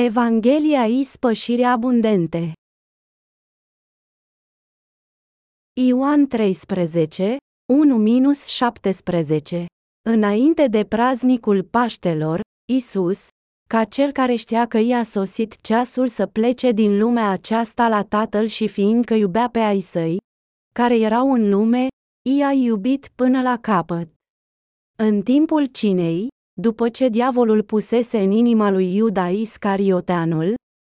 Evanghelia ispășirea abundente. Ioan 13, 1-17 Înainte de praznicul Paștelor, Isus, ca cel care știa că i-a sosit ceasul să plece din lumea aceasta la Tatăl și fiindcă iubea pe ai săi, care erau în lume, i-a iubit până la capăt. În timpul cinei, după ce diavolul pusese în inima lui Iuda Iscarioteanul,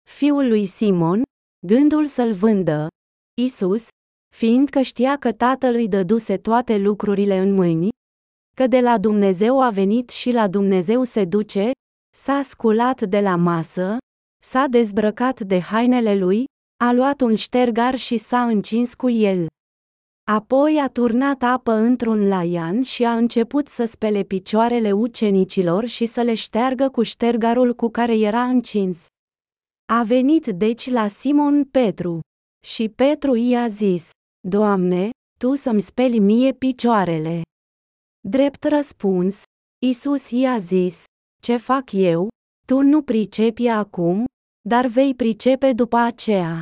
fiul lui Simon, gândul să-l vândă, Isus, fiindcă știa că tatăl îi dăduse toate lucrurile în mâini, că de la Dumnezeu a venit și la Dumnezeu se duce, s-a sculat de la masă, s-a dezbrăcat de hainele lui, a luat un ștergar și s-a încins cu el. Apoi a turnat apă într-un laian și a început să spele picioarele ucenicilor și să le șteargă cu ștergarul cu care era încins. A venit deci la Simon Petru. Și Petru i-a zis, Doamne, Tu să-mi speli mie picioarele. Drept răspuns, Isus i-a zis, Ce fac eu? Tu nu pricepi acum, dar vei pricepe după aceea.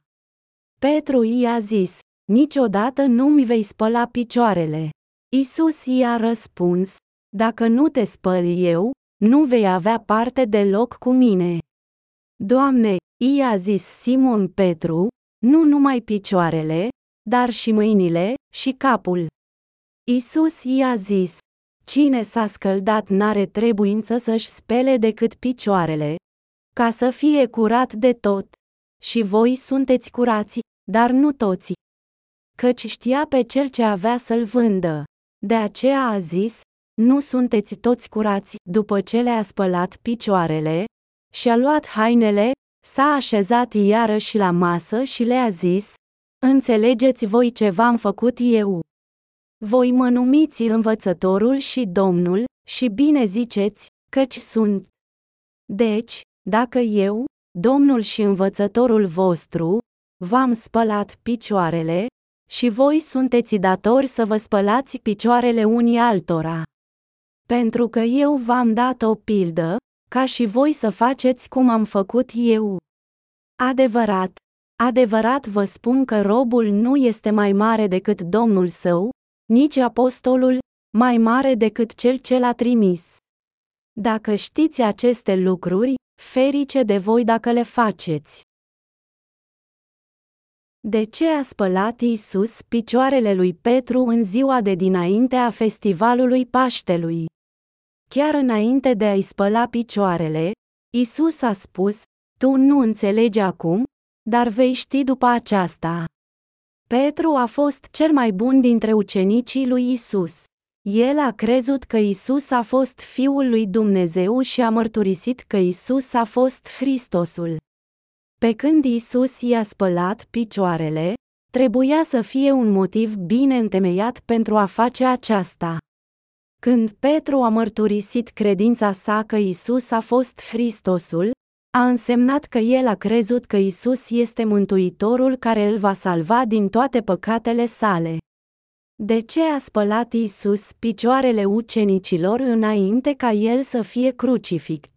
Petru i-a zis, Niciodată nu mi vei spăla picioarele. Isus i-a răspuns, Dacă nu te spăl eu, nu vei avea parte deloc cu mine. Doamne, i-a zis Simon Petru, nu numai picioarele, dar și mâinile și capul. Isus i-a zis, Cine s-a scăldat n-are trebuință să-și spele decât picioarele, ca să fie curat de tot. Și voi sunteți curați, dar nu toți căci știa pe cel ce avea să-l vândă. De aceea a zis, nu sunteți toți curați, după ce le-a spălat picioarele, și a luat hainele, s-a așezat iarăși la masă și le-a zis, Înțelegeți voi ce v-am făcut eu. Voi mă numiți învățătorul și domnul, și bine ziceți, căci sunt. Deci, dacă eu, domnul și învățătorul vostru, v-am spălat picioarele, și voi sunteți datori să vă spălați picioarele unii altora. Pentru că eu v-am dat o pildă, ca și voi să faceți cum am făcut eu. Adevărat, adevărat vă spun că robul nu este mai mare decât Domnul său, nici apostolul, mai mare decât cel ce l-a trimis. Dacă știți aceste lucruri, ferice de voi dacă le faceți. De ce a spălat Isus picioarele lui Petru în ziua de dinainte a festivalului Paștelui? Chiar înainte de a-i spăla picioarele, Isus a spus, Tu nu înțelegi acum, dar vei ști după aceasta. Petru a fost cel mai bun dintre ucenicii lui Isus. El a crezut că Isus a fost Fiul lui Dumnezeu și a mărturisit că Isus a fost Hristosul. Pe când Isus i-a spălat picioarele, trebuia să fie un motiv bine întemeiat pentru a face aceasta. Când Petru a mărturisit credința sa că Isus a fost Hristosul, a însemnat că el a crezut că Isus este Mântuitorul care îl va salva din toate păcatele sale. De ce a spălat Isus picioarele ucenicilor înainte ca el să fie crucificat?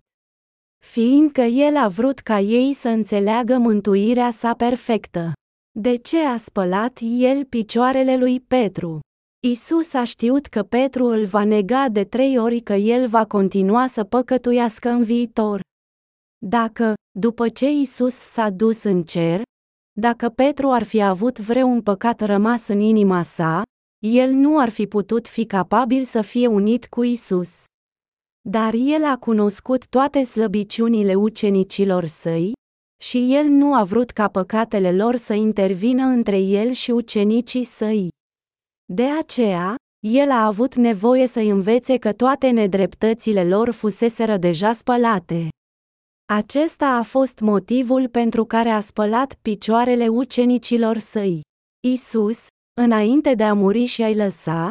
Fiindcă el a vrut ca ei să înțeleagă mântuirea sa perfectă. De ce a spălat el picioarele lui Petru? Isus a știut că Petru îl va nega de trei ori că el va continua să păcătuiască în viitor. Dacă, după ce Isus s-a dus în cer, dacă Petru ar fi avut vreun păcat rămas în inima sa, el nu ar fi putut fi capabil să fie unit cu Isus. Dar el a cunoscut toate slăbiciunile ucenicilor săi, și el nu a vrut ca păcatele lor să intervină între el și ucenicii săi. De aceea, el a avut nevoie să învețe că toate nedreptățile lor fuseseră deja spălate. Acesta a fost motivul pentru care a spălat picioarele ucenicilor săi. Isus, înainte de a muri și a-i lăsa,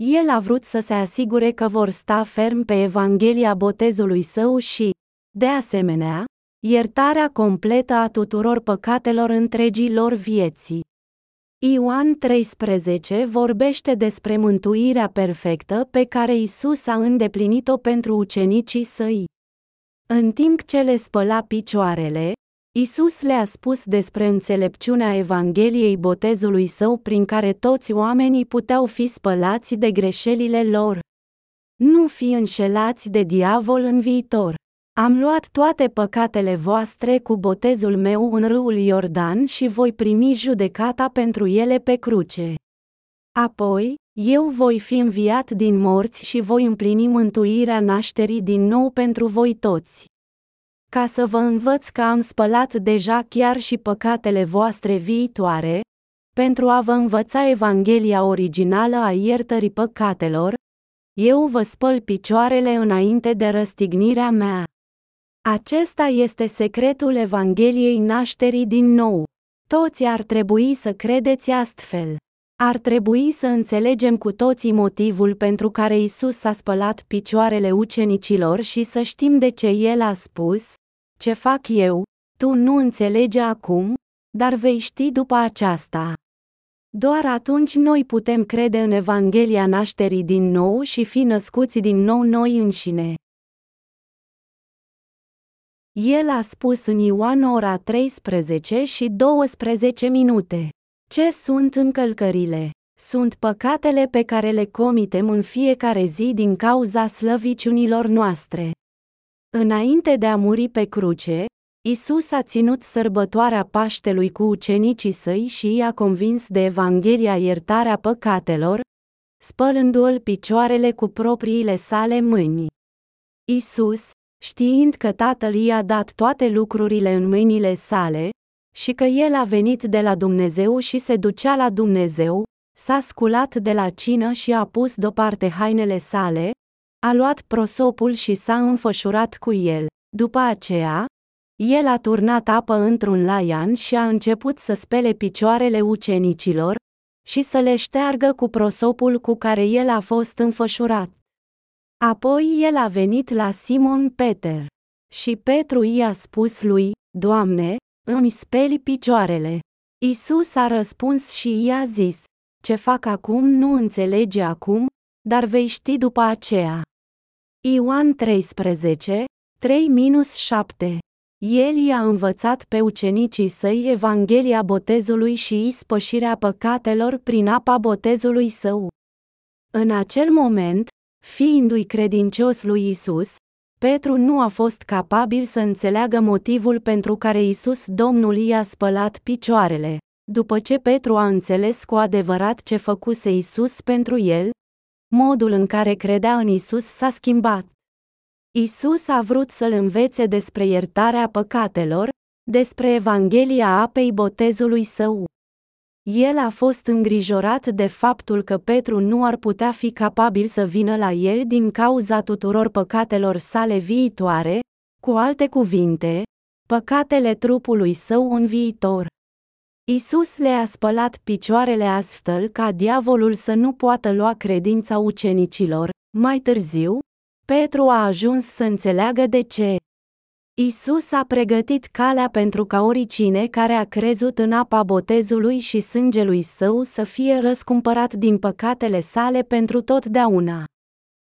el a vrut să se asigure că vor sta ferm pe Evanghelia botezului său și, de asemenea, iertarea completă a tuturor păcatelor întregii lor vieții. Ioan 13 vorbește despre mântuirea perfectă pe care Isus a îndeplinit-o pentru ucenicii săi. În timp ce le spăla picioarele, Isus le-a spus despre înțelepciunea Evangheliei botezului său prin care toți oamenii puteau fi spălați de greșelile lor. Nu fi înșelați de diavol în viitor. Am luat toate păcatele voastre cu botezul meu în râul Iordan și voi primi judecata pentru ele pe cruce. Apoi, eu voi fi înviat din morți și voi împlini mântuirea nașterii din nou pentru voi toți. Ca să vă învăț că am spălat deja chiar și păcatele voastre viitoare, pentru a vă învăța Evanghelia originală a iertării păcatelor, eu vă spăl picioarele înainte de răstignirea mea. Acesta este secretul Evangheliei nașterii din nou. Toți ar trebui să credeți astfel. Ar trebui să înțelegem cu toții motivul pentru care Isus a spălat picioarele ucenicilor și să știm de ce El a spus, ce fac eu, tu nu înțelegi acum, dar vei ști după aceasta. Doar atunci noi putem crede în Evanghelia nașterii din nou și fi născuți din nou noi înșine. El a spus în Ioan ora 13 și 12 minute. Ce sunt încălcările? Sunt păcatele pe care le comitem în fiecare zi din cauza slăviciunilor noastre. Înainte de a muri pe cruce, Isus a ținut sărbătoarea Paștelui cu ucenicii săi și i-a convins de Evanghelia iertarea păcatelor, spălându-l picioarele cu propriile sale mâini. Isus, știind că Tatăl i-a dat toate lucrurile în mâinile sale, și că el a venit de la Dumnezeu și se ducea la Dumnezeu, s-a sculat de la cină și a pus deoparte hainele sale, a luat prosopul și s-a înfășurat cu el. După aceea, el a turnat apă într-un laian și a început să spele picioarele ucenicilor și să le șteargă cu prosopul cu care el a fost înfășurat. Apoi el a venit la Simon Peter. Și Petru i-a spus lui, Doamne, îmi speli picioarele. Isus a răspuns și i-a zis, ce fac acum nu înțelege acum, dar vei ști după aceea. Ioan 13, 3-7 El i-a învățat pe ucenicii săi Evanghelia botezului și ispășirea păcatelor prin apa botezului său. În acel moment, fiindu-i credincios lui Isus, Petru nu a fost capabil să înțeleagă motivul pentru care Isus Domnul i-a spălat picioarele. După ce Petru a înțeles cu adevărat ce făcuse Isus pentru el, modul în care credea în Isus s-a schimbat. Isus a vrut să-l învețe despre iertarea păcatelor, despre Evanghelia apei botezului său. El a fost îngrijorat de faptul că Petru nu ar putea fi capabil să vină la el din cauza tuturor păcatelor sale viitoare, cu alte cuvinte, păcatele trupului său în viitor. Isus le-a spălat picioarele astfel ca diavolul să nu poată lua credința ucenicilor. Mai târziu, Petru a ajuns să înțeleagă de ce. Isus a pregătit calea pentru ca oricine care a crezut în apa botezului și sângelui său să fie răscumpărat din păcatele sale pentru totdeauna.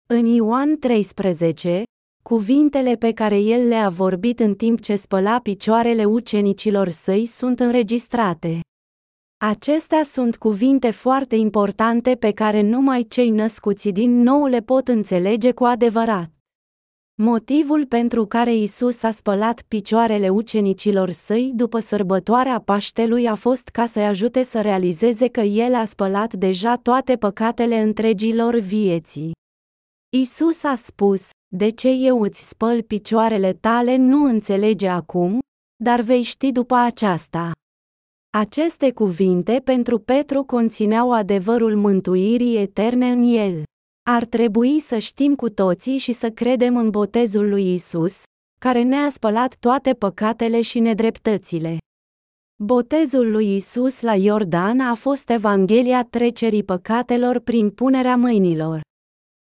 În Ioan 13, cuvintele pe care el le-a vorbit în timp ce spăla picioarele ucenicilor săi sunt înregistrate. Acestea sunt cuvinte foarte importante pe care numai cei născuți din nou le pot înțelege cu adevărat. Motivul pentru care Isus a spălat picioarele ucenicilor săi după sărbătoarea Paștelui a fost ca să-i ajute să realizeze că El a spălat deja toate păcatele întregilor vieții. Isus a spus, de ce eu îți spăl picioarele tale nu înțelege acum, dar vei ști după aceasta. Aceste cuvinte pentru Petru conțineau adevărul mântuirii eterne în el. Ar trebui să știm cu toții și să credem în botezul lui Isus, care ne-a spălat toate păcatele și nedreptățile. Botezul lui Isus la Iordan a fost Evanghelia trecerii păcatelor prin punerea mâinilor.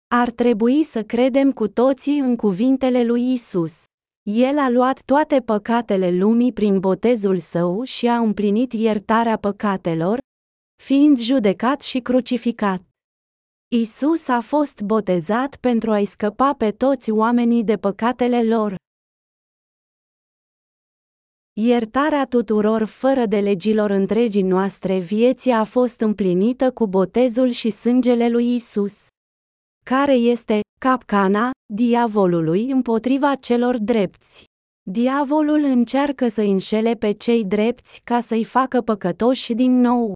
Ar trebui să credem cu toții în cuvintele lui Isus. El a luat toate păcatele lumii prin botezul său și a împlinit iertarea păcatelor, fiind judecat și crucificat. Isus a fost botezat pentru a-i scăpa pe toți oamenii de păcatele lor. Iertarea tuturor fără de legilor întregii noastre vieții a fost împlinită cu botezul și sângele lui Isus. Care este capcana diavolului împotriva celor drepți? Diavolul încearcă să înșele pe cei drepți ca să-i facă păcătoși din nou.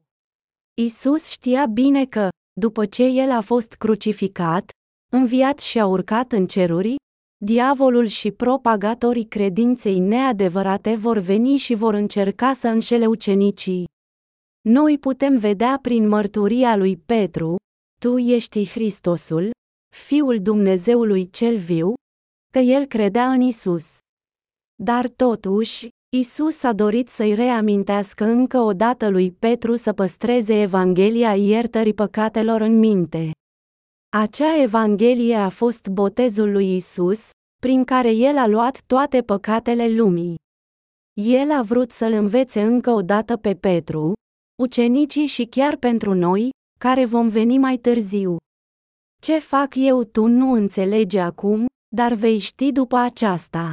Isus știa bine că, după ce el a fost crucificat, înviat și a urcat în ceruri, diavolul și propagatorii credinței neadevărate vor veni și vor încerca să înșele ucenicii. Noi putem vedea prin mărturia lui Petru, Tu ești Hristosul, Fiul Dumnezeului cel viu, că el credea în Isus. Dar totuși, Isus a dorit să-i reamintească încă o dată lui Petru să păstreze Evanghelia iertării păcatelor în minte. Acea Evanghelie a fost botezul lui Isus, prin care el a luat toate păcatele lumii. El a vrut să-l învețe încă o dată pe Petru, ucenicii și chiar pentru noi, care vom veni mai târziu. Ce fac eu tu nu înțelegi acum, dar vei ști după aceasta.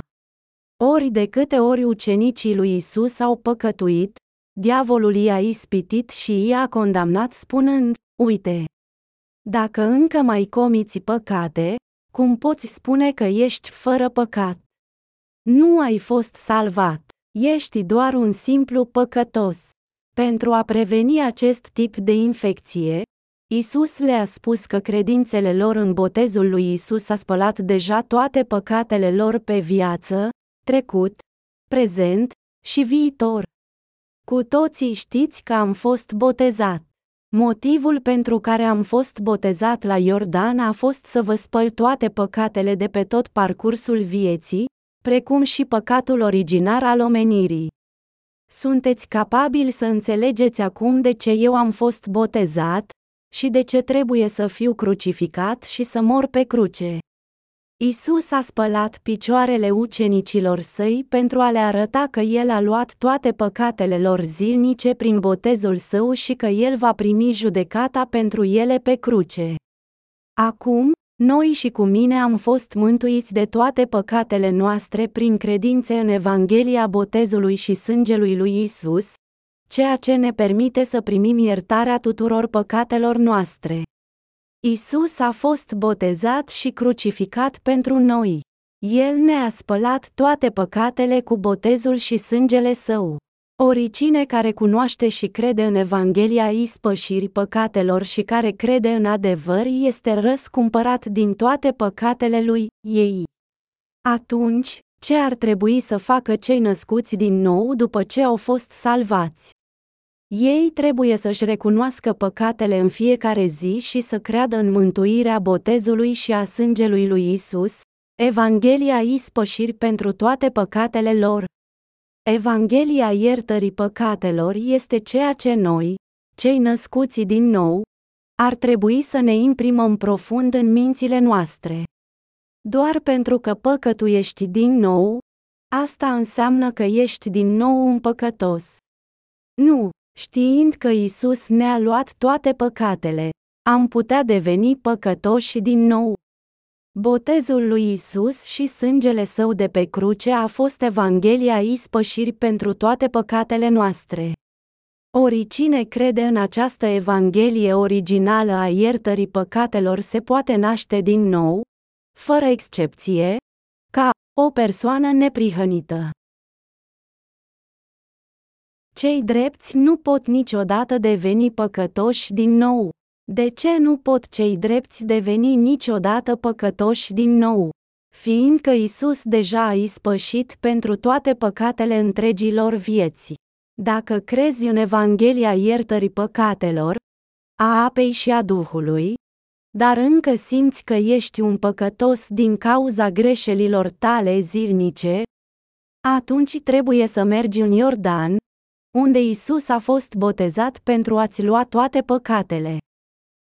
Ori de câte ori ucenicii lui Isus au păcătuit, diavolul i-a ispitit și i-a condamnat spunând, uite, dacă încă mai comiți păcate, cum poți spune că ești fără păcat? Nu ai fost salvat, ești doar un simplu păcătos. Pentru a preveni acest tip de infecție, Isus le-a spus că credințele lor în botezul lui Isus a spălat deja toate păcatele lor pe viață, trecut, prezent și viitor. Cu toții știți că am fost botezat. Motivul pentru care am fost botezat la Iordan a fost să vă spăl toate păcatele de pe tot parcursul vieții, precum și păcatul originar al omenirii. Sunteți capabili să înțelegeți acum de ce eu am fost botezat și de ce trebuie să fiu crucificat și să mor pe cruce. Isus a spălat picioarele ucenicilor săi pentru a le arăta că El a luat toate păcatele lor zilnice prin botezul său și că El va primi judecata pentru ele pe cruce. Acum, noi și cu mine am fost mântuiți de toate păcatele noastre prin credințe în Evanghelia botezului și sângelui lui Isus, ceea ce ne permite să primim iertarea tuturor păcatelor noastre. Isus a fost botezat și crucificat pentru noi. El ne-a spălat toate păcatele cu botezul și sângele său. Oricine care cunoaște și crede în Evanghelia ispășirii păcatelor și care crede în adevăr este răscumpărat din toate păcatele lui, ei. Atunci, ce ar trebui să facă cei născuți din nou după ce au fost salvați? Ei trebuie să-și recunoască păcatele în fiecare zi și să creadă în mântuirea botezului și a sângelui lui Isus, Evanghelia ispășiri pentru toate păcatele lor. Evanghelia iertării păcatelor este ceea ce noi, cei născuți din nou, ar trebui să ne imprimăm profund în mințile noastre. Doar pentru că păcătuiești din nou, asta înseamnă că ești din nou un păcătos. Nu, Știind că Isus ne-a luat toate păcatele, am putea deveni păcătoși din nou. Botezul lui Isus și sângele său de pe cruce a fost Evanghelia ispășiri pentru toate păcatele noastre. Oricine crede în această Evanghelie originală a iertării păcatelor se poate naște din nou, fără excepție, ca o persoană neprihănită. Cei drepți nu pot niciodată deveni păcătoși din nou. De ce nu pot cei drepți deveni niciodată păcătoși din nou? Fiindcă Isus deja a ispășit pentru toate păcatele întregilor vieți. Dacă crezi în Evanghelia iertării păcatelor, a apei și a Duhului, dar încă simți că ești un păcătos din cauza greșelilor tale zilnice, atunci trebuie să mergi în Iordan, unde Isus a fost botezat pentru a-ți lua toate păcatele.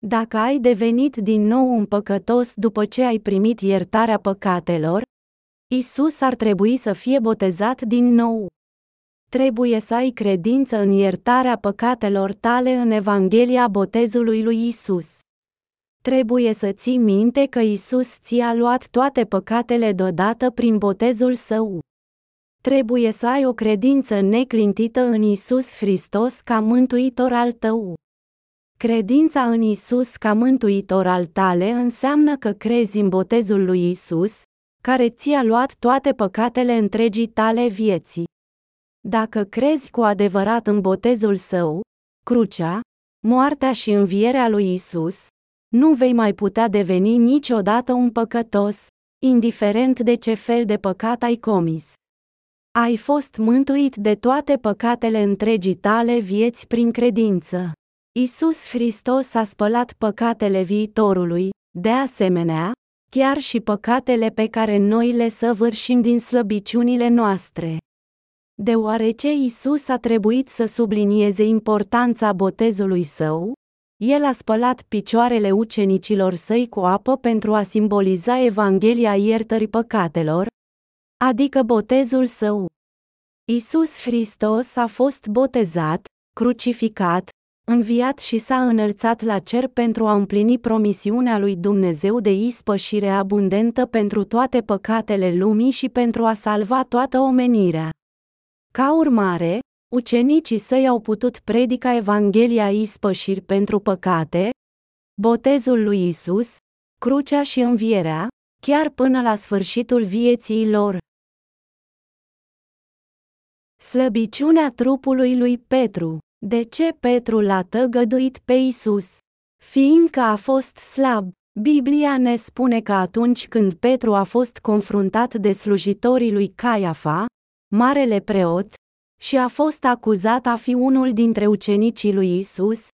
Dacă ai devenit din nou un păcătos după ce ai primit iertarea păcatelor, Isus ar trebui să fie botezat din nou. Trebuie să ai credință în iertarea păcatelor tale în Evanghelia botezului lui Isus. Trebuie să ții minte că Isus ți-a luat toate păcatele deodată prin botezul său. Trebuie să ai o credință neclintită în Isus Hristos ca mântuitor al tău. Credința în Isus ca mântuitor al tale înseamnă că crezi în botezul lui Isus, care ți-a luat toate păcatele întregii tale vieții. Dacă crezi cu adevărat în botezul său, crucea, moartea și învierea lui Isus, nu vei mai putea deveni niciodată un păcătos, indiferent de ce fel de păcat ai comis. Ai fost mântuit de toate păcatele întregii tale vieți prin credință. Isus Hristos a spălat păcatele viitorului, de asemenea, chiar și păcatele pe care noi le săvârșim din slăbiciunile noastre. Deoarece Isus a trebuit să sublinieze importanța botezului său, el a spălat picioarele ucenicilor săi cu apă pentru a simboliza Evanghelia iertării păcatelor, adică botezul său. Isus Hristos a fost botezat, crucificat, înviat și s-a înălțat la cer pentru a împlini promisiunea lui Dumnezeu de ispășire abundentă pentru toate păcatele lumii și pentru a salva toată omenirea. Ca urmare, ucenicii săi au putut predica Evanghelia ispășiri pentru păcate, botezul lui Isus, crucea și învierea, chiar până la sfârșitul vieții lor. Slăbiciunea trupului lui Petru de ce Petru l-a tăgăduit pe Isus? Fiindcă a fost slab, Biblia ne spune că atunci când Petru a fost confruntat de slujitorii lui Caiafa, marele preot, și a fost acuzat a fi unul dintre ucenicii lui Isus,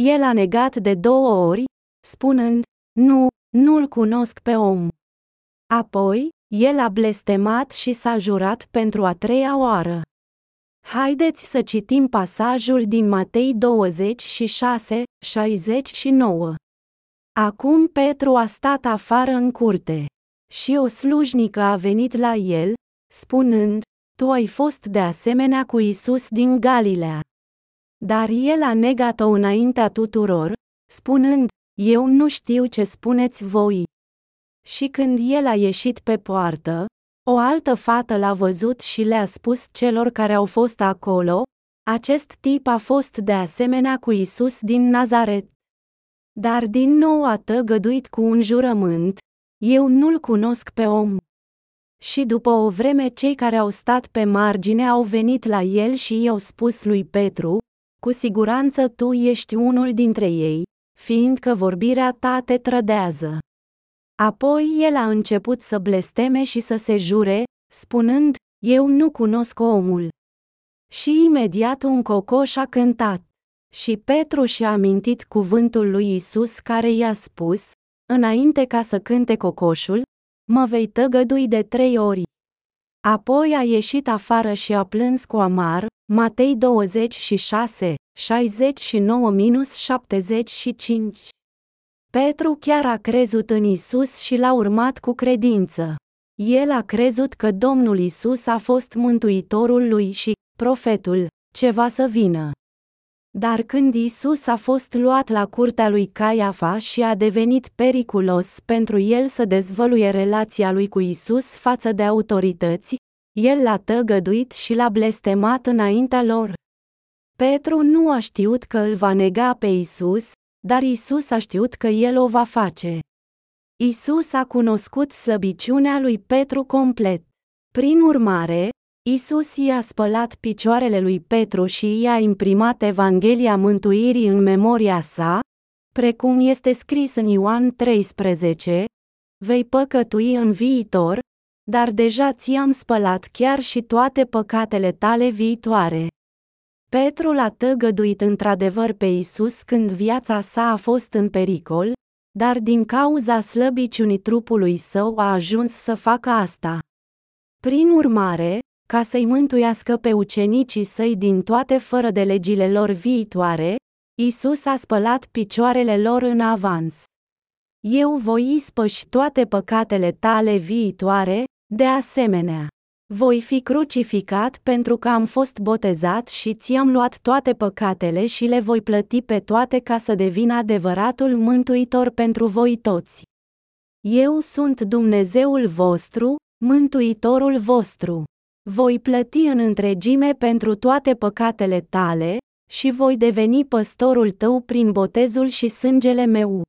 el a negat de două ori, spunând, nu, nu-l cunosc pe om. Apoi, el a blestemat și s-a jurat pentru a treia oară. Haideți să citim pasajul din Matei 26, 69. Acum Petru a stat afară în curte. Și o slujnică a venit la el, spunând, Tu ai fost de asemenea cu Isus din Galilea. Dar el a negat-o înaintea tuturor, spunând, Eu nu știu ce spuneți voi. Și când el a ieșit pe poartă, o altă fată l-a văzut și le-a spus celor care au fost acolo, acest tip a fost de asemenea cu Isus din Nazaret. Dar din nou a tăgăduit cu un jurământ, eu nu-l cunosc pe om. Și după o vreme cei care au stat pe margine au venit la el și i-au spus lui Petru, cu siguranță tu ești unul dintre ei, fiindcă vorbirea ta te trădează. Apoi el a început să blesteme și să se jure, spunând, Eu nu cunosc omul. Și imediat un cocoș a cântat. Și Petru și-a amintit cuvântul lui Isus care i-a spus, înainte ca să cânte cocoșul, mă vei tăgădui de trei ori. Apoi a ieșit afară și a plâns cu amar, Matei 26, 69-75. Petru chiar a crezut în Isus și l-a urmat cu credință. El a crezut că Domnul Isus a fost mântuitorul lui și profetul, ceva să vină. Dar când Isus a fost luat la curtea lui Caiafa și a devenit periculos pentru el să dezvăluie relația lui cu Isus față de autorități, el l-a tăgăduit și l-a blestemat înaintea lor. Petru nu a știut că îl va nega pe Isus, dar Isus a știut că el o va face. Isus a cunoscut slăbiciunea lui Petru complet. Prin urmare, Isus i-a spălat picioarele lui Petru și i-a imprimat Evanghelia mântuirii în memoria sa, precum este scris în Ioan 13, vei păcătui în viitor, dar deja ți-am spălat chiar și toate păcatele tale viitoare. Petru l-a tăgăduit într-adevăr pe Isus când viața sa a fost în pericol, dar din cauza slăbiciunii trupului său a ajuns să facă asta. Prin urmare, ca să-i mântuiască pe ucenicii săi din toate fără de legile lor viitoare, Isus a spălat picioarele lor în avans. Eu voi ispăși toate păcatele tale viitoare, de asemenea. Voi fi crucificat pentru că am fost botezat și ți-am luat toate păcatele și le voi plăti pe toate ca să devin adevăratul mântuitor pentru voi toți. Eu sunt Dumnezeul vostru, mântuitorul vostru. Voi plăti în întregime pentru toate păcatele tale, și voi deveni păstorul tău prin botezul și sângele meu.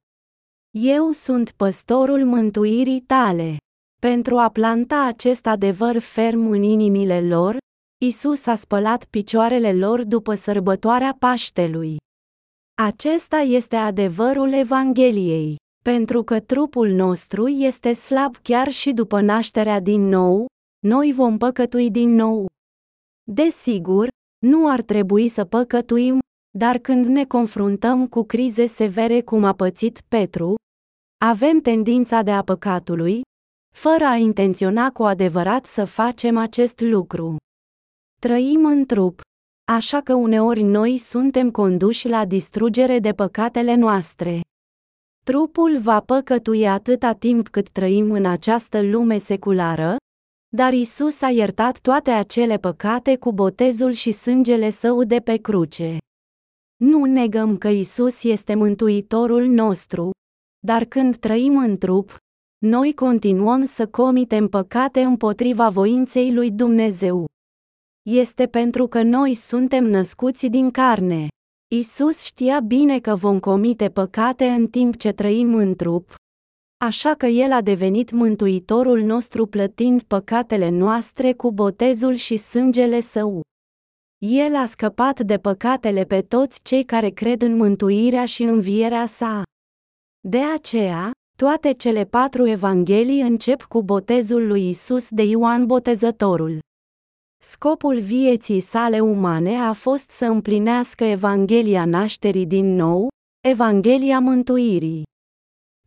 Eu sunt păstorul mântuirii tale. Pentru a planta acest adevăr ferm în inimile lor, Isus a spălat picioarele lor după sărbătoarea Paștelui. Acesta este adevărul Evangheliei. Pentru că trupul nostru este slab chiar și după nașterea din nou, noi vom păcătui din nou. Desigur, nu ar trebui să păcătuim, dar când ne confruntăm cu crize severe cum a pățit Petru, avem tendința de a păcatului, fără a intenționa cu adevărat să facem acest lucru. Trăim în trup, așa că uneori noi suntem conduși la distrugere de păcatele noastre. Trupul va păcătui atâta timp cât trăim în această lume seculară, dar Isus a iertat toate acele păcate cu botezul și sângele său de pe cruce. Nu negăm că Isus este mântuitorul nostru, dar când trăim în trup, noi continuăm să comitem păcate împotriva voinței lui Dumnezeu. Este pentru că noi suntem născuți din carne. Isus știa bine că vom comite păcate în timp ce trăim în trup, așa că El a devenit mântuitorul nostru plătind păcatele noastre cu botezul și sângele său. El a scăpat de păcatele pe toți cei care cred în mântuirea și învierea sa. De aceea, toate cele patru evanghelii încep cu botezul lui Isus de Ioan Botezătorul. Scopul vieții sale umane a fost să împlinească Evanghelia nașterii din nou, Evanghelia mântuirii.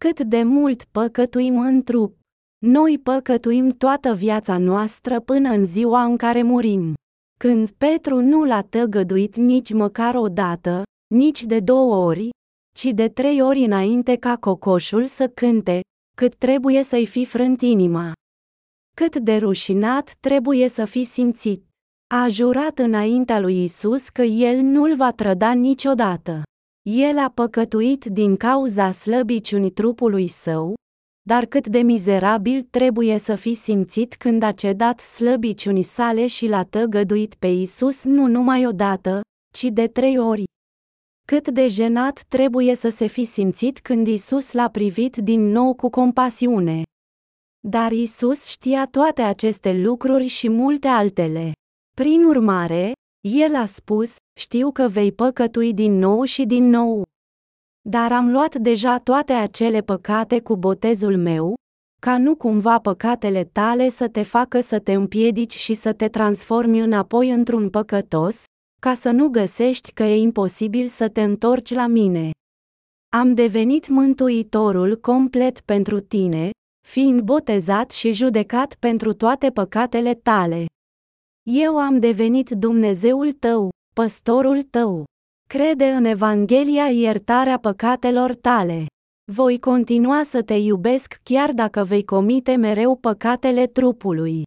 Cât de mult păcătuim în trup. Noi păcătuim toată viața noastră până în ziua în care murim. Când Petru nu l-a tăgăduit nici măcar o dată, nici de două ori, ci de trei ori înainte ca cocoșul să cânte, cât trebuie să-i fi frânt inima. Cât de rușinat trebuie să fi simțit. A jurat înaintea lui Isus că el nu-l va trăda niciodată. El a păcătuit din cauza slăbiciunii trupului său, dar cât de mizerabil trebuie să fi simțit când a cedat slăbiciunii sale și l-a tăgăduit pe Isus nu numai odată, ci de trei ori. Cât de jenat trebuie să se fi simțit când Isus l-a privit din nou cu compasiune. Dar Isus știa toate aceste lucruri și multe altele. Prin urmare, el a spus, știu că vei păcătui din nou și din nou. Dar am luat deja toate acele păcate cu botezul meu, ca nu cumva păcatele tale să te facă să te împiedici și să te transformi înapoi într-un păcătos, ca să nu găsești că e imposibil să te întorci la mine. Am devenit mântuitorul complet pentru tine, fiind botezat și judecat pentru toate păcatele tale. Eu am devenit Dumnezeul tău, păstorul tău. Crede în Evanghelia iertarea păcatelor tale. Voi continua să te iubesc chiar dacă vei comite mereu păcatele trupului.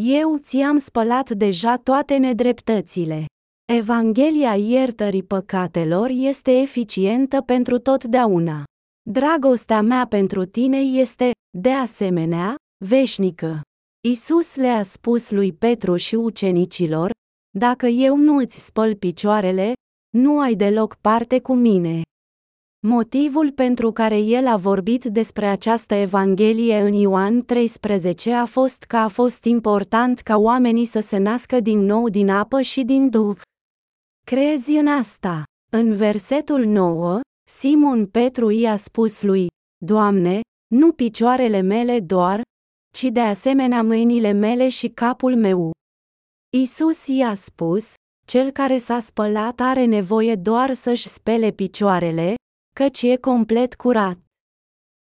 Eu ți-am spălat deja toate nedreptățile. Evanghelia iertării păcatelor este eficientă pentru totdeauna. Dragostea mea pentru tine este, de asemenea, veșnică. Isus le-a spus lui Petru și ucenicilor, Dacă eu nu îți spăl picioarele, nu ai deloc parte cu mine. Motivul pentru care el a vorbit despre această Evanghelie în Ioan 13 a fost că a fost important ca oamenii să se nască din nou din apă și din Duh. Crezi în asta? În versetul 9, Simon Petru i-a spus lui, Doamne, nu picioarele mele doar, ci de asemenea mâinile mele și capul meu. Isus i-a spus, cel care s-a spălat are nevoie doar să-și spele picioarele, căci e complet curat.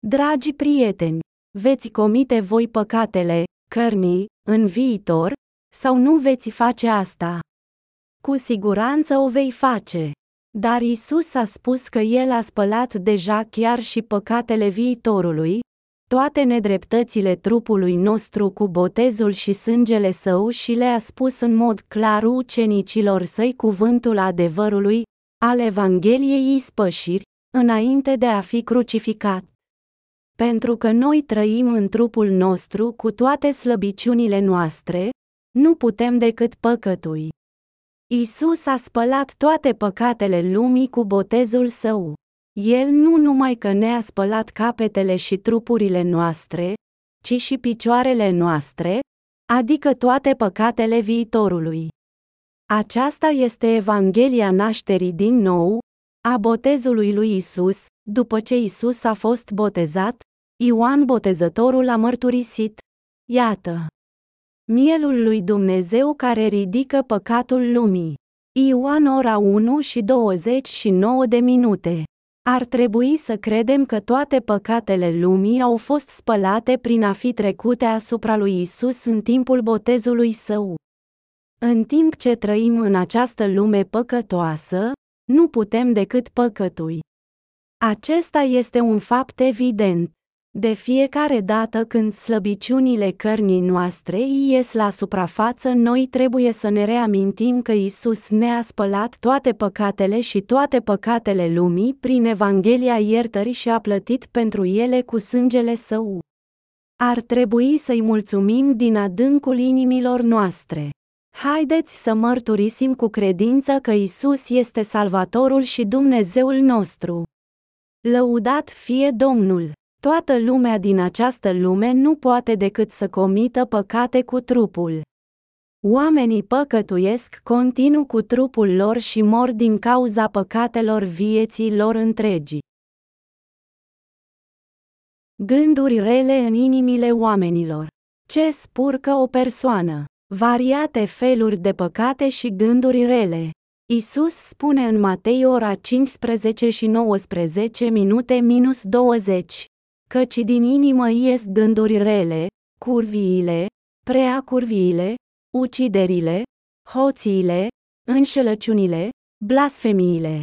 Dragi prieteni, veți comite voi păcatele, cărnii, în viitor, sau nu veți face asta? Cu siguranță o vei face. Dar Isus a spus că El a spălat deja chiar și păcatele viitorului, toate nedreptățile trupului nostru cu botezul și sângele său și le-a spus în mod clar ucenicilor săi cuvântul adevărului, al Evangheliei ispășiri, înainte de a fi crucificat. Pentru că noi trăim în trupul nostru cu toate slăbiciunile noastre, nu putem decât păcătui. Isus a spălat toate păcatele lumii cu botezul său. El nu numai că ne-a spălat capetele și trupurile noastre, ci și picioarele noastre, adică toate păcatele viitorului. Aceasta este Evanghelia nașterii din nou, a botezului lui Isus, după ce Isus a fost botezat, Ioan Botezătorul a mărturisit. Iată! Mielul lui Dumnezeu care ridică păcatul lumii. Ioan ora 1 și 29 de minute. Ar trebui să credem că toate păcatele lumii au fost spălate prin a fi trecute asupra lui Isus în timpul botezului său. În timp ce trăim în această lume păcătoasă, nu putem decât păcătui. Acesta este un fapt evident. De fiecare dată când slăbiciunile cărnii noastre ies la suprafață, noi trebuie să ne reamintim că Isus ne-a spălat toate păcatele și toate păcatele lumii prin Evanghelia iertării și a plătit pentru ele cu sângele său. Ar trebui să-i mulțumim din adâncul inimilor noastre. Haideți să mărturisim cu credință că Isus este Salvatorul și Dumnezeul nostru. Lăudat fie Domnul! Toată lumea din această lume nu poate decât să comită păcate cu trupul. Oamenii păcătuiesc continuu cu trupul lor și mor din cauza păcatelor vieții lor întregi. Gânduri rele în inimile oamenilor. Ce spurcă o persoană? Variate feluri de păcate și gânduri rele. Isus spune în Matei ora 15 și 19 minute minus 20 căci din inimă ies gânduri rele, curviile, prea curviile, uciderile, hoțiile, înșelăciunile, blasfemiile.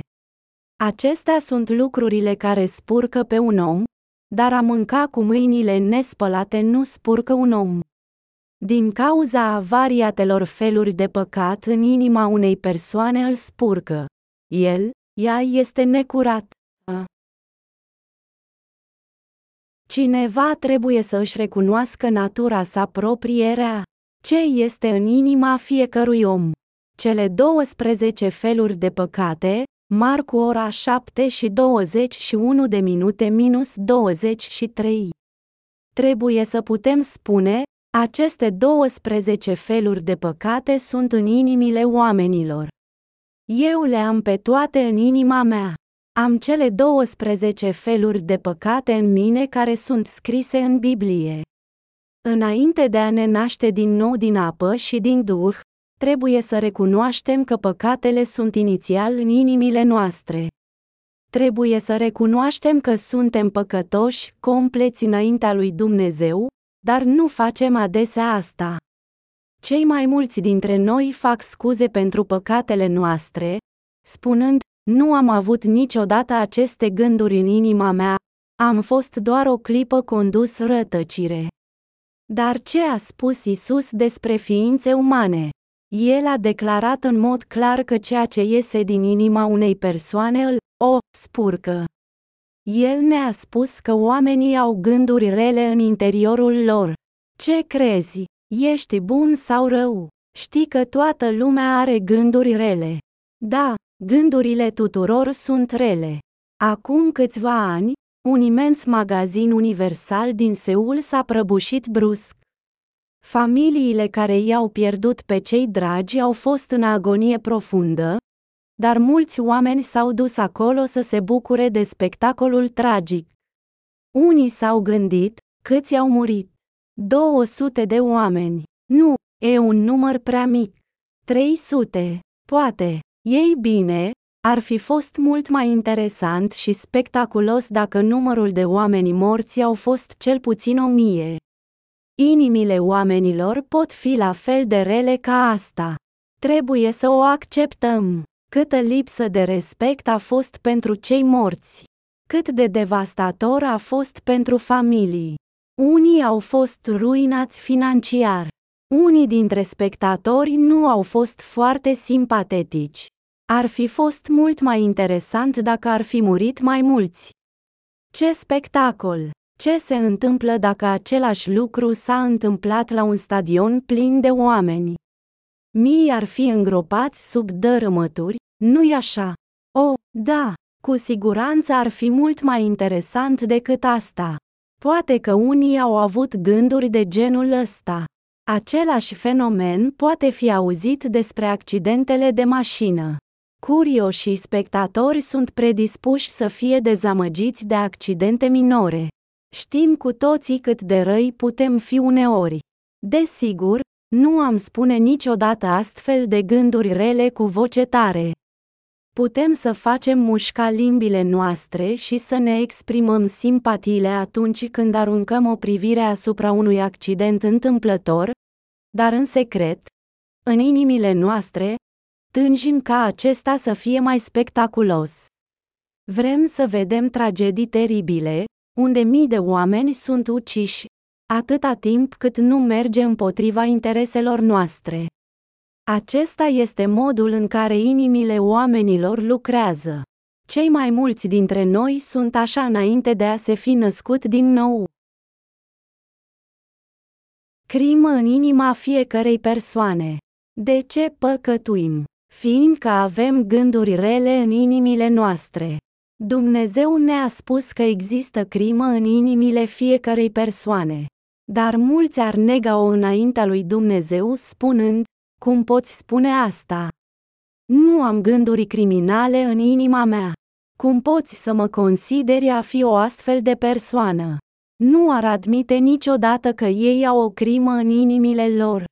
Acestea sunt lucrurile care spurcă pe un om, dar a mânca cu mâinile nespălate nu spurcă un om. Din cauza variatelor feluri de păcat în inima unei persoane îl spurcă. El, ea este necurat. Cineva trebuie să își recunoască natura sa proprie rea. Ce este în inima fiecărui om? Cele 12 feluri de păcate, Marcu ora 7 și 21 de minute minus 23. Trebuie să putem spune, aceste 12 feluri de păcate sunt în inimile oamenilor. Eu le am pe toate în inima mea. Am cele 12 feluri de păcate în mine care sunt scrise în Biblie. Înainte de a ne naște din nou din apă și din duh, trebuie să recunoaștem că păcatele sunt inițial în inimile noastre. Trebuie să recunoaștem că suntem păcătoși, compleți înaintea lui Dumnezeu, dar nu facem adesea asta. Cei mai mulți dintre noi fac scuze pentru păcatele noastre, spunând, nu am avut niciodată aceste gânduri în inima mea, am fost doar o clipă condus rătăcire. Dar ce a spus Isus despre ființe umane? El a declarat în mod clar că ceea ce iese din inima unei persoane îl o spurcă. El ne-a spus că oamenii au gânduri rele în interiorul lor. Ce crezi? Ești bun sau rău? Știi că toată lumea are gânduri rele. Da, Gândurile tuturor sunt rele. Acum câțiva ani, un imens magazin universal din Seul s-a prăbușit brusc. Familiile care i-au pierdut pe cei dragi au fost în agonie profundă, dar mulți oameni s-au dus acolo să se bucure de spectacolul tragic. Unii s-au gândit, câți au murit? 200 de oameni. Nu, e un număr prea mic. 300, poate. Ei bine, ar fi fost mult mai interesant și spectaculos dacă numărul de oameni morți au fost cel puțin o mie. Inimile oamenilor pot fi la fel de rele ca asta. Trebuie să o acceptăm. Câtă lipsă de respect a fost pentru cei morți. Cât de devastator a fost pentru familii. Unii au fost ruinați financiar. Unii dintre spectatori nu au fost foarte simpatetici. Ar fi fost mult mai interesant dacă ar fi murit mai mulți. Ce spectacol! Ce se întâmplă dacă același lucru s-a întâmplat la un stadion plin de oameni? Mii ar fi îngropați sub dărâmături, nu-i așa? O, da, cu siguranță ar fi mult mai interesant decât asta. Poate că unii au avut gânduri de genul ăsta. Același fenomen poate fi auzit despre accidentele de mașină. Curioșii spectatori sunt predispuși să fie dezamăgiți de accidente minore. Știm cu toții cât de răi putem fi uneori. Desigur, nu am spune niciodată astfel de gânduri rele cu voce tare. Putem să facem mușca limbile noastre și să ne exprimăm simpatiile atunci când aruncăm o privire asupra unui accident întâmplător, dar în secret, în inimile noastre, tânjim ca acesta să fie mai spectaculos. Vrem să vedem tragedii teribile, unde mii de oameni sunt uciși, atâta timp cât nu merge împotriva intereselor noastre. Acesta este modul în care inimile oamenilor lucrează. Cei mai mulți dintre noi sunt așa înainte de a se fi născut din nou. Crimă în inima fiecărei persoane. De ce păcătuim? Fiindcă avem gânduri rele în inimile noastre. Dumnezeu ne-a spus că există crimă în inimile fiecărei persoane. Dar mulți ar nega-o înaintea lui Dumnezeu spunând, cum poți spune asta? Nu am gânduri criminale în inima mea. Cum poți să mă consideri a fi o astfel de persoană? Nu ar admite niciodată că ei au o crimă în inimile lor.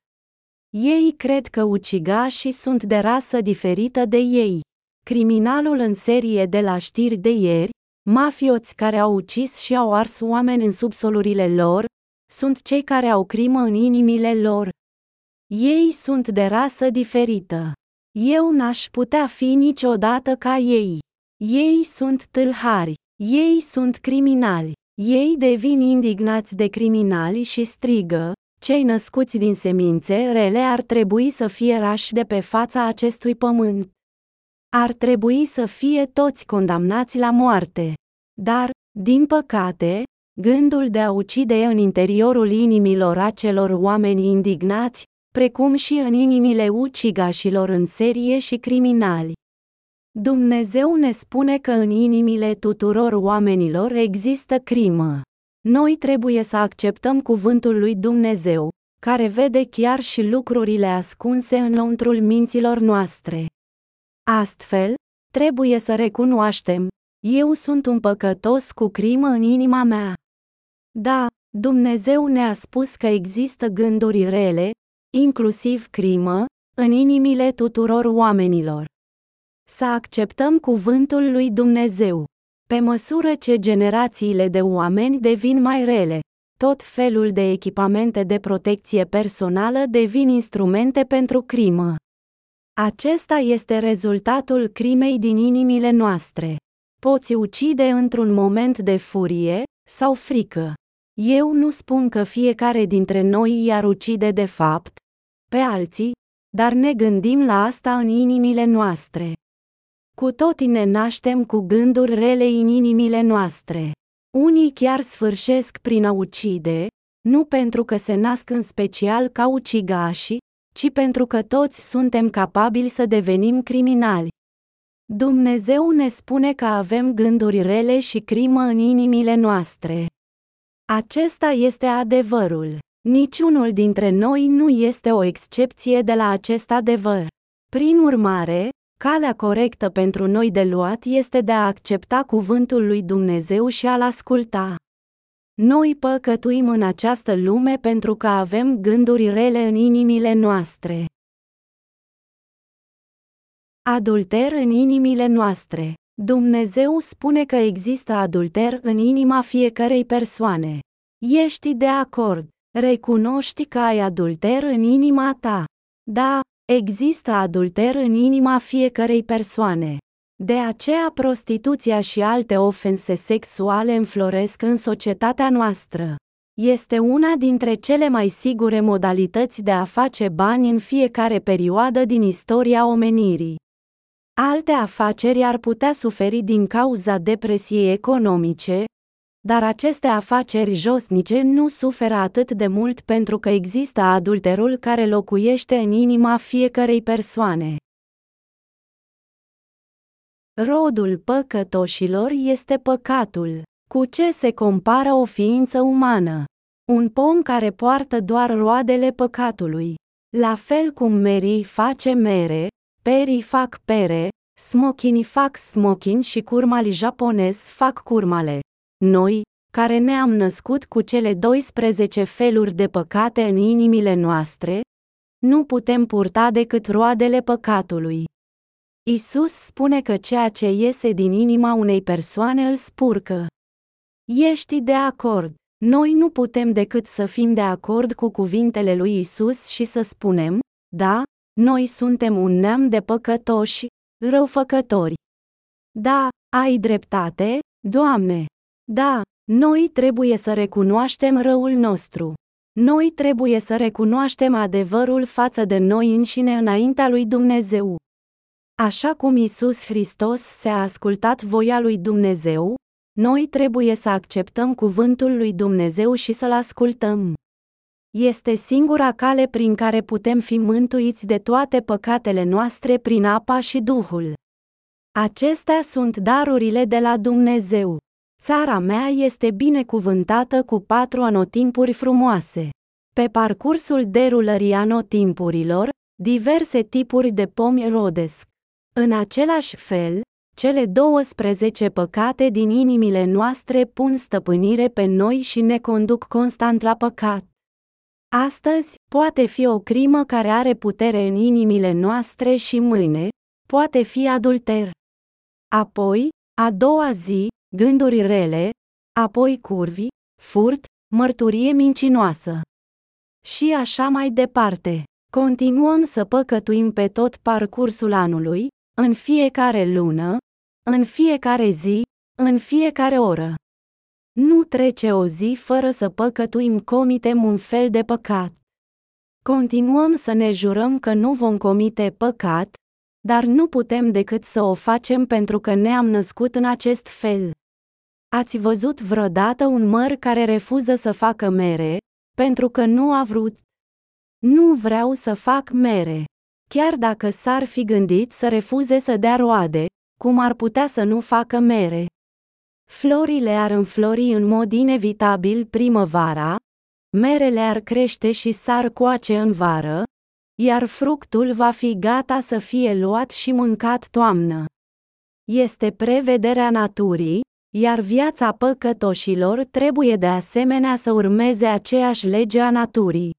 Ei cred că ucigașii sunt de rasă diferită de ei. Criminalul în serie de la știri de ieri, mafioți care au ucis și au ars oameni în subsolurile lor, sunt cei care au crimă în inimile lor. Ei sunt de rasă diferită. Eu n-aș putea fi niciodată ca ei. Ei sunt tâlhari. Ei sunt criminali. Ei devin indignați de criminali și strigă, cei născuți din semințe rele ar trebui să fie rași de pe fața acestui pământ. Ar trebui să fie toți condamnați la moarte. Dar, din păcate, gândul de a ucide în interiorul inimilor acelor oameni indignați, precum și în inimile ucigașilor în serie și criminali. Dumnezeu ne spune că în inimile tuturor oamenilor există crimă. Noi trebuie să acceptăm cuvântul lui Dumnezeu, care vede chiar și lucrurile ascunse în lăuntrul minților noastre. Astfel, trebuie să recunoaștem, eu sunt un păcătos cu crimă în inima mea. Da, Dumnezeu ne-a spus că există gânduri rele, inclusiv crimă, în inimile tuturor oamenilor. Să acceptăm cuvântul lui Dumnezeu. Pe măsură ce generațiile de oameni devin mai rele, tot felul de echipamente de protecție personală devin instrumente pentru crimă. Acesta este rezultatul crimei din inimile noastre. Poți ucide într-un moment de furie sau frică. Eu nu spun că fiecare dintre noi i-ar ucide de fapt, pe alții, dar ne gândim la asta în inimile noastre. Cu toții ne naștem cu gânduri rele în inimile noastre. Unii chiar sfârșesc prin a ucide, nu pentru că se nasc în special ca ucigași, ci pentru că toți suntem capabili să devenim criminali. Dumnezeu ne spune că avem gânduri rele și crimă în inimile noastre. Acesta este adevărul. Niciunul dintre noi nu este o excepție de la acest adevăr. Prin urmare, calea corectă pentru noi de luat este de a accepta cuvântul lui Dumnezeu și a-l asculta. Noi păcătuim în această lume pentru că avem gânduri rele în inimile noastre. Adulter în inimile noastre. Dumnezeu spune că există adulter în inima fiecărei persoane. Ești de acord? Recunoști că ai adulter în inima ta. Da, există adulter în inima fiecărei persoane. De aceea prostituția și alte ofense sexuale înfloresc în societatea noastră. Este una dintre cele mai sigure modalități de a face bani în fiecare perioadă din istoria omenirii. Alte afaceri ar putea suferi din cauza depresiei economice, Dar aceste afaceri josnice nu suferă atât de mult pentru că există adulterul care locuiește în inima fiecărei persoane. Rodul păcătoșilor este păcatul. Cu ce se compară o ființă umană? Un pom care poartă doar roadele păcatului. La fel cum merii face mere, perii fac pere, smochinii fac smochin și curmali japonez fac curmale. Noi, care ne-am născut cu cele 12 feluri de păcate în inimile noastre, nu putem purta decât roadele păcatului. Isus spune că ceea ce iese din inima unei persoane îl spurcă. Ești de acord? Noi nu putem decât să fim de acord cu cuvintele lui Isus și să spunem, da, noi suntem un neam de păcătoși, răufăcători. Da, ai dreptate, Doamne. Da, noi trebuie să recunoaștem răul nostru. Noi trebuie să recunoaștem adevărul față de noi înșine înaintea lui Dumnezeu. Așa cum Isus Hristos se-a ascultat voia lui Dumnezeu, noi trebuie să acceptăm cuvântul lui Dumnezeu și să-l ascultăm. Este singura cale prin care putem fi mântuiți de toate păcatele noastre prin apa și Duhul. Acestea sunt darurile de la Dumnezeu. Țara mea este binecuvântată cu patru anotimpuri frumoase. Pe parcursul derulării anotimpurilor, diverse tipuri de pomi rodesc. În același fel, cele 12 păcate din inimile noastre pun stăpânire pe noi și ne conduc constant la păcat. Astăzi, poate fi o crimă care are putere în inimile noastre și mâine, poate fi adulter. Apoi, a doua zi, gânduri rele, apoi curvi, furt, mărturie mincinoasă. Și așa mai departe. Continuăm să păcătuim pe tot parcursul anului, în fiecare lună, în fiecare zi, în fiecare oră. Nu trece o zi fără să păcătuim comitem un fel de păcat. Continuăm să ne jurăm că nu vom comite păcat, dar nu putem decât să o facem pentru că ne-am născut în acest fel. Ați văzut vreodată un măr care refuză să facă mere, pentru că nu a vrut? Nu vreau să fac mere. Chiar dacă s-ar fi gândit să refuze să dea roade, cum ar putea să nu facă mere? Florile ar înflori în mod inevitabil primăvara, merele ar crește și s-ar coace în vară, iar fructul va fi gata să fie luat și mâncat toamnă. Este prevederea naturii, iar viața păcătoșilor trebuie de asemenea să urmeze aceeași lege a naturii.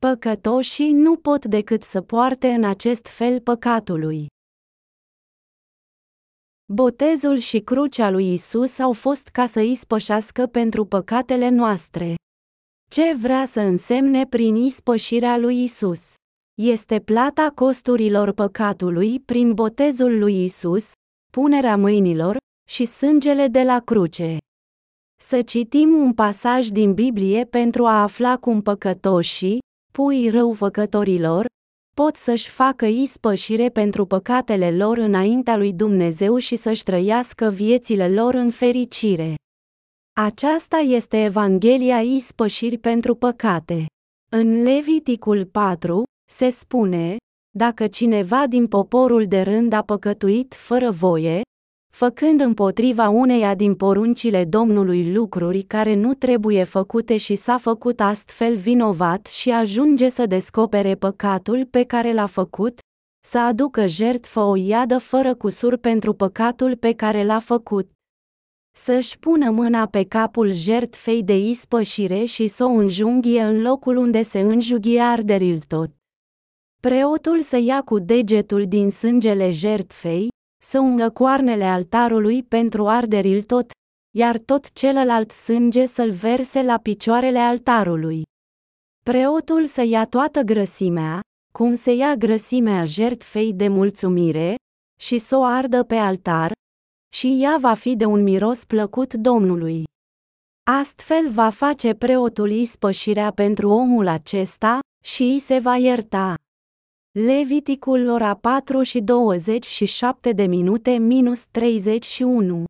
Păcătoșii nu pot decât să poarte în acest fel păcatului. Botezul și crucea lui Isus au fost ca să ispășească pentru păcatele noastre. Ce vrea să însemne prin ispășirea lui Isus? Este plata costurilor păcatului prin botezul lui Isus, punerea mâinilor și sângele de la cruce. Să citim un pasaj din Biblie pentru a afla cum păcătoșii, pui răufăcătorilor, pot să-și facă ispășire pentru păcatele lor înaintea lui Dumnezeu și să-și trăiască viețile lor în fericire. Aceasta este Evanghelia ispășiri pentru păcate. În Leviticul 4, se spune, dacă cineva din poporul de rând a păcătuit fără voie, făcând împotriva uneia din poruncile Domnului lucruri care nu trebuie făcute și s-a făcut astfel vinovat și ajunge să descopere păcatul pe care l-a făcut, să aducă jertfă o iadă fără cusur pentru păcatul pe care l-a făcut. Să-și pună mâna pe capul jertfei de ispășire și să o înjunghie în locul unde se înjughie arderil tot. Preotul să ia cu degetul din sângele jertfei, să ungă coarnele altarului pentru arderil tot, iar tot celălalt sânge să-l verse la picioarele altarului. Preotul să ia toată grăsimea, cum se ia grăsimea jertfei de mulțumire, și să o ardă pe altar, și ea va fi de un miros plăcut Domnului. Astfel va face preotul ispășirea pentru omul acesta, și îi se va ierta. Leviticul ora 4 și 27 de minute minus 31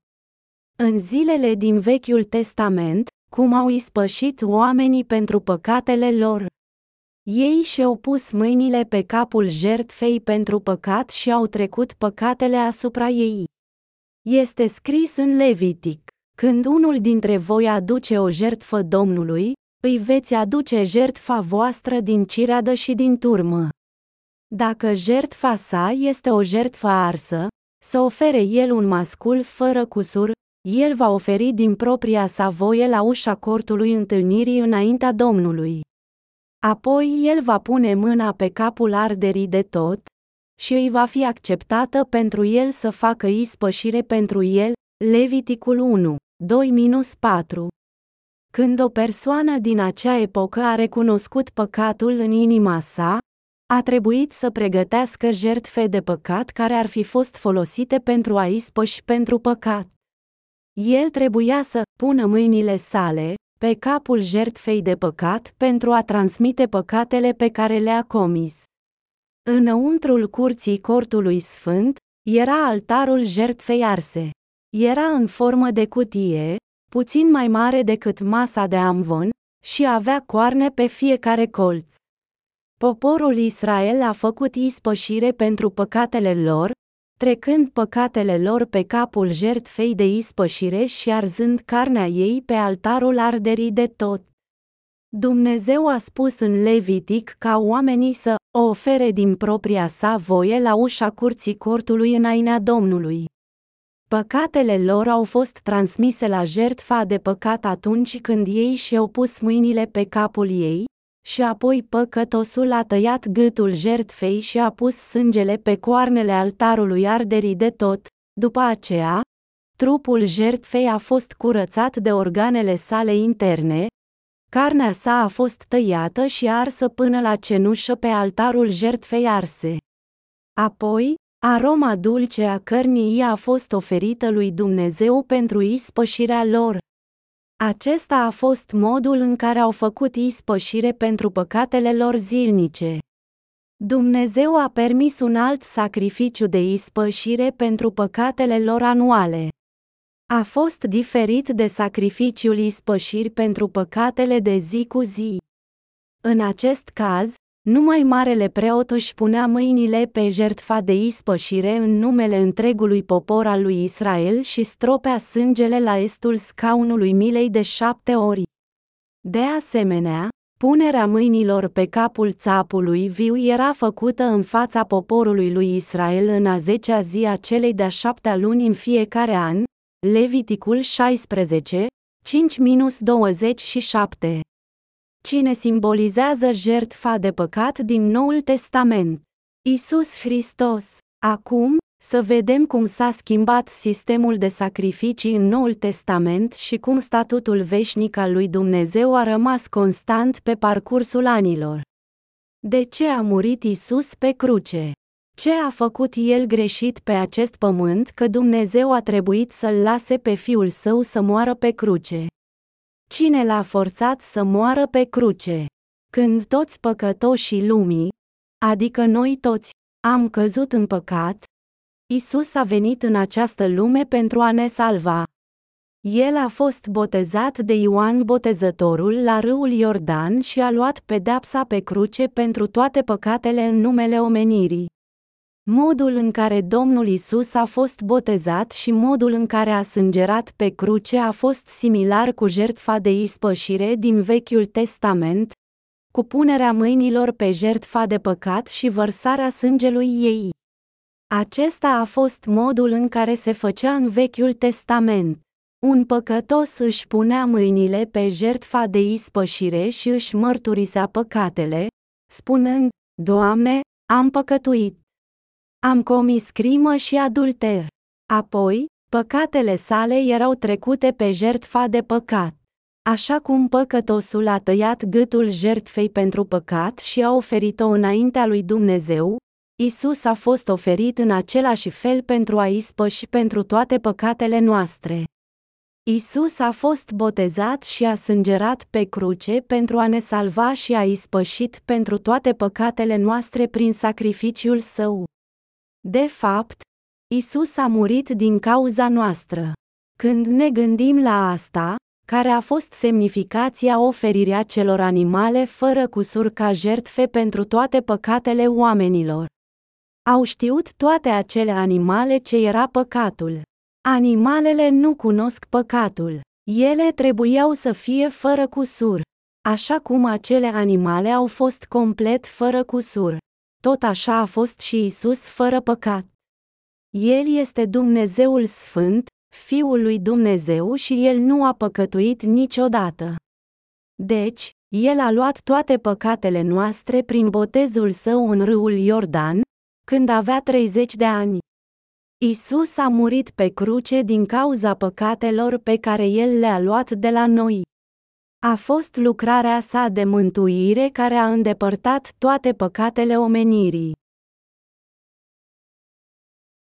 În zilele din Vechiul Testament, cum au ispășit oamenii pentru păcatele lor. Ei și-au pus mâinile pe capul jertfei pentru păcat și au trecut păcatele asupra ei. Este scris în Levitic, când unul dintre voi aduce o jertfă Domnului, îi veți aduce jertfa voastră din cireadă și din turmă. Dacă jertfa sa este o jertfă arsă, să ofere el un mascul fără cusur, el va oferi din propria sa voie la ușa cortului întâlnirii înaintea Domnului. Apoi el va pune mâna pe capul arderii de tot, și îi va fi acceptată pentru el să facă ispășire pentru el, Leviticul 1, 2-4. Când o persoană din acea epocă a recunoscut păcatul în inima sa, a trebuit să pregătească jertfe de păcat care ar fi fost folosite pentru a ispăși pentru păcat. El trebuia să pună mâinile sale pe capul jertfei de păcat pentru a transmite păcatele pe care le-a comis. Înăuntrul curții cortului sfânt era altarul jertfei arse. Era în formă de cutie, puțin mai mare decât masa de amvon, și avea coarne pe fiecare colț. Poporul Israel a făcut ispășire pentru păcatele lor, trecând păcatele lor pe capul jertfei de ispășire și arzând carnea ei pe altarul arderii de tot. Dumnezeu a spus în Levitic ca oamenii să o ofere din propria sa voie la ușa curții cortului înaintea Domnului. Păcatele lor au fost transmise la jertfa de păcat atunci când ei și-au pus mâinile pe capul ei, și apoi păcătosul a tăiat gâtul jertfei și a pus sângele pe coarnele altarului arderii de tot, după aceea, trupul jertfei a fost curățat de organele sale interne, carnea sa a fost tăiată și arsă până la cenușă pe altarul jertfei arse. Apoi, aroma dulce a cărnii a fost oferită lui Dumnezeu pentru ispășirea lor. Acesta a fost modul în care au făcut ispășire pentru păcatele lor zilnice. Dumnezeu a permis un alt sacrificiu de ispășire pentru păcatele lor anuale. A fost diferit de sacrificiul ispășiri pentru păcatele de zi cu zi. În acest caz, numai marele preot își punea mâinile pe jertfa de ispășire în numele întregului popor al lui Israel și stropea sângele la estul scaunului milei de șapte ori. De asemenea, punerea mâinilor pe capul țapului viu era făcută în fața poporului lui Israel în a zecea zi a celei de-a șaptea luni în fiecare an, Leviticul 16, 5-27 cine simbolizează jertfa de păcat din Noul Testament. Isus Hristos. Acum, să vedem cum s-a schimbat sistemul de sacrificii în Noul Testament și cum statutul veșnic al lui Dumnezeu a rămas constant pe parcursul anilor. De ce a murit Isus pe cruce? Ce a făcut el greșit pe acest pământ că Dumnezeu a trebuit să-l lase pe fiul său să moară pe cruce? Cine l-a forțat să moară pe cruce? Când toți păcătoșii lumii, adică noi toți, am căzut în păcat, Isus a venit în această lume pentru a ne salva. El a fost botezat de Ioan Botezătorul la râul Iordan și a luat pedepsa pe cruce pentru toate păcatele în numele omenirii. Modul în care Domnul Isus a fost botezat și modul în care a sângerat pe cruce a fost similar cu jertfa de ispășire din Vechiul Testament, cu punerea mâinilor pe jertfa de păcat și vărsarea sângelui ei. Acesta a fost modul în care se făcea în Vechiul Testament. Un păcătos își punea mâinile pe jertfa de ispășire și își mărturisea păcatele, spunând, Doamne, am păcătuit. Am comis crimă și adulter. Apoi, păcatele sale erau trecute pe jertfa de păcat. Așa cum păcătosul a tăiat gâtul jertfei pentru păcat și a oferit-o înaintea lui Dumnezeu, Isus a fost oferit în același fel pentru a ispăși pentru toate păcatele noastre. Isus a fost botezat și a sângerat pe cruce pentru a ne salva și a ispășit pentru toate păcatele noastre prin sacrificiul său. De fapt, Isus a murit din cauza noastră. Când ne gândim la asta, care a fost semnificația oferirea celor animale fără cusur ca jertfe pentru toate păcatele oamenilor? Au știut toate acele animale ce era păcatul. Animalele nu cunosc păcatul. Ele trebuiau să fie fără cusur. Așa cum acele animale au fost complet fără cusur. Tot așa a fost și Isus fără păcat. El este Dumnezeul Sfânt, Fiul lui Dumnezeu și el nu a păcătuit niciodată. Deci, el a luat toate păcatele noastre prin botezul său în râul Iordan, când avea 30 de ani. Isus a murit pe cruce din cauza păcatelor pe care el le-a luat de la noi. A fost lucrarea sa de mântuire care a îndepărtat toate păcatele omenirii.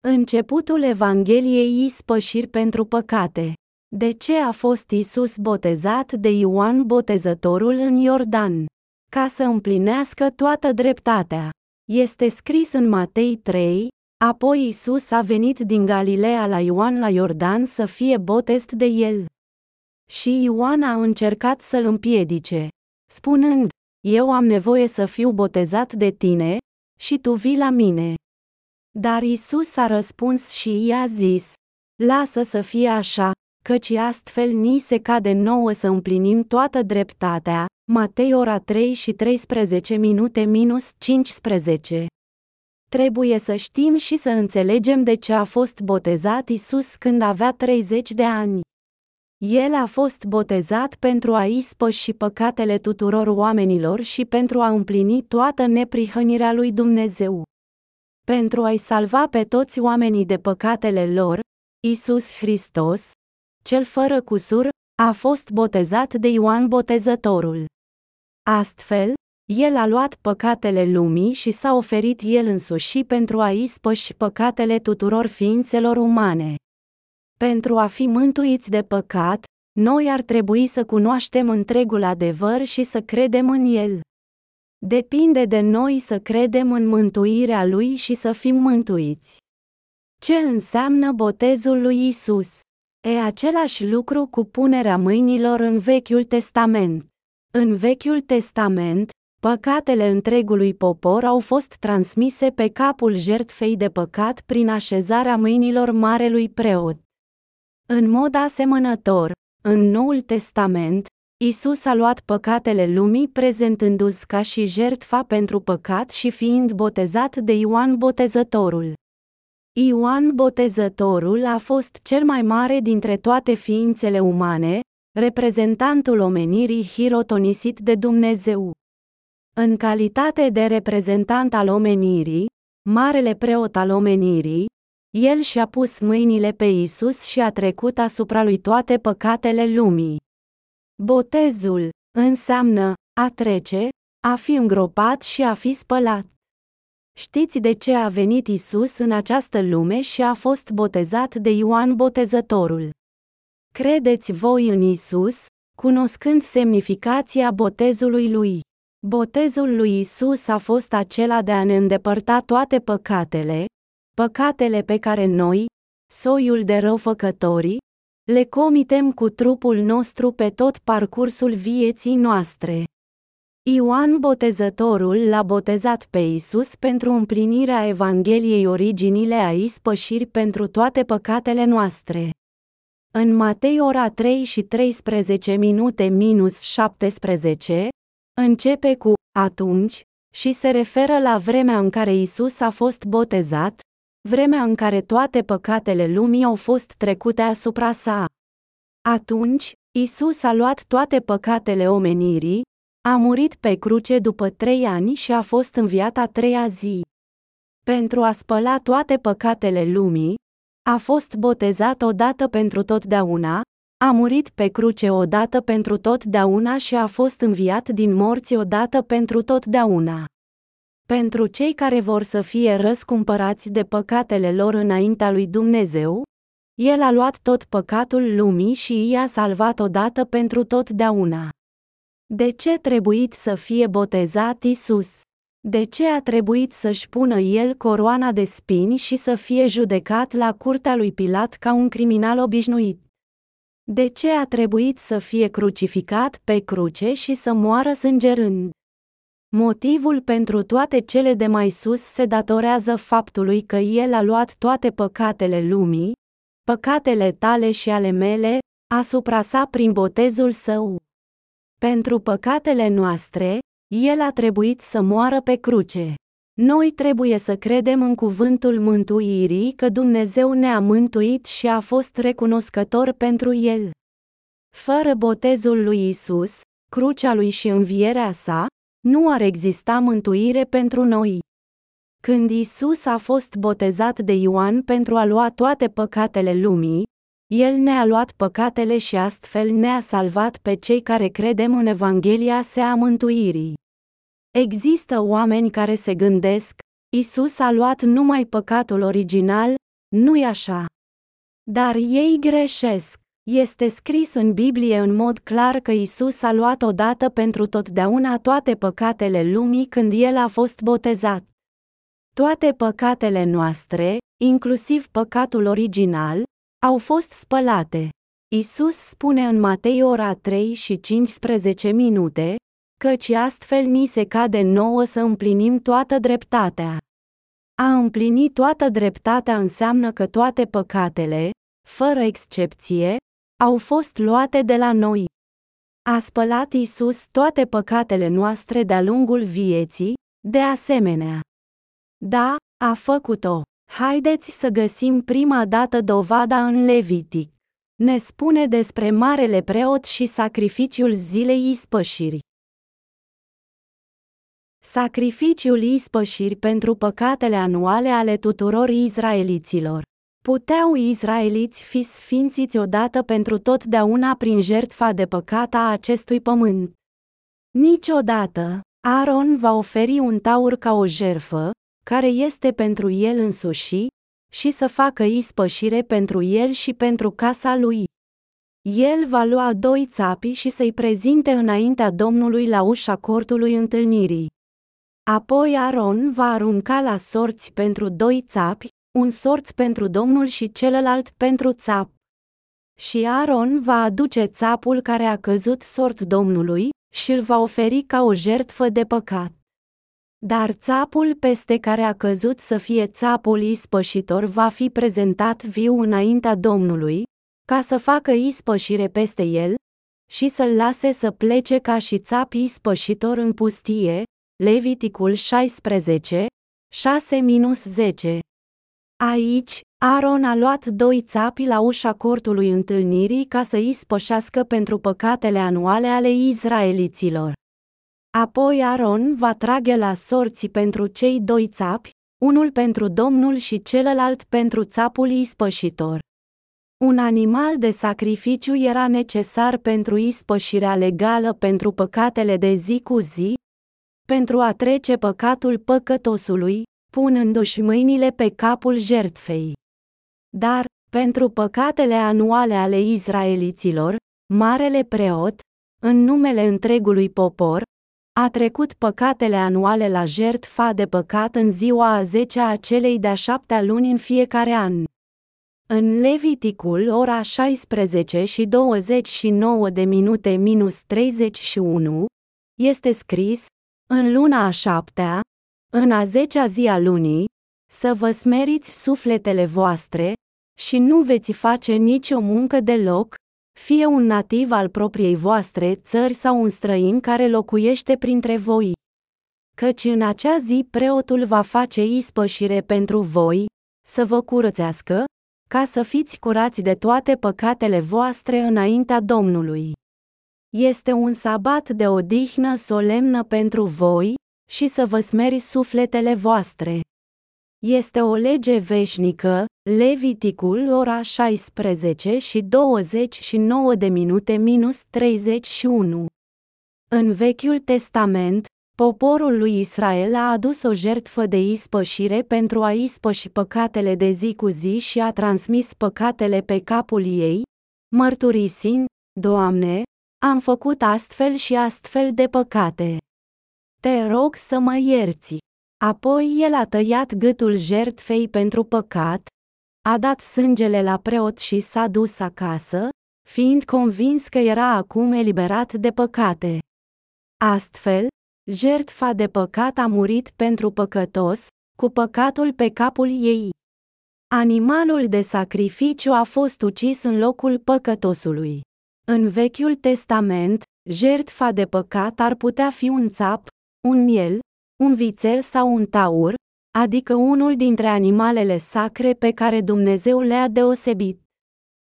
Începutul Evangheliei ispășiri pentru păcate. De ce a fost Isus botezat de Ioan Botezătorul în Iordan? Ca să împlinească toată dreptatea. Este scris în Matei 3, apoi Isus a venit din Galileea la Ioan la Iordan să fie botest de el. Și Ioan a încercat să-l împiedice, spunând, Eu am nevoie să fiu botezat de tine, și tu vii la mine. Dar Isus a răspuns și i-a zis, Lasă să fie așa, căci astfel ni se cade nouă să împlinim toată dreptatea, Matei ora 3 și 13 minute minus 15. Trebuie să știm și să înțelegem de ce a fost botezat Isus când avea 30 de ani. El a fost botezat pentru a ispăși păcatele tuturor oamenilor și pentru a împlini toată neprihănirea lui Dumnezeu. Pentru a-i salva pe toți oamenii de păcatele lor, Isus Hristos, cel fără cusur, a fost botezat de Ioan Botezătorul. Astfel, el a luat păcatele lumii și s-a oferit el însuși pentru a ispăși păcatele tuturor ființelor umane. Pentru a fi mântuiți de păcat, noi ar trebui să cunoaștem întregul adevăr și să credem în el. Depinde de noi să credem în mântuirea lui și să fim mântuiți. Ce înseamnă botezul lui Isus? E același lucru cu punerea mâinilor în Vechiul Testament. În Vechiul Testament, păcatele întregului popor au fost transmise pe capul jertfei de păcat prin așezarea mâinilor marelui preot. În mod asemănător, în Noul Testament, Isus a luat păcatele lumii prezentându-se ca și jertfa pentru păcat și fiind botezat de Ioan Botezătorul. Ioan Botezătorul a fost cel mai mare dintre toate ființele umane, reprezentantul omenirii hirotonisit de Dumnezeu. În calitate de reprezentant al omenirii, marele preot al omenirii, el și-a pus mâinile pe Isus și a trecut asupra lui toate păcatele lumii. Botezul înseamnă a trece, a fi îngropat și a fi spălat. Știți de ce a venit Isus în această lume și a fost botezat de Ioan Botezătorul? Credeți voi în Isus, cunoscând semnificația botezului lui. Botezul lui Isus a fost acela de a ne îndepărta toate păcatele, păcatele pe care noi, soiul de răufăcătorii, le comitem cu trupul nostru pe tot parcursul vieții noastre. Ioan Botezătorul l-a botezat pe Isus pentru împlinirea Evangheliei originile a ispășiri pentru toate păcatele noastre. În Matei ora 3 și 13 minute minus 17, începe cu atunci și se referă la vremea în care Isus a fost botezat, vremea în care toate păcatele lumii au fost trecute asupra sa. Atunci, Isus a luat toate păcatele omenirii, a murit pe cruce după trei ani și a fost înviat a treia zi. Pentru a spăla toate păcatele lumii, a fost botezat odată pentru totdeauna, a murit pe cruce odată pentru totdeauna și a fost înviat din morți odată pentru totdeauna. Pentru cei care vor să fie răscumpărați de păcatele lor înaintea lui Dumnezeu, El a luat tot păcatul lumii și i-a salvat odată pentru totdeauna. De ce trebuit să fie botezat Isus? De ce a trebuit să-și pună el coroana de spini și să fie judecat la curtea lui Pilat ca un criminal obișnuit? De ce a trebuit să fie crucificat pe cruce și să moară sângerând? Motivul pentru toate cele de mai sus se datorează faptului că El a luat toate păcatele lumii, păcatele tale și ale mele, asupra sa prin botezul său. Pentru păcatele noastre, El a trebuit să moară pe cruce. Noi trebuie să credem în cuvântul mântuirii că Dumnezeu ne-a mântuit și a fost recunoscător pentru El. Fără botezul lui Isus, crucea lui și învierea sa, nu ar exista mântuire pentru noi. Când Isus a fost botezat de Ioan pentru a lua toate păcatele lumii, el ne-a luat păcatele și astfel ne-a salvat pe cei care credem în Evanghelia a mântuirii. Există oameni care se gândesc, Isus a luat numai păcatul original, nu-i așa. Dar ei greșesc. Este scris în Biblie în mod clar că Isus a luat odată pentru totdeauna toate păcatele lumii când el a fost botezat. Toate păcatele noastre, inclusiv păcatul original, au fost spălate. Isus spune în Matei ora 3 și 15 minute, căci astfel ni se cade nouă să împlinim toată dreptatea. A împlini toată dreptatea înseamnă că toate păcatele, fără excepție, au fost luate de la noi. A spălat Isus toate păcatele noastre de-a lungul vieții, de asemenea. Da, a făcut-o. Haideți să găsim prima dată dovada în Levitic. Ne spune despre marele preot și sacrificiul zilei ispășirii. Sacrificiul ispășiri pentru păcatele anuale ale tuturor izraeliților. Puteau izraeliți fi sfințiți odată pentru totdeauna prin jertfa de păcat a acestui pământ. Niciodată, Aaron va oferi un taur ca o jerfă, care este pentru el însuși, și să facă ispășire pentru el și pentru casa lui. El va lua doi țapi și să-i prezinte înaintea Domnului la ușa cortului întâlnirii. Apoi Aaron va arunca la sorți pentru doi țapi, un sorț pentru Domnul și celălalt pentru țap. Și Aaron va aduce țapul care a căzut sorț Domnului și îl va oferi ca o jertfă de păcat. Dar țapul peste care a căzut să fie țapul ispășitor va fi prezentat viu înaintea Domnului, ca să facă ispășire peste el, și să-l lase să plece ca și țap ispășitor în pustie, Leviticul 16, 6-10. Aici, Aaron a luat doi țapi la ușa cortului întâlnirii ca să îi spășească pentru păcatele anuale ale izraeliților. Apoi Aaron va trage la sorții pentru cei doi țapi, unul pentru Domnul și celălalt pentru țapul ispășitor. Un animal de sacrificiu era necesar pentru ispășirea legală pentru păcatele de zi cu zi, pentru a trece păcatul păcătosului, punându-și mâinile pe capul jertfei. Dar, pentru păcatele anuale ale izraeliților, marele preot, în numele întregului popor, a trecut păcatele anuale la jertfa de păcat în ziua a zecea a celei de-a șaptea luni în fiecare an. În Leviticul ora 16 și 29 de minute minus 31, este scris, în luna a șaptea, în a zecea zi a lunii, să vă smeriți sufletele voastre, și nu veți face nicio muncă deloc, fie un nativ al propriei voastre țări sau un străin care locuiește printre voi. Căci în acea zi preotul va face ispășire pentru voi, să vă curățească, ca să fiți curați de toate păcatele voastre înaintea Domnului. Este un sabat de odihnă solemnă pentru voi, și să vă smeri sufletele voastre. Este o lege veșnică, Leviticul ora 16 și 29 de minute minus 31. În Vechiul Testament, poporul lui Israel a adus o jertfă de ispășire pentru a ispăși păcatele de zi cu zi și a transmis păcatele pe capul ei, mărturisind, Doamne, am făcut astfel și astfel de păcate. Te rog să mă ierți. Apoi el a tăiat gâtul jertfei pentru păcat, a dat sângele la preot și s-a dus acasă, fiind convins că era acum eliberat de păcate. Astfel, jertfa de păcat a murit pentru păcătos, cu păcatul pe capul ei. Animalul de sacrificiu a fost ucis în locul păcătosului. În Vechiul Testament, jertfa de păcat ar putea fi un țap, un miel, un vițel sau un taur, adică unul dintre animalele sacre pe care Dumnezeu le-a deosebit.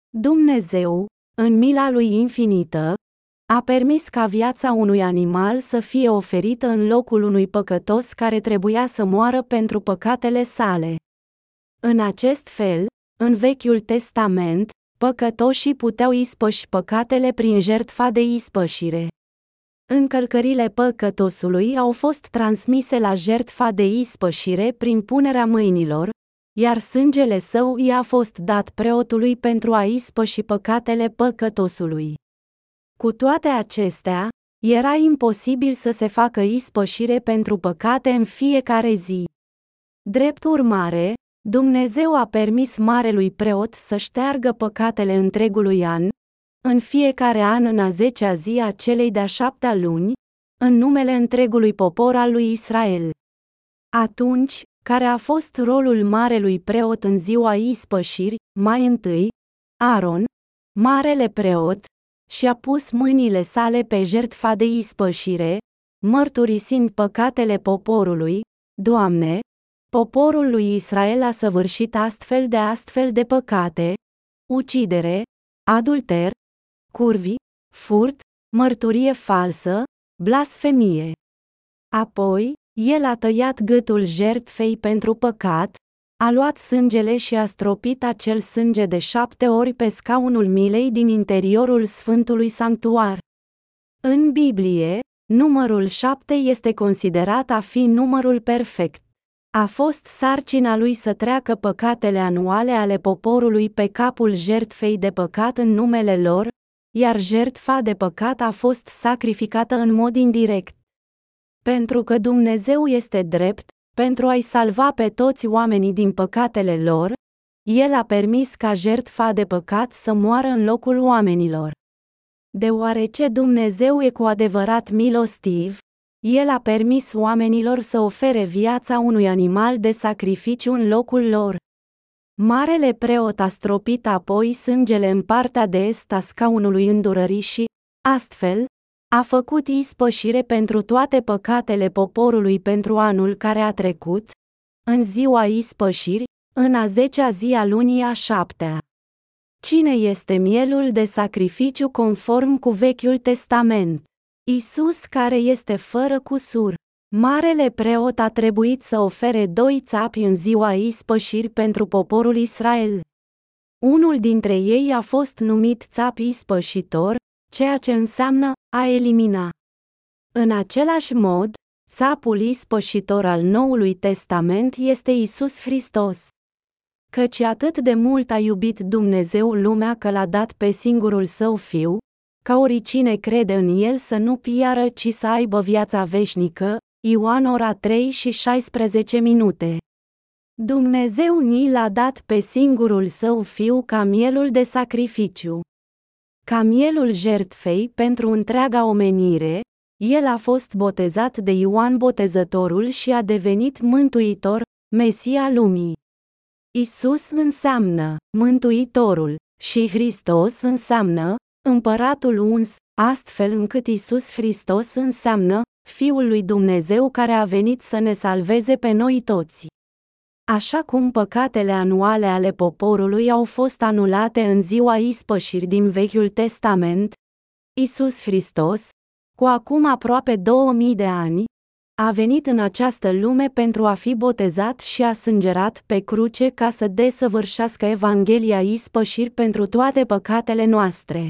Dumnezeu, în mila lui infinită, a permis ca viața unui animal să fie oferită în locul unui păcătos care trebuia să moară pentru păcatele sale. În acest fel, în Vechiul Testament, păcătoșii puteau ispăși păcatele prin jertfa de ispășire. Încălcările păcătosului au fost transmise la jertfa de ispășire prin punerea mâinilor, iar sângele său i-a fost dat preotului pentru a ispăși păcatele păcătosului. Cu toate acestea, era imposibil să se facă ispășire pentru păcate în fiecare zi. Drept urmare, Dumnezeu a permis marelui preot să șteargă păcatele întregului an, în fiecare an în a zecea zi a celei de-a șaptea luni, în numele întregului popor al lui Israel. Atunci, care a fost rolul marelui preot în ziua ispășiri, mai întâi, Aaron, marele preot, și-a pus mâinile sale pe jertfa de ispășire, mărturisind păcatele poporului, Doamne, poporul lui Israel a săvârșit astfel de astfel de păcate, ucidere, adulter, curvi, furt, mărturie falsă, blasfemie. Apoi, el a tăiat gâtul jertfei pentru păcat, a luat sângele și a stropit acel sânge de șapte ori pe scaunul milei din interiorul Sfântului Sanctuar. În Biblie, numărul șapte este considerat a fi numărul perfect. A fost sarcina lui să treacă păcatele anuale ale poporului pe capul jertfei de păcat în numele lor, iar jertfa de păcat a fost sacrificată în mod indirect. Pentru că Dumnezeu este drept, pentru a-i salva pe toți oamenii din păcatele lor, El a permis ca jertfa de păcat să moară în locul oamenilor. Deoarece Dumnezeu e cu adevărat milostiv, El a permis oamenilor să ofere viața unui animal de sacrificiu în locul lor. Marele preot a stropit apoi sângele în partea de est a scaunului îndurării și, astfel, a făcut ispășire pentru toate păcatele poporului pentru anul care a trecut, în ziua ispășiri, în a zecea zi a lunii a șaptea. Cine este mielul de sacrificiu conform cu Vechiul Testament? Isus care este fără cusur. Marele preot a trebuit să ofere doi țapi în ziua ispășiri pentru poporul Israel. Unul dintre ei a fost numit țap ispășitor, ceea ce înseamnă a elimina. În același mod, țapul ispășitor al Noului Testament este Isus Hristos. Căci atât de mult a iubit Dumnezeu lumea că l-a dat pe singurul său fiu, ca oricine crede în el să nu piară, ci să aibă viața veșnică, Ioan ora 3 și 16 minute. Dumnezeu ni l-a dat pe singurul său fiu ca mielul de sacrificiu. Ca mielul jertfei pentru întreaga omenire, el a fost botezat de Ioan Botezătorul și a devenit mântuitor, Mesia lumii. Isus înseamnă mântuitorul și Hristos înseamnă împăratul uns, astfel încât Isus Hristos înseamnă Fiul lui Dumnezeu care a venit să ne salveze pe noi toți. Așa cum păcatele anuale ale poporului au fost anulate în ziua ispășiri din Vechiul Testament, Isus Hristos, cu acum aproape 2000 de ani, a venit în această lume pentru a fi botezat și a sângerat pe cruce ca să desăvârșească Evanghelia ispășiri pentru toate păcatele noastre.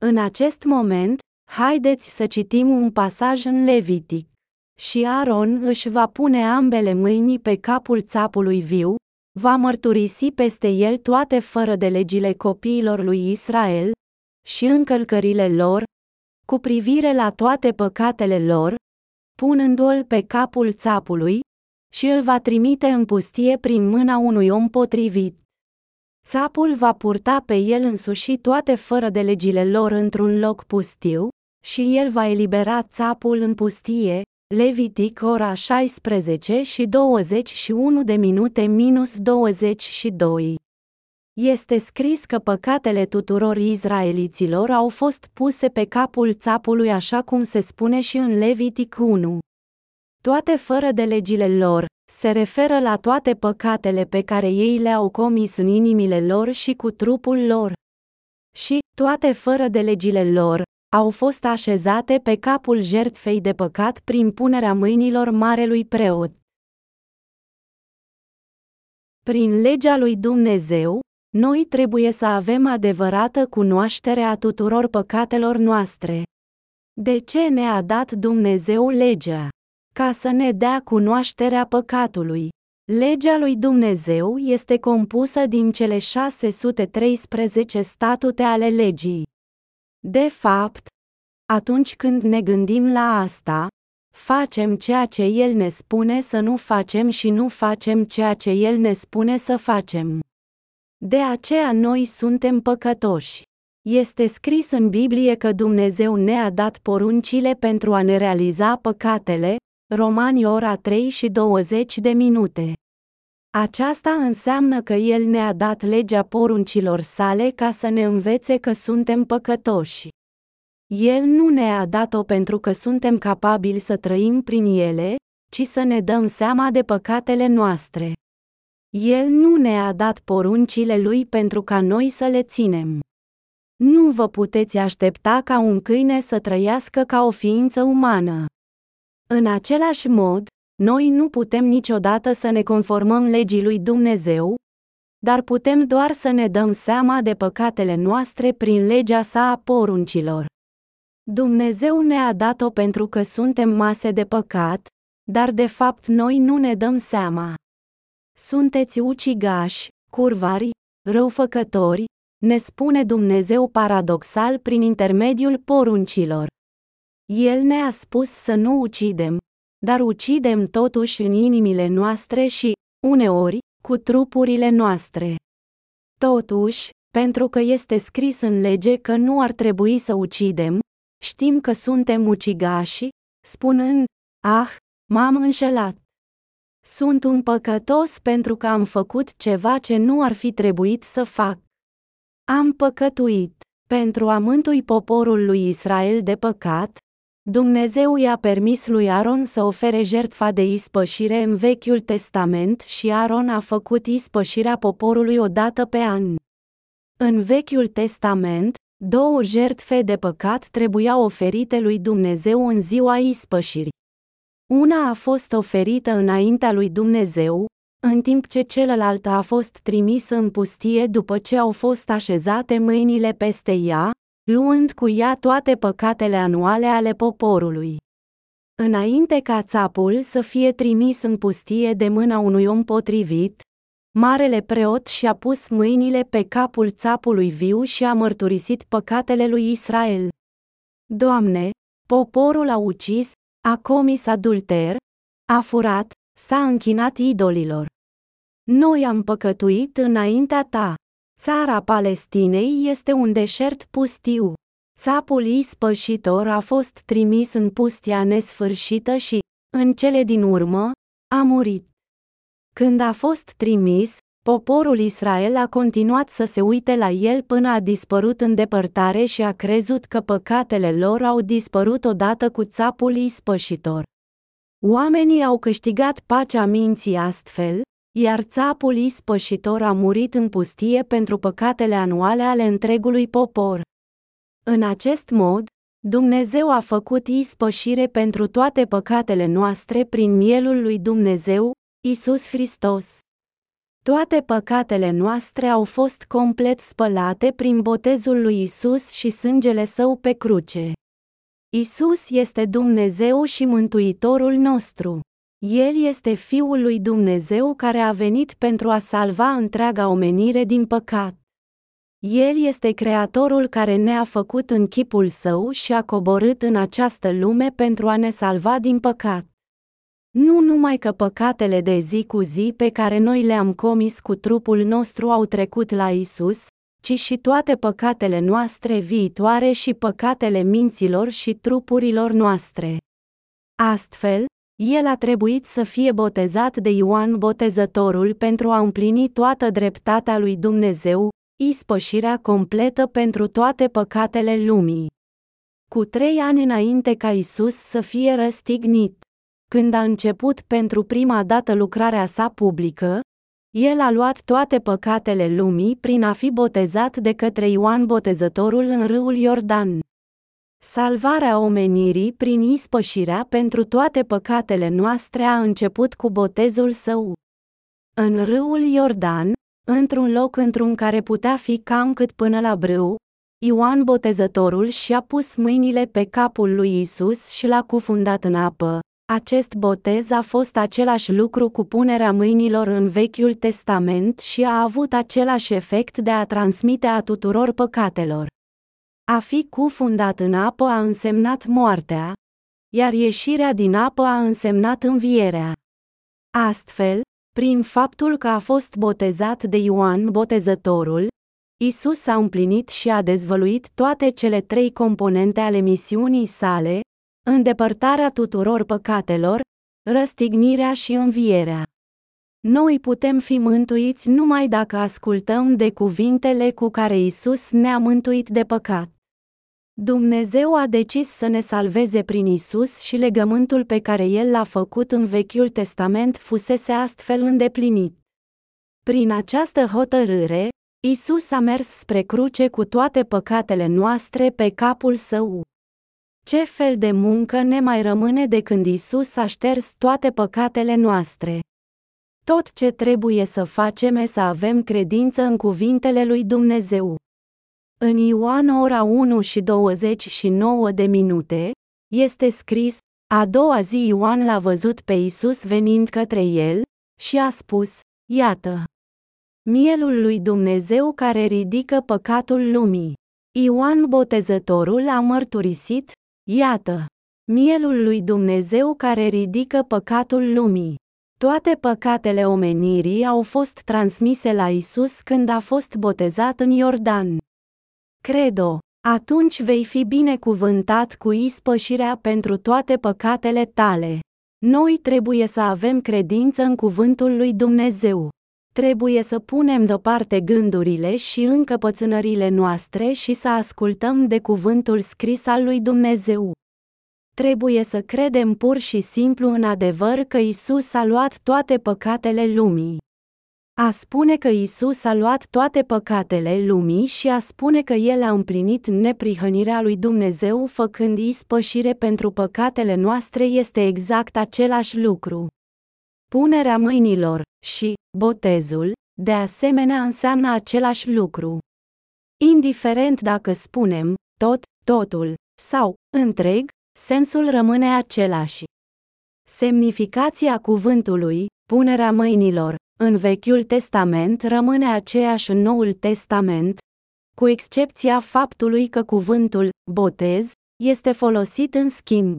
În acest moment, haideți să citim un pasaj în Levitic și Aaron își va pune ambele mâini pe capul țapului viu, va mărturisi peste el toate fără de legile copiilor lui Israel și încălcările lor, cu privire la toate păcatele lor, punându-l pe capul țapului, și îl va trimite în pustie prin mâna unui om potrivit. Țapul va purta pe el însuși toate fără de legile lor într-un loc pustiu, și el va elibera țapul în pustie, Levitic ora 16 și 21 de minute minus 22. Este scris că păcatele tuturor izraeliților au fost puse pe capul țapului așa cum se spune și în Levitic 1. Toate fără de legile lor, se referă la toate păcatele pe care ei le-au comis în inimile lor și cu trupul lor. Și, toate fără de legile lor, au fost așezate pe capul jertfei de păcat prin punerea mâinilor marelui preot. Prin legea lui Dumnezeu, noi trebuie să avem adevărată cunoaștere a tuturor păcatelor noastre. De ce ne-a dat Dumnezeu legea? Ca să ne dea cunoașterea păcatului. Legea lui Dumnezeu este compusă din cele 613 statute ale legii. De fapt, atunci când ne gândim la asta, facem ceea ce El ne spune să nu facem și nu facem ceea ce El ne spune să facem. De aceea noi suntem păcătoși. Este scris în Biblie că Dumnezeu ne-a dat poruncile pentru a ne realiza păcatele, Romani ora 3 și 20 de minute. Aceasta înseamnă că El ne-a dat legea poruncilor sale ca să ne învețe că suntem păcătoși. El nu ne-a dat-o pentru că suntem capabili să trăim prin ele, ci să ne dăm seama de păcatele noastre. El nu ne-a dat poruncile lui pentru ca noi să le ținem. Nu vă puteți aștepta ca un câine să trăiască ca o ființă umană. În același mod, noi nu putem niciodată să ne conformăm legii lui Dumnezeu, dar putem doar să ne dăm seama de păcatele noastre prin legea sa a poruncilor. Dumnezeu ne-a dat-o pentru că suntem mase de păcat, dar de fapt noi nu ne dăm seama. Sunteți ucigași, curvari, răufăcători, ne spune Dumnezeu paradoxal prin intermediul poruncilor. El ne-a spus să nu ucidem, dar ucidem totuși în inimile noastre și, uneori, cu trupurile noastre. Totuși, pentru că este scris în lege că nu ar trebui să ucidem, știm că suntem ucigași, spunând, ah, m-am înșelat. Sunt un păcătos pentru că am făcut ceva ce nu ar fi trebuit să fac. Am păcătuit. Pentru a mântui poporul lui Israel de păcat, Dumnezeu i-a permis lui Aron să ofere jertfa de ispășire în Vechiul Testament și Aron a făcut ispășirea poporului o dată pe an. În Vechiul Testament, două jertfe de păcat trebuiau oferite lui Dumnezeu în ziua ispășirii. Una a fost oferită înaintea lui Dumnezeu, în timp ce celălalt a fost trimis în pustie după ce au fost așezate mâinile peste ea, luând cu ea toate păcatele anuale ale poporului. Înainte ca țapul să fie trimis în pustie de mâna unui om potrivit, marele preot și-a pus mâinile pe capul țapului viu și a mărturisit păcatele lui Israel. Doamne, poporul a ucis, a comis adulter, a furat, s-a închinat idolilor. Noi am păcătuit înaintea ta. Țara Palestinei este un deșert pustiu. Țapul ispășitor a fost trimis în pustia nesfârșită și, în cele din urmă, a murit. Când a fost trimis, poporul Israel a continuat să se uite la el până a dispărut în depărtare și a crezut că păcatele lor au dispărut odată cu țapul ispășitor. Oamenii au câștigat pacea minții astfel, iar țapul ispășitor a murit în pustie pentru păcatele anuale ale întregului popor. În acest mod, Dumnezeu a făcut ispășire pentru toate păcatele noastre prin mielul lui Dumnezeu, Isus Hristos. Toate păcatele noastre au fost complet spălate prin botezul lui Isus și sângele său pe cruce. Isus este Dumnezeu și Mântuitorul nostru. El este Fiul lui Dumnezeu care a venit pentru a salva întreaga omenire din păcat. El este Creatorul care ne-a făcut în chipul său și a coborât în această lume pentru a ne salva din păcat. Nu numai că păcatele de zi cu zi pe care noi le-am comis cu trupul nostru au trecut la Isus, ci și toate păcatele noastre viitoare și păcatele minților și trupurilor noastre. Astfel, el a trebuit să fie botezat de Ioan Botezătorul pentru a împlini toată dreptatea lui Dumnezeu, ispășirea completă pentru toate păcatele lumii. Cu trei ani înainte ca Isus să fie răstignit, când a început pentru prima dată lucrarea sa publică, el a luat toate păcatele lumii prin a fi botezat de către Ioan Botezătorul în râul Iordan. Salvarea omenirii prin ispășirea pentru toate păcatele noastre a început cu botezul său. În râul Iordan, într-un loc într-un care putea fi cam cât până la brâu, Ioan Botezătorul și-a pus mâinile pe capul lui Isus și l-a cufundat în apă. Acest botez a fost același lucru cu punerea mâinilor în Vechiul Testament și a avut același efect de a transmite a tuturor păcatelor. A fi cufundat în apă a însemnat moartea, iar ieșirea din apă a însemnat învierea. Astfel, prin faptul că a fost botezat de Ioan Botezătorul, Isus a împlinit și a dezvăluit toate cele trei componente ale misiunii sale, îndepărtarea tuturor păcatelor, răstignirea și învierea. Noi putem fi mântuiți numai dacă ascultăm de cuvintele cu care Isus ne-a mântuit de păcat. Dumnezeu a decis să ne salveze prin Isus și legământul pe care El l-a făcut în Vechiul Testament fusese astfel îndeplinit. Prin această hotărâre, Isus a mers spre cruce cu toate păcatele noastre pe capul său. Ce fel de muncă ne mai rămâne de când Isus a șters toate păcatele noastre? Tot ce trebuie să facem e să avem credință în cuvintele lui Dumnezeu. În Ioan ora 1 și 29 de minute, este scris, a doua zi Ioan l-a văzut pe Isus venind către el, și a spus, Iată! Mielul lui Dumnezeu care ridică păcatul lumii. Ioan Botezătorul a mărturisit, Iată! Mielul lui Dumnezeu care ridică păcatul lumii. Toate păcatele omenirii au fost transmise la Isus când a fost botezat în Iordan. Credo, atunci vei fi binecuvântat cu ispășirea pentru toate păcatele tale. Noi trebuie să avem credință în cuvântul lui Dumnezeu. Trebuie să punem deoparte gândurile și încăpățânările noastre și să ascultăm de cuvântul scris al lui Dumnezeu. Trebuie să credem pur și simplu în adevăr că Isus a luat toate păcatele lumii. A spune că Isus a luat toate păcatele lumii și a spune că El a împlinit neprihănirea lui Dumnezeu făcând ispășire pentru păcatele noastre este exact același lucru. Punerea mâinilor și botezul, de asemenea, înseamnă același lucru. Indiferent dacă spunem tot, totul sau întreg, sensul rămâne același. Semnificația cuvântului, punerea mâinilor, în Vechiul Testament rămâne aceeași în Noul Testament, cu excepția faptului că cuvântul botez este folosit în schimb.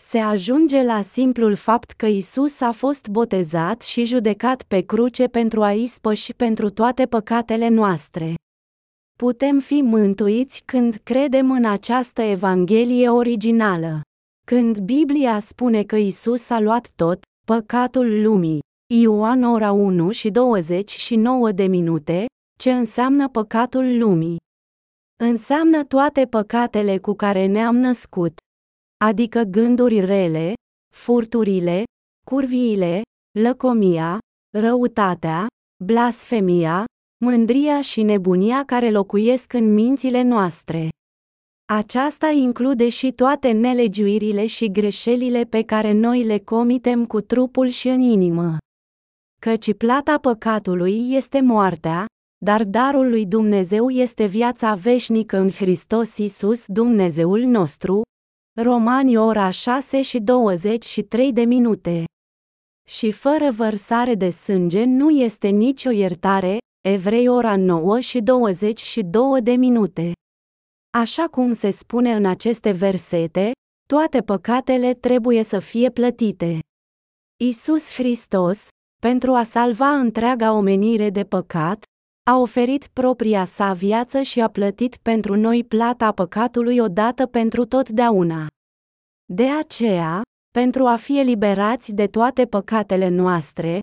Se ajunge la simplul fapt că Isus a fost botezat și judecat pe cruce pentru a ispăși pentru toate păcatele noastre. Putem fi mântuiți când credem în această Evanghelie originală. Când Biblia spune că Isus a luat tot păcatul lumii, Ioan ora 1 și 29 de minute, ce înseamnă păcatul lumii. Înseamnă toate păcatele cu care ne-am născut, adică gânduri rele, furturile, curviile, lăcomia, răutatea, blasfemia, mândria și nebunia care locuiesc în mințile noastre. Aceasta include și toate nelegiuirile și greșelile pe care noi le comitem cu trupul și în inimă căci plata păcatului este moartea, dar darul lui Dumnezeu este viața veșnică în Hristos Isus Dumnezeul nostru. Romani ora 6 și 23 de minute. Și fără vărsare de sânge nu este nicio iertare, Evrei ora 9 și 22 de minute. Așa cum se spune în aceste versete, toate păcatele trebuie să fie plătite. Isus Hristos, pentru a salva întreaga omenire de păcat, a oferit propria sa viață și a plătit pentru noi plata păcatului odată pentru totdeauna. De aceea, pentru a fi eliberați de toate păcatele noastre,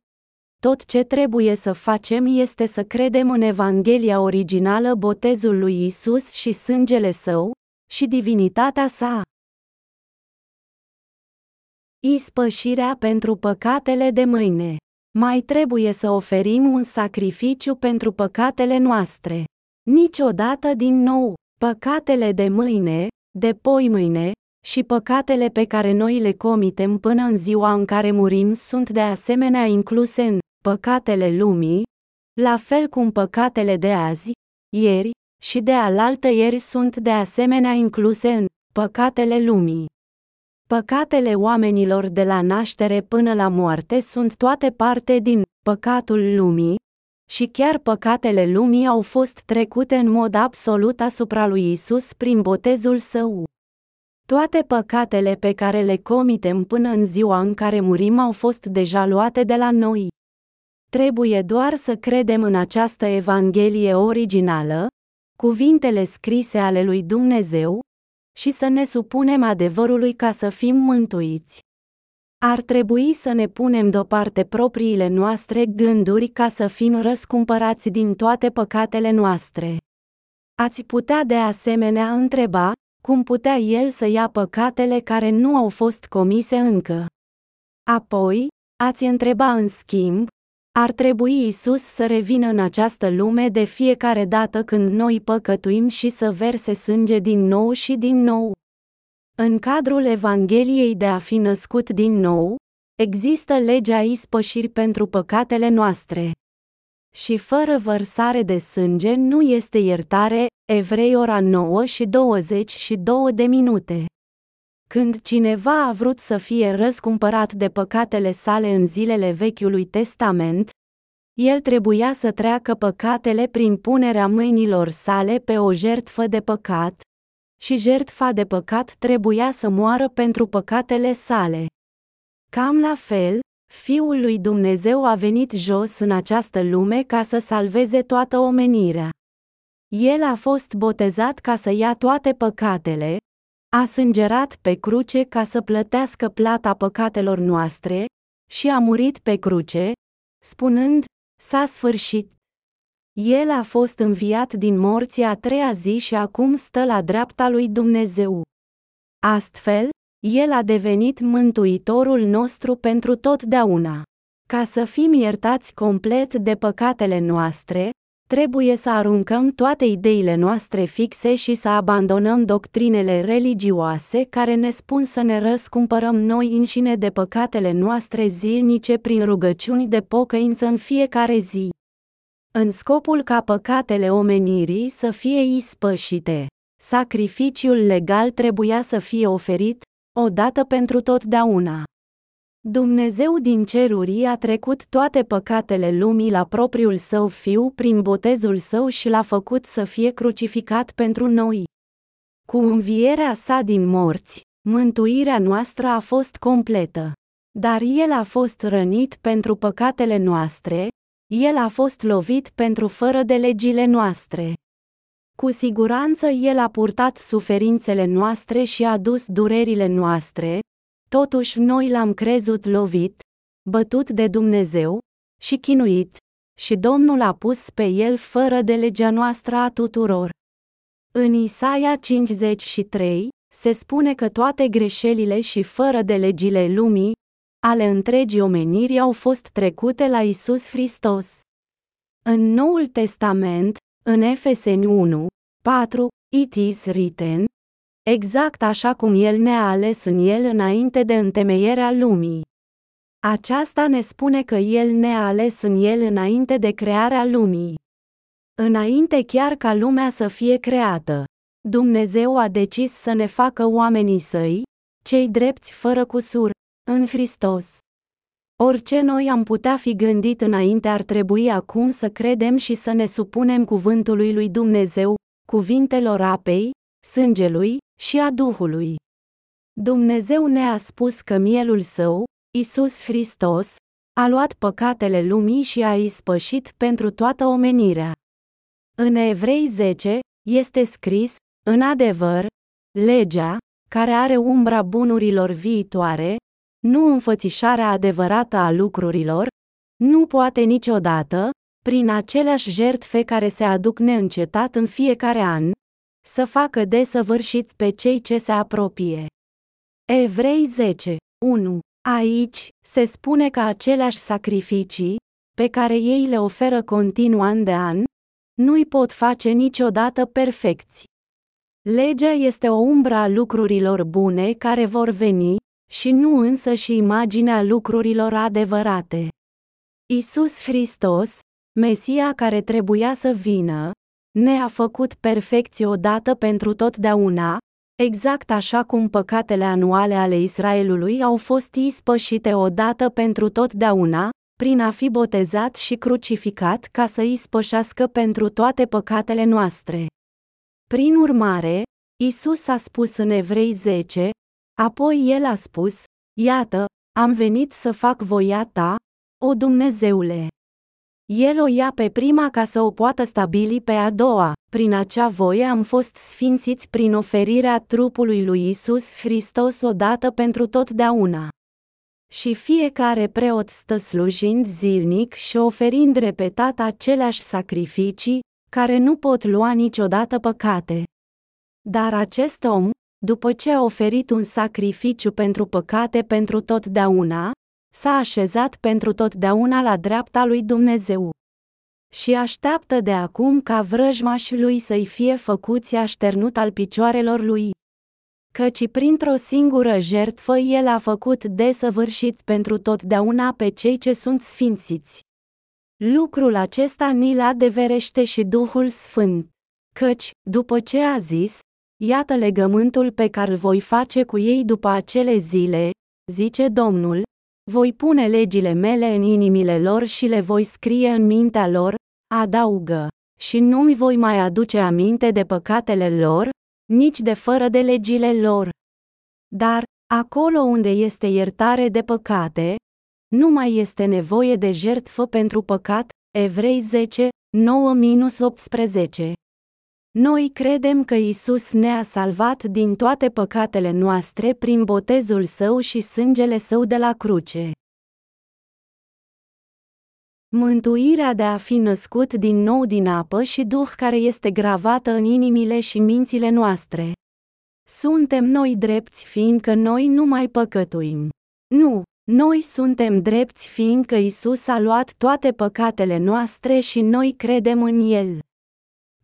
tot ce trebuie să facem este să credem în Evanghelia originală botezul lui Isus și sângele său, și divinitatea sa. Ispășirea pentru păcatele de mâine. Mai trebuie să oferim un sacrificiu pentru păcatele noastre. Niciodată din nou, păcatele de mâine, de poi mâine, și păcatele pe care noi le comitem până în ziua în care murim sunt de asemenea incluse în păcatele lumii, la fel cum păcatele de azi, ieri și de alaltă ieri sunt de asemenea incluse în păcatele lumii. Păcatele oamenilor de la naștere până la moarte sunt toate parte din păcatul lumii, și chiar păcatele lumii au fost trecute în mod absolut asupra lui Isus prin botezul său. Toate păcatele pe care le comitem până în ziua în care murim au fost deja luate de la noi. Trebuie doar să credem în această Evanghelie originală, cuvintele scrise ale lui Dumnezeu, și să ne supunem adevărului ca să fim mântuiți. Ar trebui să ne punem deoparte propriile noastre gânduri ca să fim răscumpărați din toate păcatele noastre. Ați putea de asemenea întreba, cum putea el să ia păcatele care nu au fost comise încă. Apoi, ați întreba în schimb, ar trebui Isus să revină în această lume de fiecare dată când noi păcătuim și să verse sânge din nou și din nou. În cadrul Evangheliei de a fi născut din nou, există legea ispășiri pentru păcatele noastre. Și fără vărsare de sânge nu este iertare, Evrei ora 9 și 22 de minute. Când cineva a vrut să fie răscumpărat de păcatele sale în zilele Vechiului Testament, el trebuia să treacă păcatele prin punerea mâinilor sale pe o jertfă de păcat, și jertfa de păcat trebuia să moară pentru păcatele sale. Cam la fel, Fiul lui Dumnezeu a venit jos în această lume ca să salveze toată omenirea. El a fost botezat ca să ia toate păcatele, a sângerat pe cruce ca să plătească plata păcatelor noastre, și a murit pe cruce, spunând, s-a sfârșit. El a fost înviat din morții a treia zi și acum stă la dreapta lui Dumnezeu. Astfel, El a devenit mântuitorul nostru pentru totdeauna. Ca să fim iertați complet de păcatele noastre, Trebuie să aruncăm toate ideile noastre fixe și să abandonăm doctrinele religioase care ne spun să ne răscumpărăm noi înșine de păcatele noastre zilnice prin rugăciuni de pocăință în fiecare zi. În scopul ca păcatele omenirii să fie ispășite, sacrificiul legal trebuia să fie oferit, odată pentru totdeauna. Dumnezeu din ceruri a trecut toate păcatele lumii la propriul său fiu prin botezul său și l-a făcut să fie crucificat pentru noi. Cu învierea sa din morți, mântuirea noastră a fost completă. Dar el a fost rănit pentru păcatele noastre, el a fost lovit pentru fără de legile noastre. Cu siguranță el a purtat suferințele noastre și a dus durerile noastre, Totuși noi l-am crezut lovit, bătut de Dumnezeu, și chinuit, și Domnul a pus pe el fără de legea noastră a tuturor. În Isaia 53, se spune că toate greșelile și fără de legile lumii, ale întregii omeniri au fost trecute la Isus Hristos. În Noul Testament, în Efeseni 1, 4, it is written, exact așa cum El ne-a ales în El înainte de întemeierea lumii. Aceasta ne spune că El ne-a ales în El înainte de crearea lumii. Înainte chiar ca lumea să fie creată, Dumnezeu a decis să ne facă oamenii săi, cei drepți fără cusur, în Hristos. Orice noi am putea fi gândit înainte ar trebui acum să credem și să ne supunem cuvântului lui Dumnezeu, cuvintelor apei, sângelui și a Duhului. Dumnezeu ne-a spus că mielul său, Isus Hristos, a luat păcatele lumii și a ispășit pentru toată omenirea. În Evrei 10, este scris, în adevăr, legea, care are umbra bunurilor viitoare, nu înfățișarea adevărată a lucrurilor, nu poate niciodată, prin aceleași jertfe care se aduc neîncetat în fiecare an, să facă desăvârșiți pe cei ce se apropie. Evrei 10. 1. Aici, se spune că aceleași sacrificii, pe care ei le oferă continuu an de an, nu-i pot face niciodată perfecți. Legea este o umbră a lucrurilor bune care vor veni, și nu însă și imaginea lucrurilor adevărate. Isus Hristos, Mesia care trebuia să vină, ne-a făcut perfecți odată pentru totdeauna, exact așa cum păcatele anuale ale Israelului au fost ispășite odată pentru totdeauna, prin a fi botezat și crucificat ca să ispășească pentru toate păcatele noastre. Prin urmare, Isus a spus în Evrei 10, apoi el a spus, Iată, am venit să fac voia ta, o Dumnezeule. El o ia pe prima ca să o poată stabili pe a doua. Prin acea voie am fost sfințiți prin oferirea trupului lui Isus Hristos odată pentru totdeauna. Și fiecare preot stă slujind zilnic și oferind repetat aceleași sacrificii, care nu pot lua niciodată păcate. Dar acest om, după ce a oferit un sacrificiu pentru păcate pentru totdeauna, s-a așezat pentru totdeauna la dreapta lui Dumnezeu. Și așteaptă de acum ca vrăjmașii lui să-i fie făcuți așternut al picioarelor lui. Căci printr-o singură jertfă el a făcut desăvârșit pentru totdeauna pe cei ce sunt sfințiți. Lucrul acesta ni-l adeverește și Duhul Sfânt. Căci, după ce a zis, iată legământul pe care îl voi face cu ei după acele zile, zice Domnul, voi pune legile mele în inimile lor și le voi scrie în mintea lor, adaugă, și nu-mi voi mai aduce aminte de păcatele lor, nici de fără de legile lor. Dar, acolo unde este iertare de păcate, nu mai este nevoie de jertfă pentru păcat, Evrei 10, 9-18. Noi credem că Isus ne-a salvat din toate păcatele noastre prin botezul său și sângele său de la cruce. Mântuirea de a fi născut din nou din apă și Duh care este gravată în inimile și mințile noastre. Suntem noi drepți fiindcă noi nu mai păcătuim. Nu, noi suntem drepți fiindcă Isus a luat toate păcatele noastre și noi credem în El.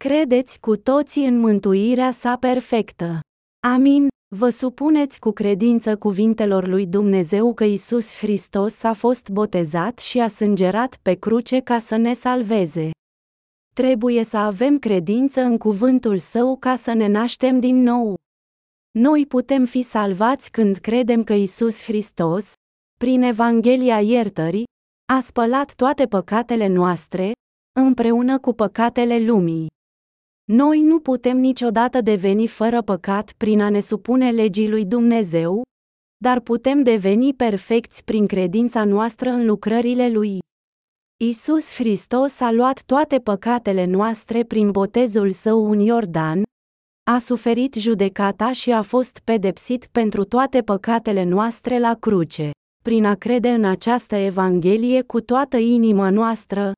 Credeți cu toții în mântuirea sa perfectă. Amin. Vă supuneți cu credință cuvintelor lui Dumnezeu că Isus Hristos a fost botezat și a sângerat pe cruce ca să ne salveze. Trebuie să avem credință în cuvântul său ca să ne naștem din nou. Noi putem fi salvați când credem că Isus Hristos, prin Evanghelia iertării, a spălat toate păcatele noastre, împreună cu păcatele lumii. Noi nu putem niciodată deveni fără păcat prin a ne supune legii lui Dumnezeu, dar putem deveni perfecți prin credința noastră în lucrările lui. Isus Hristos a luat toate păcatele noastre prin botezul său în Iordan, a suferit judecata și a fost pedepsit pentru toate păcatele noastre la cruce. Prin a crede în această Evanghelie cu toată inima noastră,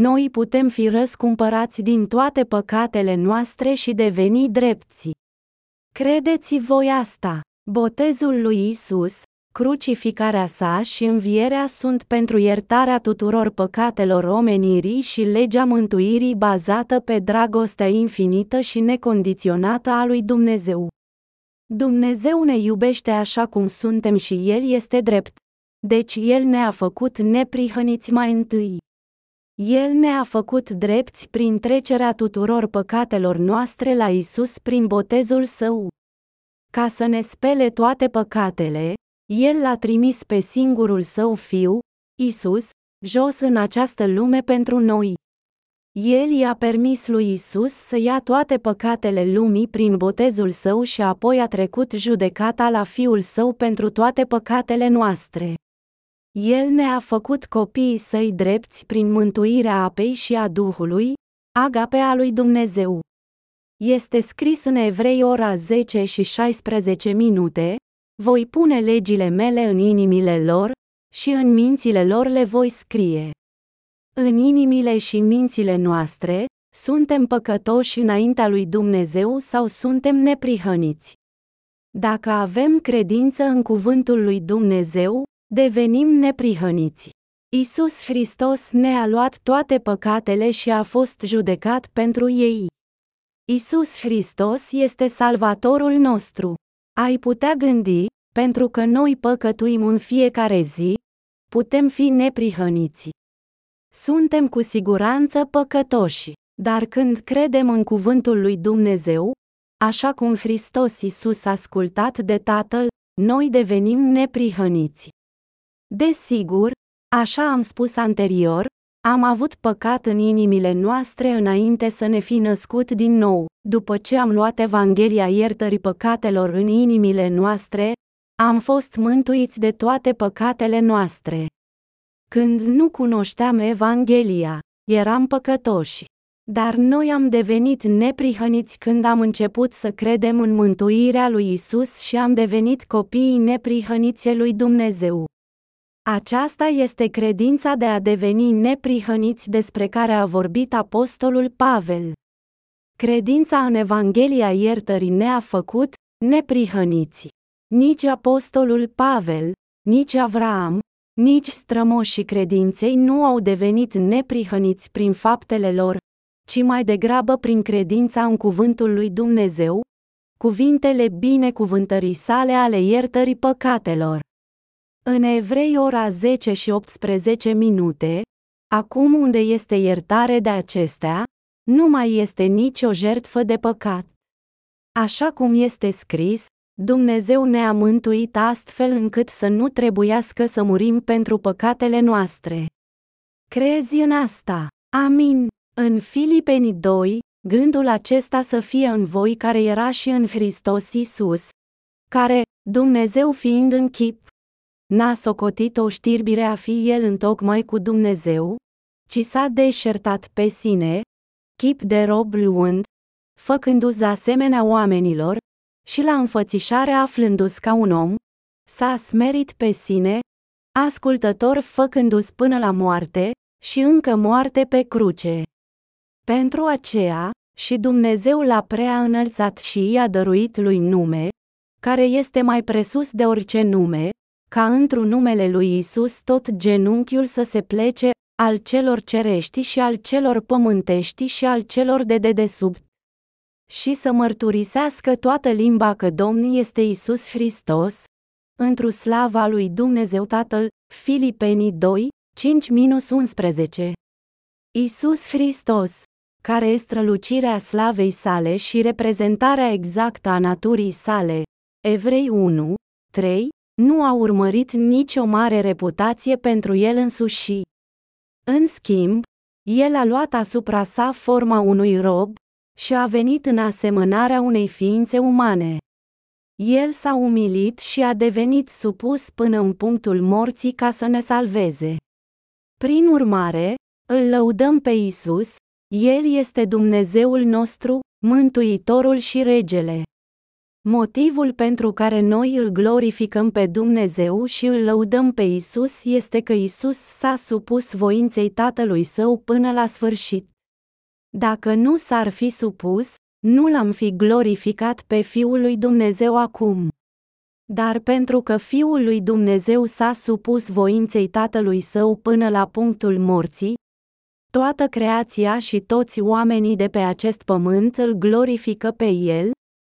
noi putem fi răscumpărați din toate păcatele noastre și deveni drepți. Credeți voi asta? Botezul lui Isus, crucificarea sa și învierea sunt pentru iertarea tuturor păcatelor omenirii și legea mântuirii bazată pe dragostea infinită și necondiționată a lui Dumnezeu. Dumnezeu ne iubește așa cum suntem și El este drept. Deci El ne-a făcut neprihăniți mai întâi. El ne-a făcut drepți prin trecerea tuturor păcatelor noastre la Isus prin botezul său. Ca să ne spele toate păcatele, El l-a trimis pe singurul său fiu, Isus, jos în această lume pentru noi. El i-a permis lui Isus să ia toate păcatele lumii prin botezul său și apoi a trecut judecata la fiul său pentru toate păcatele noastre. El ne-a făcut copiii săi drepți prin mântuirea apei și a Duhului, agape a lui Dumnezeu. Este scris în Evrei ora 10 și 16 minute, voi pune legile mele în inimile lor, și în mințile lor le voi scrie. În inimile și mințile noastre, suntem păcătoși înaintea lui Dumnezeu sau suntem neprihăniți. Dacă avem credință în cuvântul lui Dumnezeu, devenim neprihăniți. Isus Hristos ne-a luat toate păcatele și a fost judecat pentru ei. Isus Hristos este salvatorul nostru. Ai putea gândi, pentru că noi păcătuim în fiecare zi, putem fi neprihăniți. Suntem cu siguranță păcătoși, dar când credem în cuvântul lui Dumnezeu, așa cum Hristos Isus a ascultat de Tatăl, noi devenim neprihăniți. Desigur, așa am spus anterior, am avut păcat în inimile noastre înainte să ne fi născut din nou. După ce am luat Evanghelia iertării păcatelor în inimile noastre, am fost mântuiți de toate păcatele noastre. Când nu cunoșteam Evanghelia, eram păcătoși. Dar noi am devenit neprihăniți când am început să credem în mântuirea lui Isus și am devenit copiii neprihăniți lui Dumnezeu. Aceasta este credința de a deveni neprihăniți despre care a vorbit apostolul Pavel. Credința în Evanghelia iertării ne-a făcut neprihăniți. Nici apostolul Pavel, nici Avraam, nici strămoșii credinței nu au devenit neprihăniți prin faptele lor, ci mai degrabă prin credința în cuvântul lui Dumnezeu, cuvintele binecuvântării sale ale iertării păcatelor. În Evrei ora 10 și 18 minute, acum unde este iertare de acestea, nu mai este nicio jertfă de păcat. Așa cum este scris, Dumnezeu ne-a mântuit astfel încât să nu trebuiască să murim pentru păcatele noastre. Crezi în asta? Amin. În Filipeni 2, gândul acesta să fie în voi care era și în Hristos Isus, care, Dumnezeu fiind în chip, n-a socotit o știrbire a fi el întocmai cu Dumnezeu, ci s-a deșertat pe sine, chip de rob luând, făcându-se asemenea oamenilor, și la înfățișare aflându-se ca un om, s-a smerit pe sine, ascultător făcându-se până la moarte, și încă moarte pe cruce. Pentru aceea, și Dumnezeu l-a prea înălțat și i-a dăruit lui nume, care este mai presus de orice nume, ca într-un numele lui Isus tot genunchiul să se plece, al celor cerești și al celor pământești și al celor de dedesubt. Și să mărturisească toată limba că Domnul este Isus Hristos, întru slava lui Dumnezeu Tatăl, Filipenii 2, 5-11. Isus Hristos, care este strălucirea slavei sale și reprezentarea exactă a naturii sale, Evrei 1, 3, nu a urmărit nicio mare reputație pentru el însuși. În schimb, el a luat asupra sa forma unui rob și a venit în asemănarea unei ființe umane. El s-a umilit și a devenit supus până în punctul morții ca să ne salveze. Prin urmare, îl lăudăm pe Isus, El este Dumnezeul nostru, Mântuitorul și Regele. Motivul pentru care noi îl glorificăm pe Dumnezeu și îl lăudăm pe Isus este că Isus s-a supus voinței Tatălui Său până la sfârșit. Dacă nu s-ar fi supus, nu l-am fi glorificat pe Fiul lui Dumnezeu acum. Dar pentru că Fiul lui Dumnezeu s-a supus voinței Tatălui Său până la punctul morții, toată creația și toți oamenii de pe acest pământ îl glorifică pe El,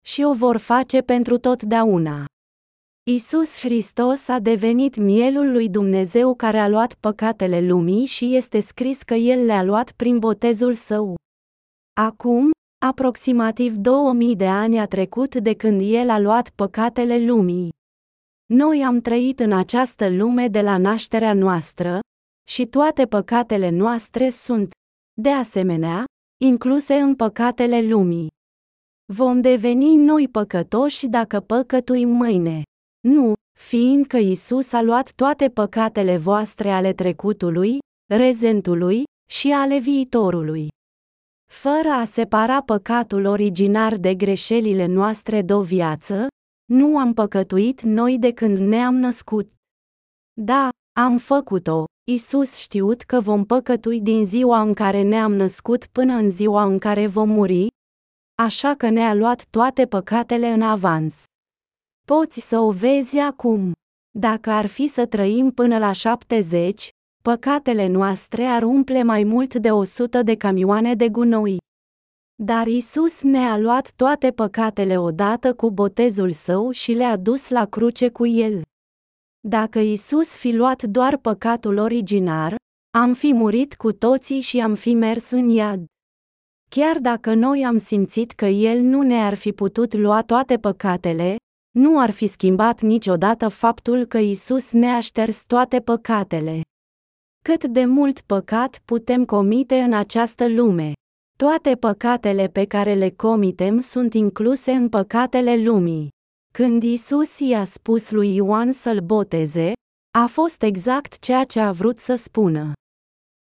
și o vor face pentru totdeauna. Isus Hristos a devenit mielul lui Dumnezeu care a luat păcatele lumii și este scris că El le-a luat prin botezul său. Acum, aproximativ 2000 de ani a trecut de când El a luat păcatele lumii. Noi am trăit în această lume de la nașterea noastră, și toate păcatele noastre sunt, de asemenea, incluse în păcatele lumii. Vom deveni noi păcătoși dacă păcătuim mâine. Nu, fiindcă Isus a luat toate păcatele voastre ale trecutului, rezentului și ale viitorului. Fără a separa păcatul originar de greșelile noastre de o viață, nu am păcătuit noi de când ne-am născut. Da, am făcut-o, Isus știut că vom păcătui din ziua în care ne-am născut până în ziua în care vom muri, așa că ne-a luat toate păcatele în avans. Poți să o vezi acum. Dacă ar fi să trăim până la 70, păcatele noastre ar umple mai mult de 100 de camioane de gunoi. Dar Isus ne-a luat toate păcatele odată cu botezul său și le-a dus la cruce cu el. Dacă Isus fi luat doar păcatul originar, am fi murit cu toții și am fi mers în iad. Chiar dacă noi am simțit că El nu ne-ar fi putut lua toate păcatele, nu ar fi schimbat niciodată faptul că Isus ne-a șters toate păcatele. Cât de mult păcat putem comite în această lume? Toate păcatele pe care le comitem sunt incluse în păcatele lumii. Când Isus i-a spus lui Ioan să-l boteze, a fost exact ceea ce a vrut să spună.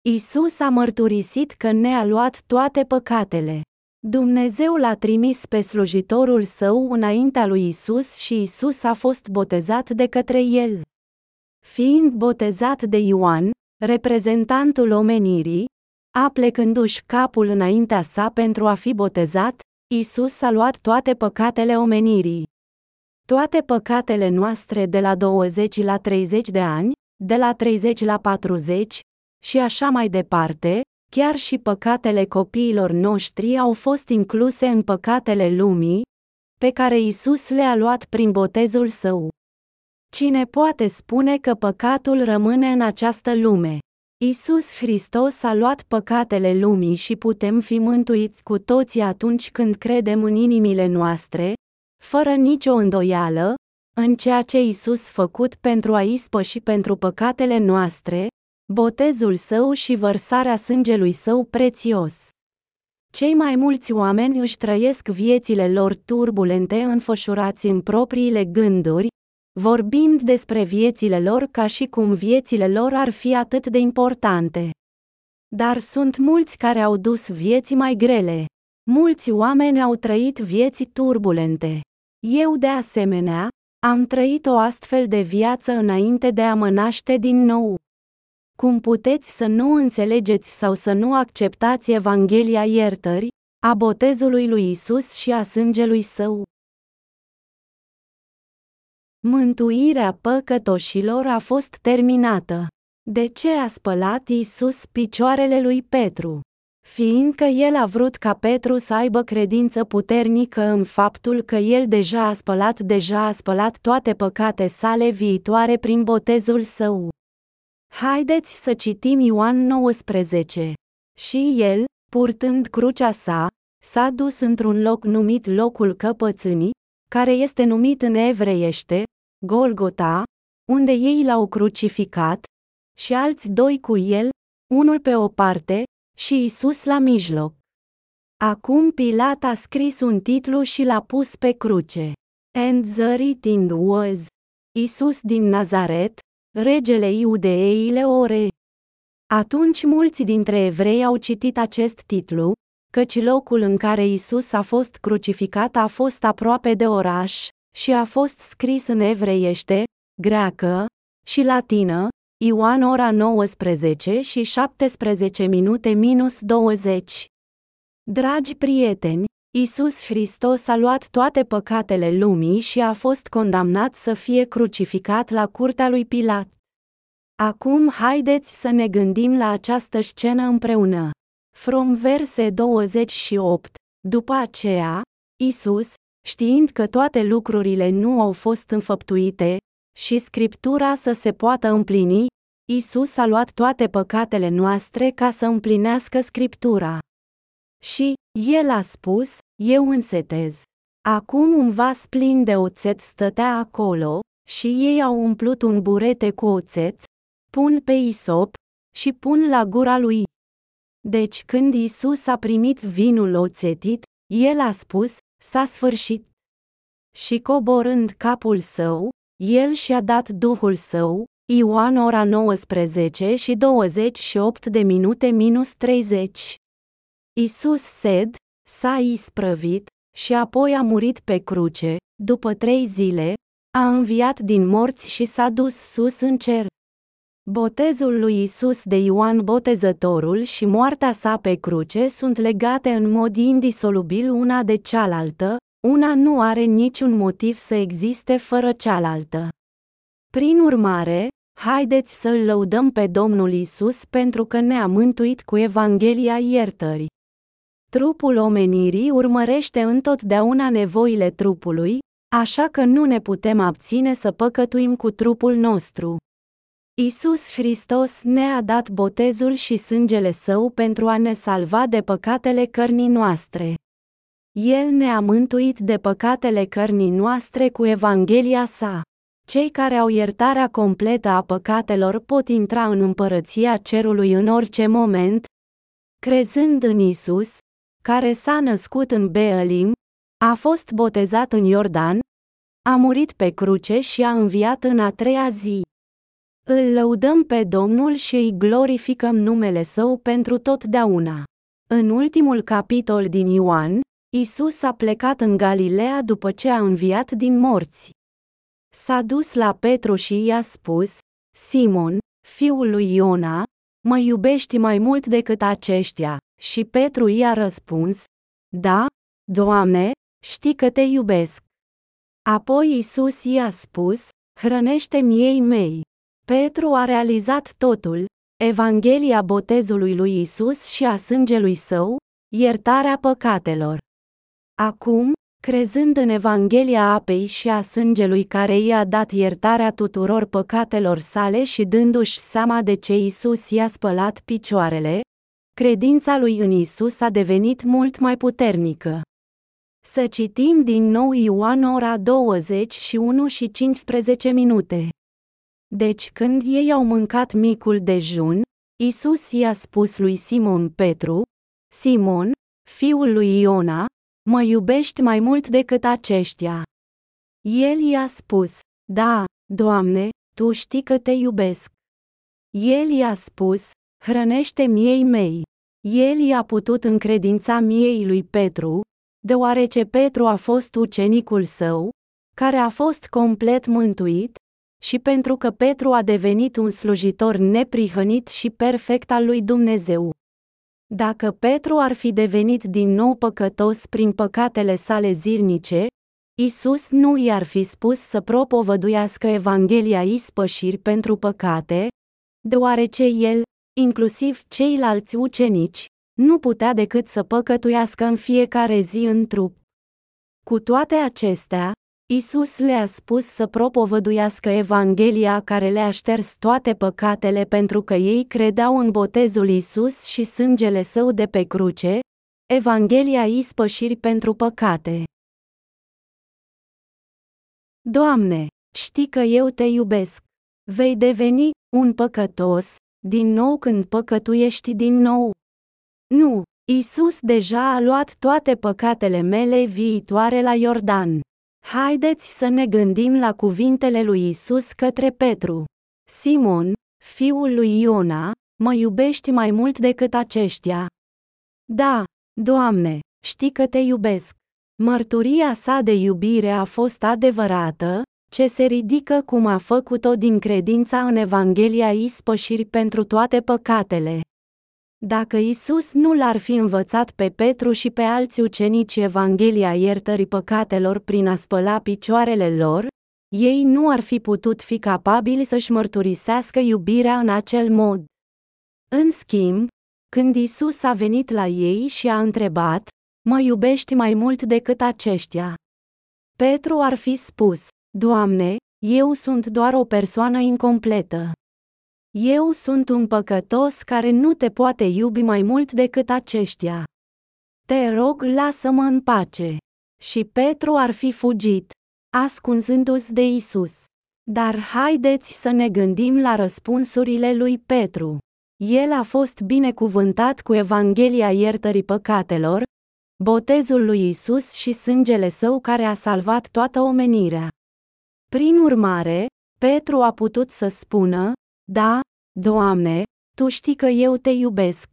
Isus a mărturisit că ne-a luat toate păcatele. Dumnezeu l-a trimis pe slujitorul său înaintea lui Isus și Isus a fost botezat de către el. Fiind botezat de Ioan, reprezentantul omenirii, aplecându-și capul înaintea sa pentru a fi botezat, Isus a luat toate păcatele omenirii. Toate păcatele noastre de la 20 la 30 de ani, de la 30 la 40, și așa mai departe, chiar și păcatele copiilor noștri au fost incluse în păcatele lumii, pe care Isus le-a luat prin botezul său. Cine poate spune că păcatul rămâne în această lume? Isus Hristos a luat păcatele lumii și putem fi mântuiți cu toții atunci când credem în inimile noastre, fără nicio îndoială, în ceea ce Isus făcut pentru a ispăși pentru păcatele noastre, botezul său și vărsarea sângelui său prețios. Cei mai mulți oameni își trăiesc viețile lor turbulente înfășurați în propriile gânduri, vorbind despre viețile lor ca și cum viețile lor ar fi atât de importante. Dar sunt mulți care au dus vieți mai grele. Mulți oameni au trăit vieți turbulente. Eu, de asemenea, am trăit o astfel de viață înainte de a mă naște din nou. Cum puteți să nu înțelegeți sau să nu acceptați Evanghelia iertării, a botezului lui Isus și a sângelui său? Mântuirea păcătoșilor a fost terminată. De ce a spălat Isus picioarele lui Petru? Fiindcă el a vrut ca Petru să aibă credință puternică în faptul că el deja a spălat deja a spălat toate păcate sale viitoare prin botezul său. Haideți să citim Ioan 19. Și el, purtând crucea sa, s-a dus într-un loc numit locul căpățânii, care este numit în evreiește, Golgota, unde ei l-au crucificat, și alți doi cu el, unul pe o parte, și Isus la mijloc. Acum Pilat a scris un titlu și l-a pus pe cruce. And the writing was Isus din Nazaret, regele iudeeile ore. Atunci mulți dintre evrei au citit acest titlu, căci locul în care Isus a fost crucificat a fost aproape de oraș, și a fost scris în evreiește, greacă și latină, Ioan ora 19 și 17 minute minus 20. Dragi prieteni, Isus Hristos a luat toate păcatele lumii și a fost condamnat să fie crucificat la curtea lui Pilat. Acum haideți să ne gândim la această scenă împreună. From verse 28. După aceea, Isus, știind că toate lucrurile nu au fost înfăptuite, și Scriptura să se poată împlini, Isus a luat toate păcatele noastre ca să împlinească Scriptura. Și, El a spus, eu însetez. Acum un vas plin de oțet stătea acolo, și ei au umplut un burete cu oțet, pun pe isop, și pun la gura lui. Deci când Isus a primit vinul oțetit, el a spus, s-a sfârșit. Și coborând capul său, El și-a dat Duhul Său, Ioan ora 19 și 28 de minute minus 30. Isus sed, s-a isprăvit, și apoi a murit pe cruce, după trei zile, a înviat din morți și s-a dus sus în cer. Botezul lui Isus de Ioan Botezătorul și moartea sa pe cruce sunt legate în mod indisolubil una de cealaltă, una nu are niciun motiv să existe fără cealaltă. Prin urmare, haideți să îl lăudăm pe Domnul Isus pentru că ne-a mântuit cu Evanghelia iertării. Trupul omenirii urmărește întotdeauna nevoile trupului, așa că nu ne putem abține să păcătuim cu trupul nostru. Isus Hristos ne-a dat botezul și sângele său pentru a ne salva de păcatele cărnii noastre. El ne-a mântuit de păcatele cărnii noastre cu Evanghelia sa. Cei care au iertarea completă a păcatelor pot intra în împărăția cerului în orice moment, crezând în Isus, care s-a născut în Beelim, a fost botezat în Iordan, a murit pe cruce și a înviat în a treia zi. Îl lăudăm pe Domnul și îi glorificăm numele Său pentru totdeauna. În ultimul capitol din Ioan, Isus a plecat în Galileea după ce a înviat din morți. S-a dus la Petru și i-a spus, Simon, fiul lui Iona, mă iubești mai mult decât aceștia, și Petru i-a răspuns, Da, Doamne, știi că te iubesc. Apoi Isus i-a spus, hrănește-mi ei mei. Petru a realizat totul, Evanghelia botezului lui Isus și a sângelui său, iertarea păcatelor. Acum, crezând în Evanghelia apei și a sângelui care i-a dat iertarea tuturor păcatelor sale și dându-și seama de ce Isus i-a spălat picioarele, credința lui în Isus a devenit mult mai puternică. Să citim din nou Ioan ora 21 și 15 minute. Deci când ei au mâncat micul dejun, Isus i-a spus lui Simon Petru, Simon, fiul lui Iona, mă iubești mai mult decât aceștia. El i-a spus, da, Doamne, Tu știi că te iubesc. El i-a spus, hrănește miei mei. El i-a putut încredința miei lui Petru, deoarece Petru a fost ucenicul său, care a fost complet mântuit, și pentru că Petru a devenit un slujitor neprihănit și perfect al lui Dumnezeu. Dacă Petru ar fi devenit din nou păcătos prin păcatele sale zilnice, Isus nu i-ar fi spus să propovăduiască Evanghelia ispășiri pentru păcate, deoarece el, inclusiv ceilalți ucenici, nu putea decât să păcătuiască în fiecare zi în trup. Cu toate acestea, Isus le-a spus să propovăduiască Evanghelia care le-a șters toate păcatele pentru că ei credeau în botezul Isus și sângele său de pe cruce, Evanghelia ispășiri pentru păcate. Doamne, știi că eu te iubesc. Vei deveni un păcătos, din nou când păcătuiești din nou. Nu, Isus deja a luat toate păcatele mele viitoare la Iordan. Haideți să ne gândim la cuvintele lui Isus către Petru. Simon, fiul lui Iona, mă iubești mai mult decât aceștia. Da, Doamne, știi că te iubesc. Mărturia sa de iubire a fost adevărată, ce se ridică cum a făcut-o din credința în Evanghelia ispășiri pentru toate păcatele. Dacă Isus nu l-ar fi învățat pe Petru și pe alți ucenici Evanghelia iertării păcatelor prin a spăla picioarele lor, ei nu ar fi putut fi capabili să-și mărturisească iubirea în acel mod. În schimb, când Isus a venit la ei și a întrebat, Mă iubești mai mult decât aceștia? Petru ar fi spus, Doamne, eu sunt doar o persoană incompletă. Eu sunt un păcătos care nu te poate iubi mai mult decât aceștia. Te rog, lasă-mă în pace. Și Petru ar fi fugit, ascunzându-se de Isus. Dar haideți să ne gândim la răspunsurile lui Petru. El a fost binecuvântat cu Evanghelia iertării păcatelor, botezul lui Isus și sângele său care a salvat toată omenirea. Prin urmare, Petru a putut să spună, Da, Doamne, Tu știi că eu te iubesc.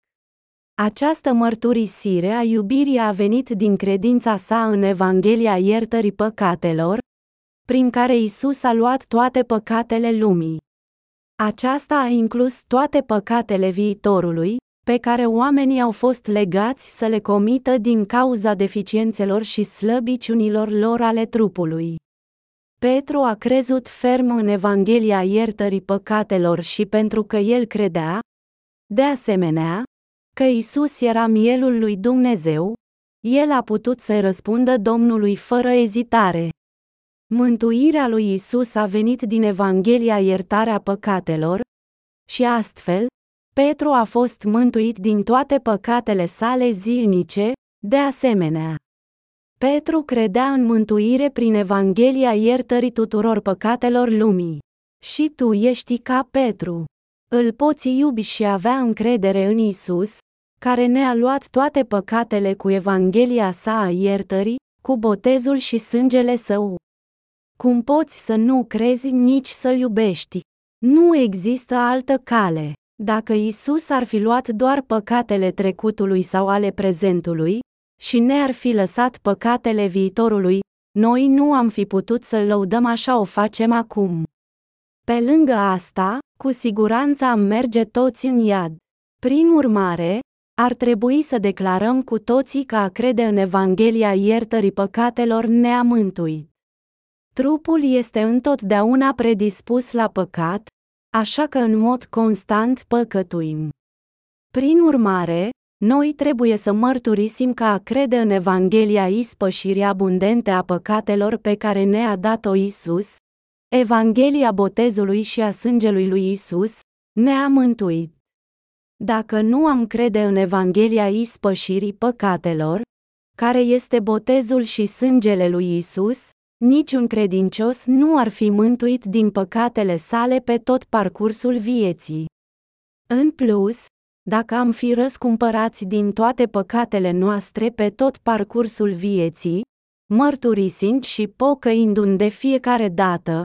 Această mărturisire a iubirii a venit din credința sa în Evanghelia iertării păcatelor, prin care Isus a luat toate păcatele lumii. Aceasta a inclus toate păcatele viitorului, pe care oamenii au fost legați să le comită din cauza deficiențelor și slăbiciunilor lor ale trupului. Petru a crezut ferm în Evanghelia iertării păcatelor și pentru că el credea, de asemenea, că Isus era mielul lui Dumnezeu, el a putut să răspundă Domnului fără ezitare. Mântuirea lui Isus a venit din Evanghelia iertarea păcatelor, și astfel, Petru a fost mântuit din toate păcatele sale zilnice, de asemenea. Petru credea în mântuire prin Evanghelia iertării tuturor păcatelor lumii. Și tu ești ca Petru. Îl poți iubi și avea încredere în Isus, care ne-a luat toate păcatele cu Evanghelia sa a iertării, cu botezul și sângele său. Cum poți să nu crezi nici să-L iubești? Nu există altă cale. Dacă Isus ar fi luat doar păcatele trecutului sau ale prezentului, și ne-ar fi lăsat păcatele viitorului, noi nu am fi putut să-L lăudăm așa o facem acum. Pe lângă asta, cu siguranță am merge toți în iad. Prin urmare, ar trebui să declarăm cu toții că a crede în Evanghelia iertării păcatelor ne-a mântuit. Trupul este întotdeauna predispus la păcat, așa că în mod constant păcătuim. Prin urmare, noi trebuie să mărturisim că a crede în Evanghelia ispășirii abundente a păcatelor pe care ne-a dat-o Isus, Evanghelia botezului și a sângelui lui Isus, ne-a mântuit. Dacă nu am crede în Evanghelia ispășirii păcatelor, care este botezul și sângele lui Isus, niciun credincios nu ar fi mântuit din păcatele sale pe tot parcursul vieții. În plus, dacă am fi răscumpărați din toate păcatele noastre pe tot parcursul vieții, mărturisind și pocăindu-ne de fiecare dată,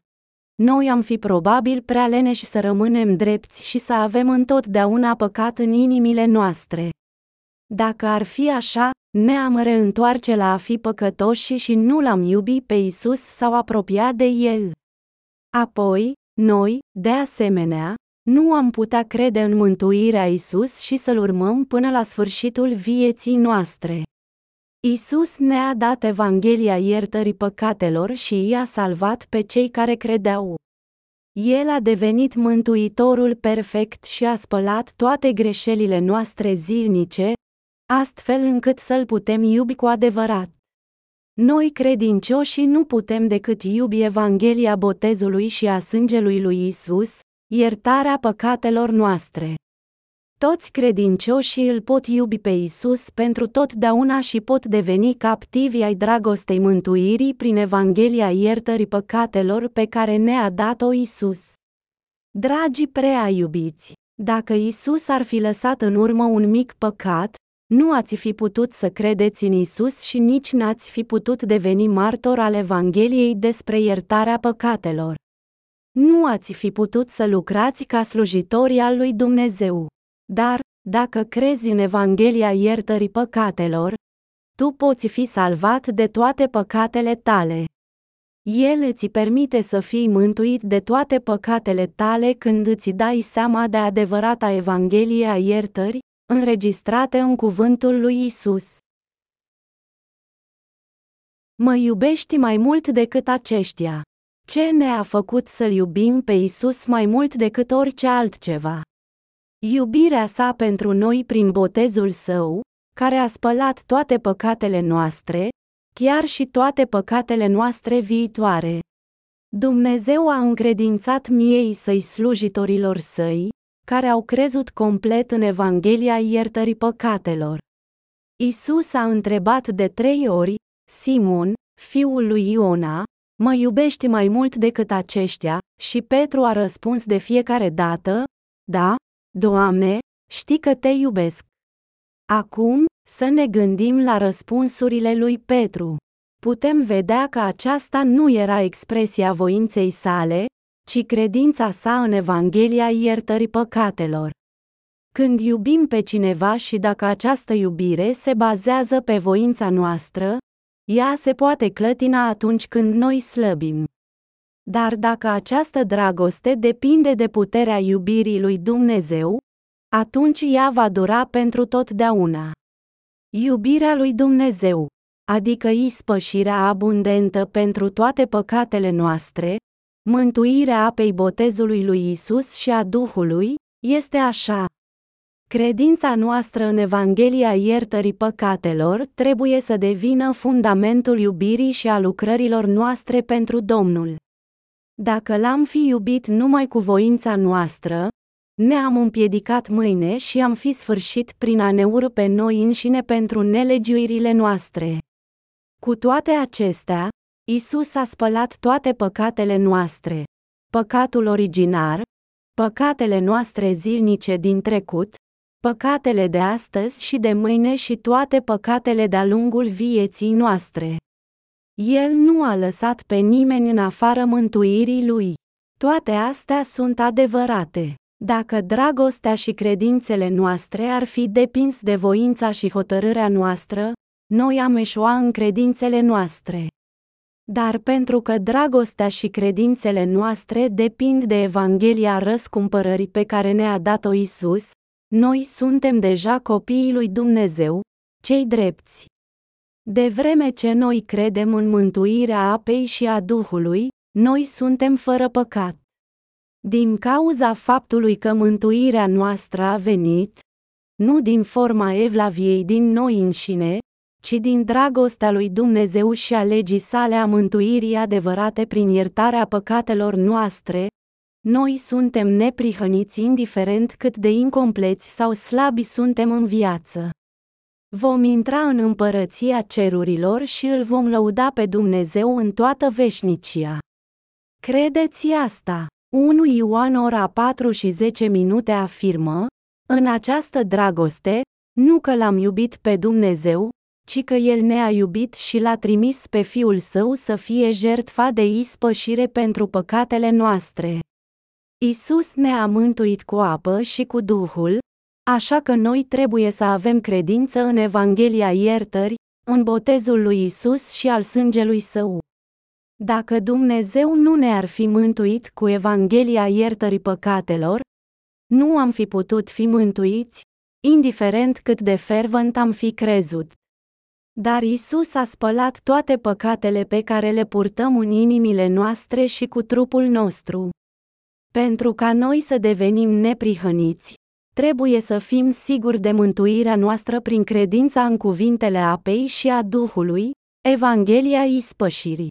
noi am fi probabil prea leneși să rămânem drepți și să avem întotdeauna păcat în inimile noastre. Dacă ar fi așa, ne-am reîntoarce la a fi păcătoși și nu l-am iubit pe Isus sau apropiat de El. Apoi, noi, de asemenea, nu am putea crede în mântuirea Isus și să-L urmăm până la sfârșitul vieții noastre. Isus ne-a dat Evanghelia iertării păcatelor și i-a salvat pe cei care credeau. El a devenit mântuitorul perfect și a spălat toate greșelile noastre zilnice, astfel încât să-L putem iubi cu adevărat. Noi credincioși nu putem decât iubi Evanghelia botezului și a sângelui lui Isus, iertarea păcatelor noastre. Toți credincioșii îl pot iubi pe Isus pentru totdeauna și pot deveni captivi ai dragostei mântuirii prin Evanghelia iertării păcatelor pe care ne-a dat-o Isus. Dragii prea iubiți, dacă Isus ar fi lăsat în urmă un mic păcat, nu ați fi putut să credeți în Isus și nici n-ați fi putut deveni martor al Evangheliei despre iertarea păcatelor. Nu ați fi putut să lucrați ca slujitori al lui Dumnezeu. Dar, dacă crezi în Evanghelia iertării păcatelor, tu poți fi salvat de toate păcatele tale. El îți permite să fii mântuit de toate păcatele tale când îți dai seama de adevărata Evanghelie a iertării, înregistrate în cuvântul lui Isus. Mă iubești mai mult decât aceștia. Ce ne-a făcut să-L iubim pe Isus mai mult decât orice altceva? Iubirea sa pentru noi prin botezul său, care a spălat toate păcatele noastre, chiar și toate păcatele noastre viitoare. Dumnezeu a încredințat miei săi slujitorilor săi, care au crezut complet în Evanghelia iertării păcatelor. Isus a întrebat de trei ori, Simon, fiul lui Iona, mă iubești mai mult decât aceștia, și Petru a răspuns de fiecare dată, da, Doamne, știi că te iubesc. Acum, să ne gândim la răspunsurile lui Petru. putem vedea că aceasta nu era expresia voinței sale, ci credința sa în Evanghelia iertării păcatelor. Când iubim pe cineva și dacă această iubire se bazează pe voința noastră, ea se poate clătina atunci când noi slăbim. Dar dacă această dragoste depinde de puterea iubirii lui Dumnezeu, atunci ea va dura pentru totdeauna. Iubirea lui Dumnezeu, adică ispășirea abundentă pentru toate păcatele noastre, mântuirea apei botezului lui Isus și a Duhului, este așa. Credința noastră în Evanghelia iertării păcatelor trebuie să devină fundamentul iubirii și a lucrărilor noastre pentru Domnul. Dacă l-am fi iubit numai cu voința noastră, ne-am împiedicat mâine și am fi sfârșit prin a ne urâ pe noi înșine pentru nelegiuirile noastre. Cu toate acestea, Isus a spălat toate păcatele noastre. Păcatul originar, păcatele noastre zilnice din trecut, păcatele de astăzi și de mâine și toate păcatele de-a lungul vieții noastre. El nu a lăsat pe nimeni în afară mântuirii lui. Toate astea sunt adevărate. Dacă dragostea și credințele noastre ar fi depins de voința și hotărârea noastră, noi am eșua în credințele noastre. Dar pentru că dragostea și credințele noastre depind de Evanghelia răscumpărării pe care ne-a dat-o Isus, noi suntem deja copiii lui Dumnezeu, cei drepți. De vreme ce noi credem în mântuirea apei și a Duhului, noi suntem fără păcat. Din cauza faptului că mântuirea noastră a venit, nu din forma evlaviei din noi înșine, ci din dragostea lui Dumnezeu și a legii sale a mântuirii adevărate prin iertarea păcatelor noastre, noi suntem neprihăniți indiferent cât de incompleți sau slabi suntem în viață. Vom intra în împărăția cerurilor și îl vom lăuda pe Dumnezeu în toată veșnicia. Credeți asta? 1 Ioan ora 4 și 10 minute afirmă, în această dragoste, nu că l-am iubit pe Dumnezeu, ci că El ne-a iubit și l-a trimis pe Fiul Său să fie jertfa de ispășire pentru păcatele noastre. Isus ne-a mântuit cu apă și cu Duhul, așa că noi trebuie să avem credință în Evanghelia iertări, în botezul lui Isus și al sângelui Său. Dacă Dumnezeu nu ne-ar fi mântuit cu Evanghelia iertării păcatelor, nu am fi putut fi mântuiți, indiferent cât de fervent am fi crezut. Dar Isus a spălat toate păcatele pe care le purtăm în inimile noastre și cu trupul nostru. Pentru ca noi să devenim neprihăniți, trebuie să fim siguri de mântuirea noastră prin credința în cuvintele apei și a Duhului, Evanghelia ispășirii.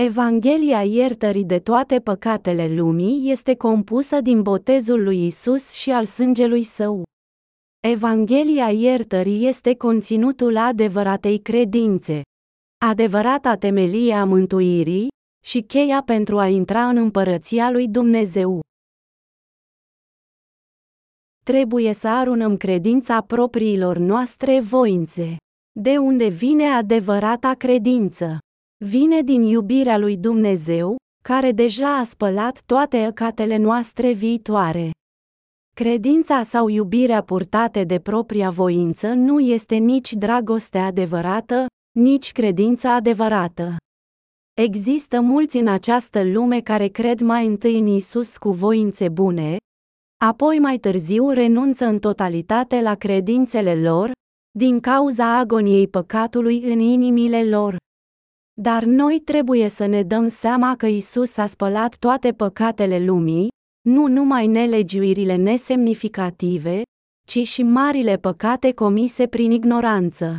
Evanghelia iertării de toate păcatele lumii este compusă din botezul lui Isus și al sângelui său. Evanghelia iertării este conținutul adevăratei credințe, adevărata temelie a mântuirii și cheia pentru a intra în împărăția lui Dumnezeu. Trebuie să arunăm credința propriilor noastre voințe. De unde vine adevărata credință? Vine din iubirea lui Dumnezeu, care deja a spălat toate ăcatele noastre viitoare. Credința sau iubirea purtate de propria voință nu este nici dragoste adevărată, nici credința adevărată. Există mulți în această lume care cred mai întâi în Isus cu voințe bune, apoi mai târziu renunță în totalitate la credințele lor, din cauza agoniei păcatului în inimile lor. Dar noi trebuie să ne dăm seama că Isus a spălat toate păcatele lumii, nu numai nelegiuirile nesemnificative, ci și marile păcate comise prin ignoranță.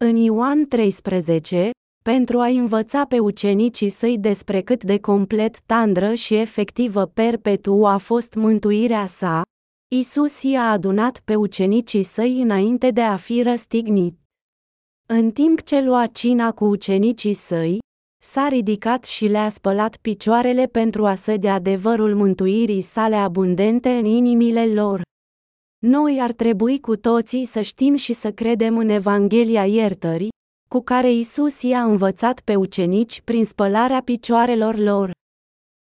În Ioan 13, pentru a învăța pe ucenicii săi despre cât de complet tandră și efectivă perpetu a fost mântuirea sa, Isus i-a adunat pe ucenicii săi înainte de a fi răstignit. În timp ce lua cina cu ucenicii săi, s-a ridicat și le-a spălat picioarele pentru a sădea adevărul mântuirii sale abundente în inimile lor. Noi ar trebui cu toții să știm și să credem în Evanghelia iertării, cu care Isus i-a învățat pe ucenici prin spălarea picioarelor lor.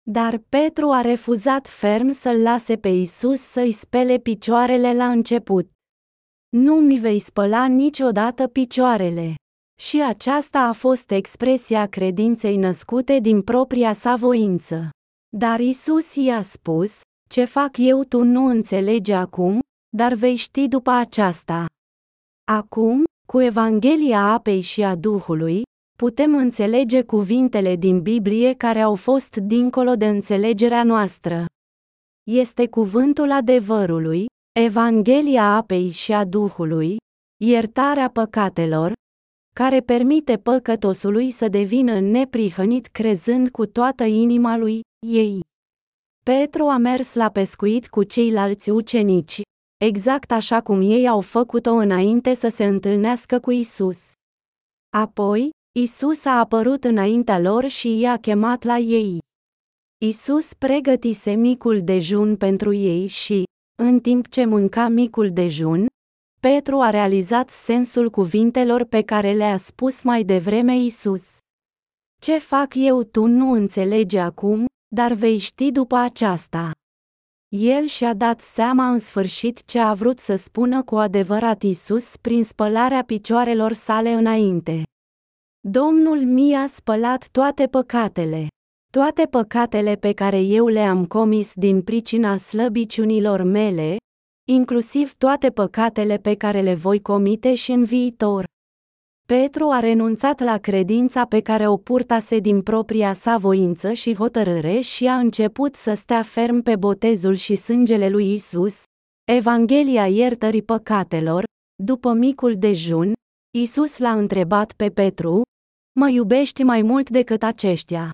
Dar Petru a refuzat ferm să-l lase pe Isus să-i spele picioarele la început. Nu mi vei spăla niciodată picioarele. Și aceasta a fost expresia credinței născute din propria sa voință. Dar Isus i-a spus, ce fac eu tu nu înțelegi acum, dar vei ști după aceasta. Acum, cu Evanghelia apei și a Duhului, putem înțelege cuvintele din Biblie care au fost dincolo de înțelegerea noastră. Este cuvântul adevărului, Evanghelia apei și a Duhului, iertarea păcatelor, care permite păcătosului să devină neprihănit crezând cu toată inima lui, ei. Petru a mers la pescuit cu ceilalți ucenici, exact așa cum ei au făcut-o înainte să se întâlnească cu Isus. Apoi, Isus a apărut înaintea lor și i-a chemat la ei. Isus pregătise micul dejun pentru ei și, în timp ce mânca micul dejun, Petru a realizat sensul cuvintelor pe care le-a spus mai devreme Isus. Ce fac eu tu nu înțelegi acum, dar vei ști după aceasta. El și-a dat seama în sfârșit ce a vrut să spună cu adevărat Isus prin spălarea picioarelor sale înainte. Domnul mi-a spălat toate păcatele. Toate păcatele pe care eu le-am comis din pricina slăbiciunilor mele, inclusiv toate păcatele pe care le voi comite și în viitor. Petru a renunțat la credința pe care o purtase din propria sa voință și hotărâre și a început să stea ferm pe botezul și sângele lui Isus, Evanghelia iertării păcatelor, după micul dejun, Isus l-a întrebat pe Petru, Mă iubești mai mult decât aceștia.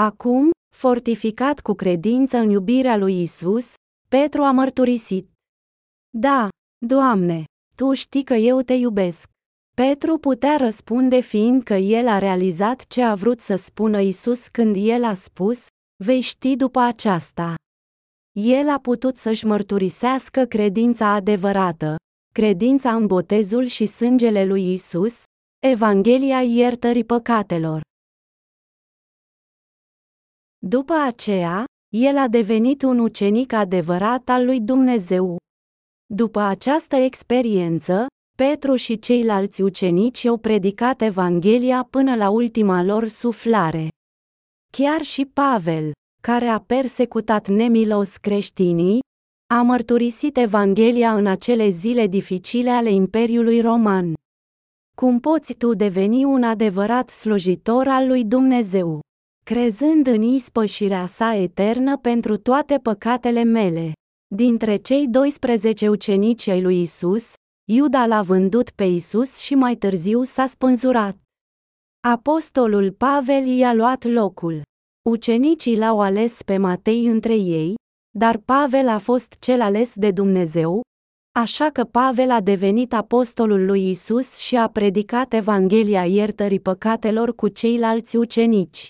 Acum, fortificat cu credință în iubirea lui Isus, Petru a mărturisit. Da, Doamne, Tu știi că eu te iubesc. Petru putea răspunde fiindcă el a realizat ce a vrut să spună Isus când el a spus, vei ști după aceasta. El a putut să-și mărturisească credința adevărată, credința în botezul și sângele lui Isus, Evanghelia iertării păcatelor. După aceea, el a devenit un ucenic adevărat al lui Dumnezeu. După această experiență, Petru și ceilalți ucenici au predicat Evanghelia până la ultima lor suflare. Chiar și Pavel, care a persecutat nemilos creștinii, a mărturisit Evanghelia în acele zile dificile ale Imperiului Roman. Cum poți tu deveni un adevărat slujitor al lui Dumnezeu? Crezând în ispășirea sa eternă pentru toate păcatele mele. Dintre cei 12 ucenici ai lui Isus, Iuda l-a vândut pe Isus și mai târziu s-a spânzurat. Apostolul Pavel i-a luat locul. Ucenicii l-au ales pe Matei între ei, dar Pavel a fost cel ales de Dumnezeu, așa că Pavel a devenit apostolul lui Isus și a predicat Evanghelia iertării păcatelor cu ceilalți ucenici.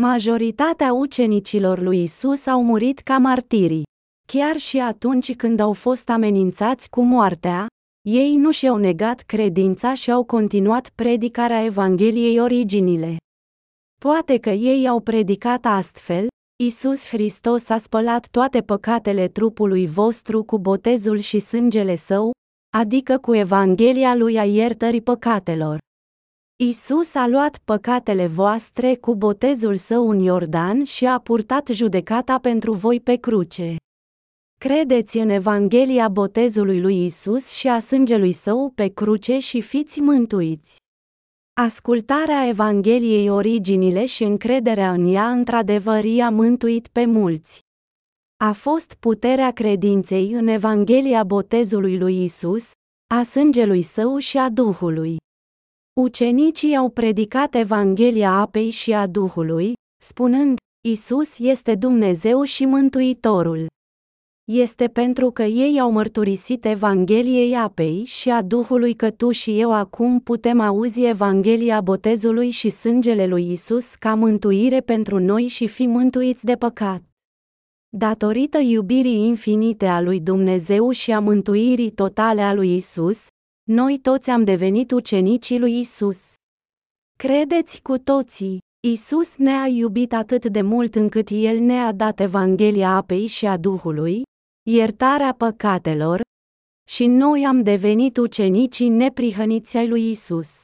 Majoritatea ucenicilor lui Isus au murit ca martiri. Chiar și atunci când au fost amenințați cu moartea, ei nu și-au negat credința și au continuat predicarea Evangheliei originile. Poate că ei au predicat astfel, Isus Hristos a spălat toate păcatele trupului vostru cu botezul și sângele său, adică cu Evanghelia lui a iertării păcatelor. Isus a luat păcatele voastre cu botezul său în Iordan și a purtat judecata pentru voi pe cruce. Credeți în Evanghelia botezului lui Isus și a sângelui său pe cruce și fiți mântuiți. Ascultarea Evangheliei originile și încrederea în ea într-adevăr i-a mântuit pe mulți. A fost puterea credinței în Evanghelia botezului lui Isus, a sângelui său și a Duhului. Ucenicii au predicat Evanghelia apei și a Duhului, spunând, Isus este Dumnezeu și Mântuitorul este pentru că ei au mărturisit Evangheliei apei și a Duhului că tu și eu acum putem auzi Evanghelia botezului și sângele lui Isus ca mântuire pentru noi și fi mântuiți de păcat. Datorită iubirii infinite a lui Dumnezeu și a mântuirii totale a lui Isus, noi toți am devenit ucenicii lui Isus. Credeți cu toții, Isus ne-a iubit atât de mult încât El ne-a dat Evanghelia apei și a Duhului, iertarea păcatelor, și noi am devenit ucenicii neprihăniți ai lui Isus.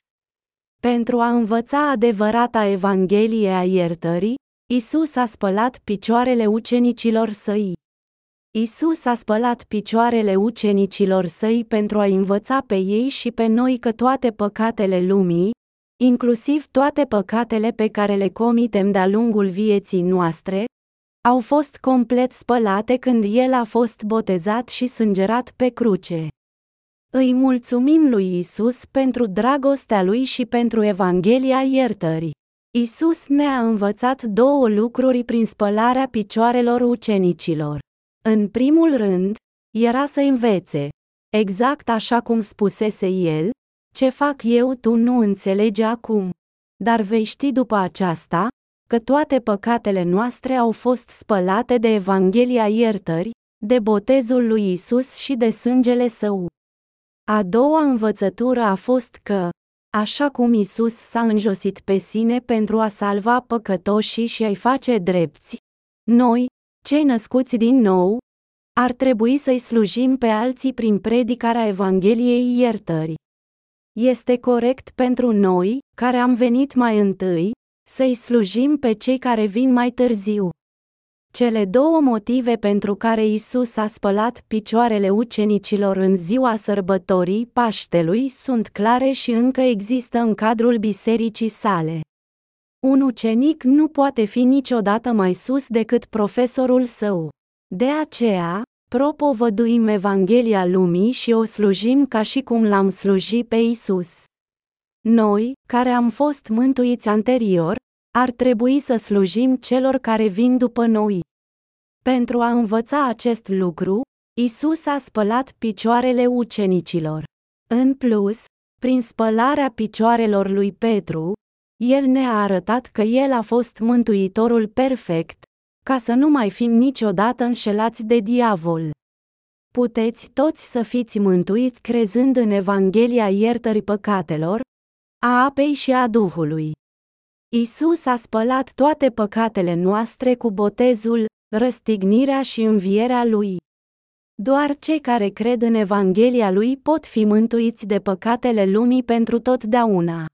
Pentru a învăța adevărata Evanghelie a iertării, Isus a spălat picioarele ucenicilor săi. Isus a spălat picioarele ucenicilor săi pentru a învăța pe ei și pe noi că toate păcatele lumii, inclusiv toate păcatele pe care le comitem de-a lungul vieții noastre, au fost complet spălate când El a fost botezat și sângerat pe cruce. Îi mulțumim lui Isus pentru dragostea lui și pentru Evanghelia iertării. Isus ne-a învățat două lucruri prin spălarea picioarelor ucenicilor. În primul rând, era să învețe, exact așa cum spusese el, ce fac eu tu nu înțelegi acum. Dar vei ști după aceasta, că toate păcatele noastre au fost spălate de Evanghelia iertării, de botezul lui Isus și de sângele său. A doua învățătură a fost că, așa cum Isus s-a înjosit pe sine pentru a salva păcătoșii și a-i face drepți, noi, cei născuți din nou, ar trebui să-i slujim pe alții prin predicarea Evangheliei iertării. Este corect pentru noi, care am venit mai întâi, să-i slujim pe cei care vin mai târziu. Cele două motive pentru care Isus a spălat picioarele ucenicilor în ziua sărbătorii Paștelui sunt clare și încă există în cadrul bisericii sale. Un ucenic nu poate fi niciodată mai sus decât profesorul său. De aceea, propovăduim Evanghelia lumii și o slujim ca și cum l-am slujit pe Isus. Noi, care am fost mântuiți anterior, ar trebui să slujim celor care vin după noi. Pentru a învăța acest lucru, Isus a spălat picioarele ucenicilor. În plus, prin spălarea picioarelor lui Petru, el ne-a arătat că el a fost mântuitorul perfect, ca să nu mai fim niciodată înșelați de diavol. Puteți toți să fiți mântuiți crezând în Evanghelia iertării păcatelor, a apei și a Duhului. Isus a spălat toate păcatele noastre cu botezul, răstignirea și învierea lui. Doar cei care cred în Evanghelia lui pot fi mântuiți de păcatele lumii pentru totdeauna.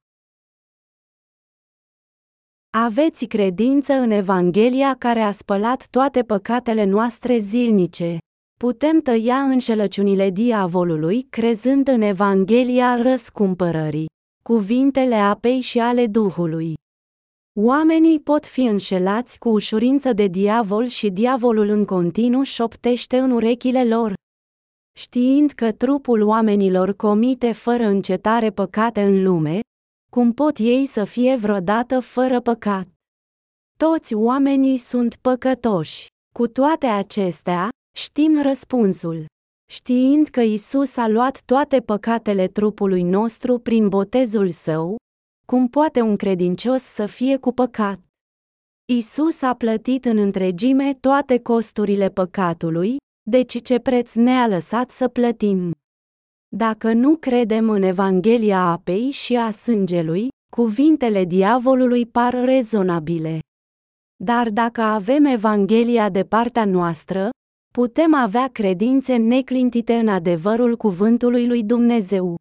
Aveți credință în Evanghelia care a spălat toate păcatele noastre zilnice. Putem tăia înșelăciunile diavolului crezând în Evanghelia răscumpărării, cuvintele apei și ale Duhului. Oamenii pot fi înșelați cu ușurință de diavol și diavolul în continuu șoptește în urechile lor. Știind că trupul oamenilor comite fără încetare păcate în lume, cum pot ei să fie vreodată fără păcat? Toți oamenii sunt păcătoși. Cu toate acestea, știm răspunsul. Știind că Isus a luat toate păcatele trupului nostru prin botezul său, cum poate un credincios să fie cu păcat? Isus a plătit în întregime toate costurile păcatului, deci ce preț ne-a lăsat să plătim. Dacă nu credem în Evanghelia apei și a sângelui, cuvintele diavolului par rezonabile. Dar dacă avem Evanghelia de partea noastră, putem avea credințe neclintite în adevărul cuvântului lui Dumnezeu.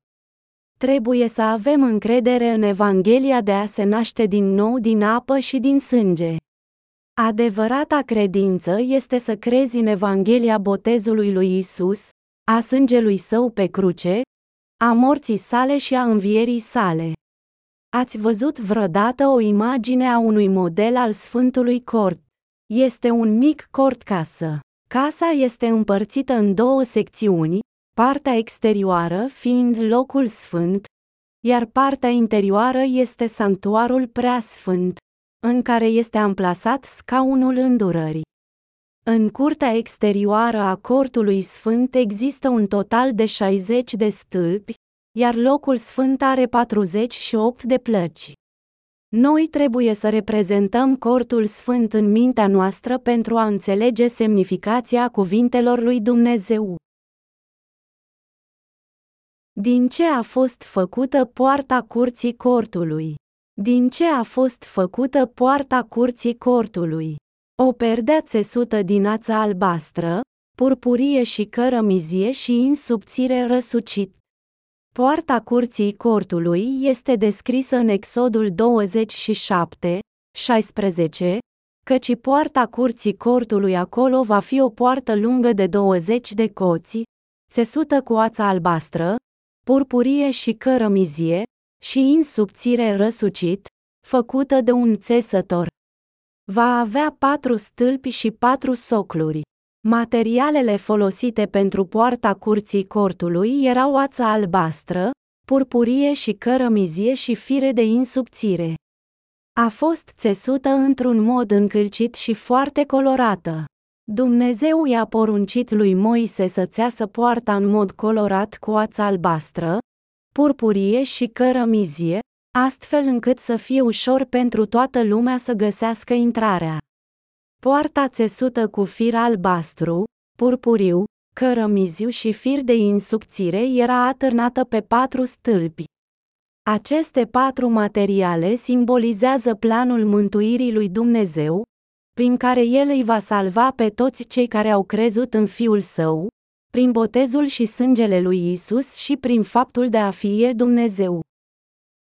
Trebuie să avem încredere în Evanghelia de a se naște din nou din apă și din sânge. Adevărata credință este să crezi în Evanghelia botezului lui Isus, a sângelui său pe cruce, a morții sale și a învierii sale. Ați văzut vreodată o imagine a unui model al Sfântului Cort? Este un mic cort casă. Casa este împărțită în două secțiuni, partea exterioară fiind locul sfânt, iar partea interioară este sanctuarul preasfânt, în care este amplasat scaunul îndurării. În curtea exterioară a cortului sfânt există un total de 60 de stâlpi, iar locul sfânt are 48 de plăci. Noi trebuie să reprezentăm cortul sfânt în mintea noastră pentru a înțelege semnificația cuvintelor lui Dumnezeu. Din ce a fost făcută poarta curții cortului? Din ce a fost făcută poarta curții cortului? O perdea țesută din ață albastră, purpurie și cărămizie și insubțire răsucit. Poarta curții cortului este descrisă în Exodul 27, 16, căci poarta curții cortului acolo va fi o poartă lungă de 20 de coți, țesută cu ața albastră, purpurie și cărămizie, și insubțire răsucit, făcută de un țesător. Va avea patru stâlpi și patru socluri. Materialele folosite pentru poarta curții cortului erau ața albastră, purpurie și cărămizie și fire de insubțire. A fost țesută într-un mod încălcit și foarte colorată. Dumnezeu i-a poruncit lui Moise să țeasă poarta în mod colorat cu ața albastră, purpurie și cărămizie, astfel încât să fie ușor pentru toată lumea să găsească intrarea. Poarta țesută cu fir albastru, purpuriu, cărămiziu și fir de insubțire era atârnată pe patru stâlpi. Aceste patru materiale simbolizează planul mântuirii lui Dumnezeu, prin care El îi va salva pe toți cei care au crezut în Fiul Său, prin botezul și sângele lui Isus și prin faptul de a fi El Dumnezeu.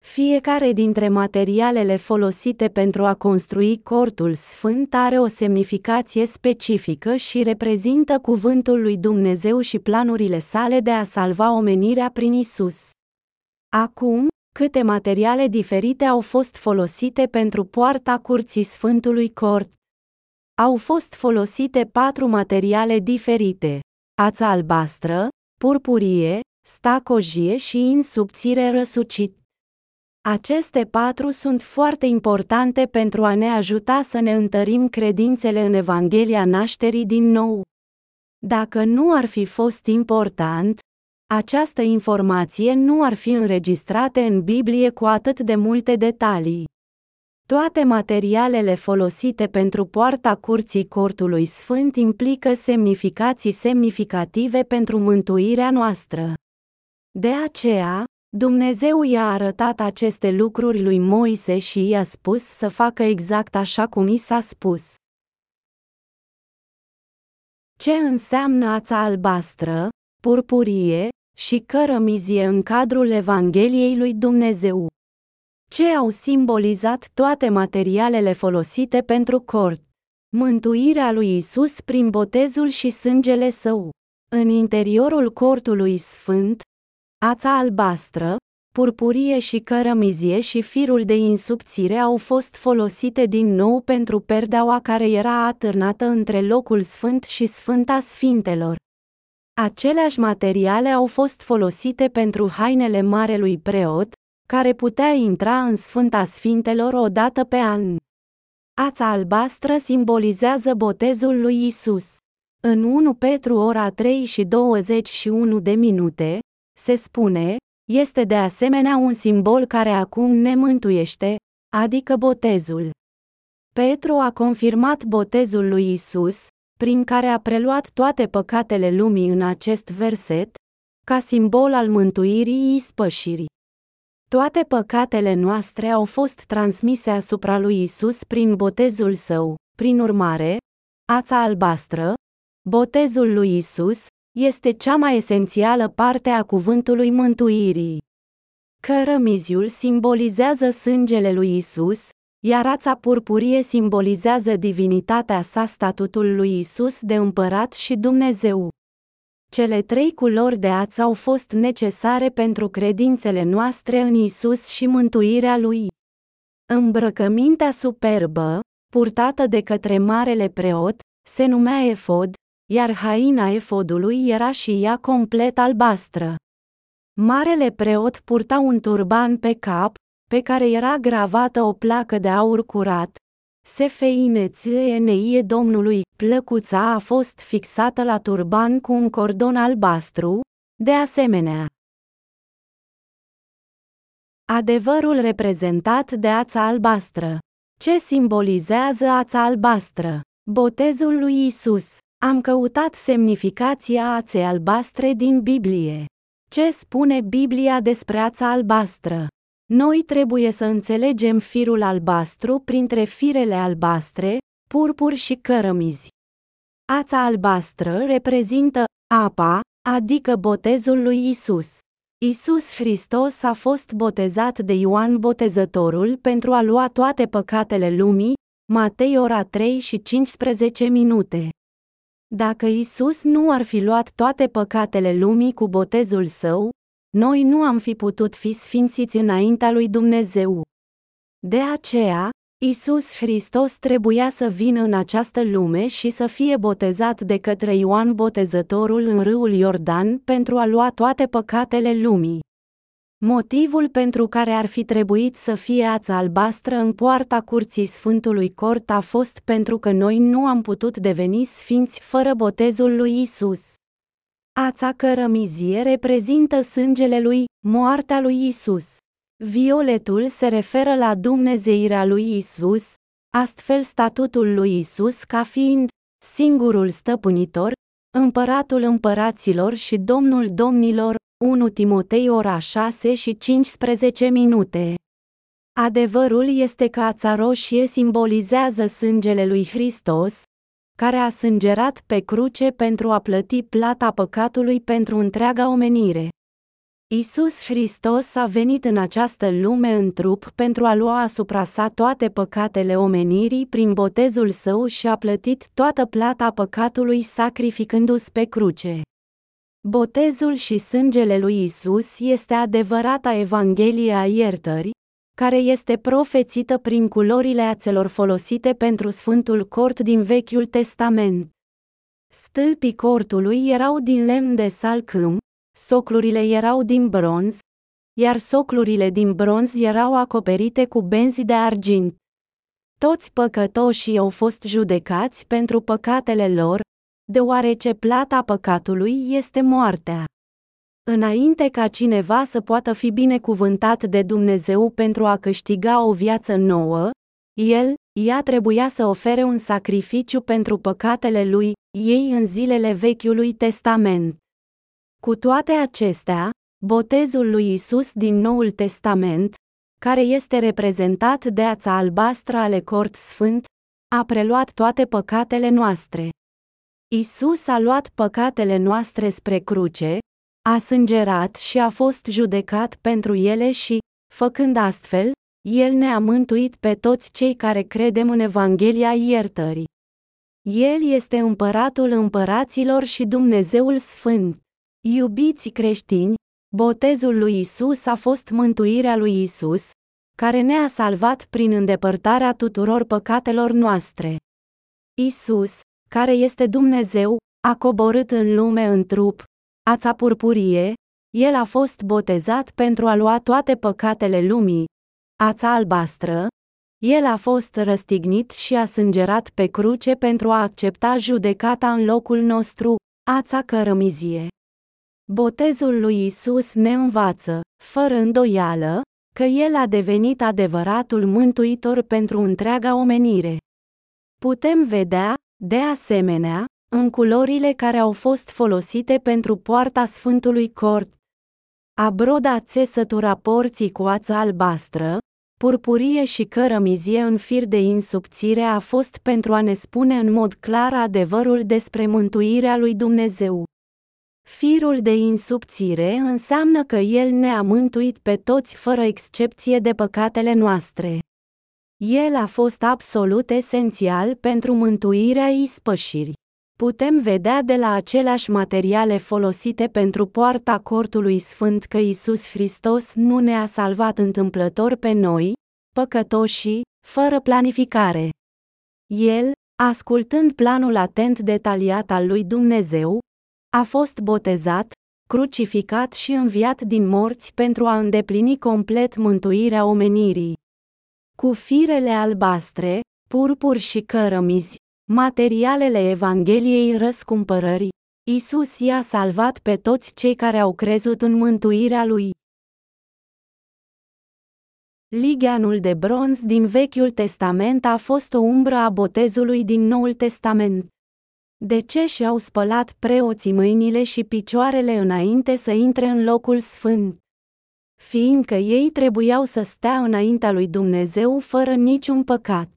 Fiecare dintre materialele folosite pentru a construi cortul sfânt are o semnificație specifică și reprezintă cuvântul lui Dumnezeu și planurile sale de a salva omenirea prin Isus. Acum, câte materiale diferite au fost folosite pentru poarta curții Sfântului Cort? Au fost folosite patru materiale diferite: ața albastră, purpurie, stacojie și insubțire răsucit. Aceste patru sunt foarte importante pentru a ne ajuta să ne întărim credințele în Evanghelia nașterii din nou. Dacă nu ar fi fost important, această informație nu ar fi înregistrate în Biblie cu atât de multe detalii. Toate materialele folosite pentru poarta curții cortului sfânt implică semnificații semnificative pentru mântuirea noastră. De aceea, Dumnezeu i-a arătat aceste lucruri lui Moise și i-a spus să facă exact așa cum i s-a spus. Ce înseamnă ața albastră, purpurie și cărămizie în cadrul Evangheliei lui Dumnezeu? Ce au simbolizat toate materialele folosite pentru cort? Mântuirea lui Isus prin botezul și sângele său. În interiorul cortului sfânt, Ața albastră, purpurie și cărămizie și firul de insubțire au fost folosite din nou pentru perdeaua care era atârnată între locul sfânt și Sfânta Sfintelor. Aceleași materiale au fost folosite pentru hainele marelui preot, care putea intra în Sfânta Sfintelor o dată pe an. Ața albastră simbolizează botezul lui Isus. În 1 Petru ora 3 și 21 de minute, se spune, este de asemenea un simbol care acum ne mântuiește, adică botezul. Petru a confirmat botezul lui Isus, prin care a preluat toate păcatele lumii în acest verset, ca simbol al mântuirii ispășirii. Toate păcatele noastre au fost transmise asupra lui Isus prin botezul său, prin urmare, ața albastră, botezul lui Isus, este cea mai esențială parte a cuvântului mântuirii. Cărămiziul simbolizează sângele lui Isus, iar ața purpurie simbolizează divinitatea sa statutul lui Isus de împărat și Dumnezeu. Cele trei culori de ață au fost necesare pentru credințele noastre în Isus și mântuirea lui. Îmbrăcămintea superbă, purtată de către marele preot, se numea efod, iar haina efodului era și ea complet albastră. Marele preot purta un turban pe cap, pe care era gravată o placă de aur curat. Sefeineție Domnului, plăcuța a fost fixată la turban cu un cordon albastru, de asemenea. Adevărul reprezentat de ața albastră. Ce simbolizează ața albastră? Botezul lui Isus. Am căutat semnificația aței albastre din Biblie. Ce spune Biblia despre ața albastră? Noi trebuie să înțelegem firul albastru printre firele albastre, purpur și cărămizi. Ața albastră reprezintă apa, adică botezul lui Isus. Isus Hristos a fost botezat de Ioan Botezătorul pentru a lua toate păcatele lumii, Matei ora 3 și 15 minute. Dacă Isus nu ar fi luat toate păcatele lumii cu botezul său, noi nu am fi putut fi sfințiți înaintea lui Dumnezeu. De aceea, Isus Hristos trebuia să vină în această lume și să fie botezat de către Ioan Botezătorul în râul Iordan pentru a lua toate păcatele lumii. Motivul pentru care ar fi trebuit să fie ața albastră în poarta curții Sfântului Cort a fost pentru că noi nu am putut deveni sfinți fără botezul lui Isus. Ața cărămizie reprezintă sângele lui, moartea lui Isus. Violetul se referă la dumnezeirea lui Isus, astfel statutul lui Isus ca fiind singurul stăpânitor, împăratul împăraților și domnul domnilor, 1 Timotei ora 6 și 15 minute. Adevărul este că ața roșie simbolizează sângele lui Hristos, care a sângerat pe cruce pentru a plăti plata păcatului pentru întreaga omenire. Isus Hristos a venit în această lume în trup pentru a lua asupra sa toate păcatele omenirii prin botezul său și a plătit toată plata păcatului sacrificându-se pe cruce. Botezul și sângele lui Isus este adevărata Evanghelie a iertării, care este profețită prin culorile ațelor folosite pentru Sfântul Cort din Vechiul Testament. Stâlpii cortului erau din lemn de salcâm, soclurile erau din bronz, iar soclurile din bronz erau acoperite cu benzi de argint. Toți păcătoșii au fost judecați pentru păcatele lor, deoarece plata păcatului este moartea. Înainte ca cineva să poată fi binecuvântat de Dumnezeu pentru a câștiga o viață nouă, el, ea trebuia să ofere un sacrificiu pentru păcatele lui, ei în zilele Vechiului Testament. Cu toate acestea, botezul lui Isus din Noul Testament, care este reprezentat de ața albastră ale cort sfânt, a preluat toate păcatele noastre. Isus a luat păcatele noastre spre cruce, a sângerat și a fost judecat pentru ele și, făcând astfel, El ne-a mântuit pe toți cei care credem în Evanghelia iertării. El este împăratul împăraților și Dumnezeul Sfânt. Iubiți creștini, botezul lui Isus a fost mântuirea lui Isus, care ne-a salvat prin îndepărtarea tuturor păcatelor noastre. Isus, care este Dumnezeu, a coborât în lume în trup, ața purpurie, el a fost botezat pentru a lua toate păcatele lumii, ața albastră, el a fost răstignit și a sângerat pe cruce pentru a accepta judecata în locul nostru, ața cărămizie. Botezul lui Isus ne învață, fără îndoială, că El a devenit adevăratul mântuitor pentru întreaga omenire. Putem vedea, de asemenea, în culorile care au fost folosite pentru poarta Sfântului Cort. Abroda țesătura porții cu ață albastră, purpurie și cărămizie în fir de insubțire a fost pentru a ne spune în mod clar adevărul despre mântuirea lui Dumnezeu. Firul de insubțire înseamnă că El ne-a mântuit pe toți fără excepție de păcatele noastre. El a fost absolut esențial pentru mântuirea ispășirii. Putem vedea de la aceleași materiale folosite pentru poarta cortului sfânt că Isus Hristos nu ne-a salvat întâmplător pe noi, păcătoșii, fără planificare. El, ascultând planul atent detaliat al lui Dumnezeu, a fost botezat, crucificat și înviat din morți pentru a îndeplini complet mântuirea omenirii. Cu firele albastre, purpur și cărămizi, materialele Evangheliei răscumpărării, Isus i-a salvat pe toți cei care au crezut în mântuirea lui. Ligianul de bronz din Vechiul Testament a fost o umbră a botezului din Noul Testament. De ce și-au spălat preoții mâinile și picioarele înainte să intre în locul sfânt? Fiindcă ei trebuiau să stea înaintea lui Dumnezeu fără niciun păcat.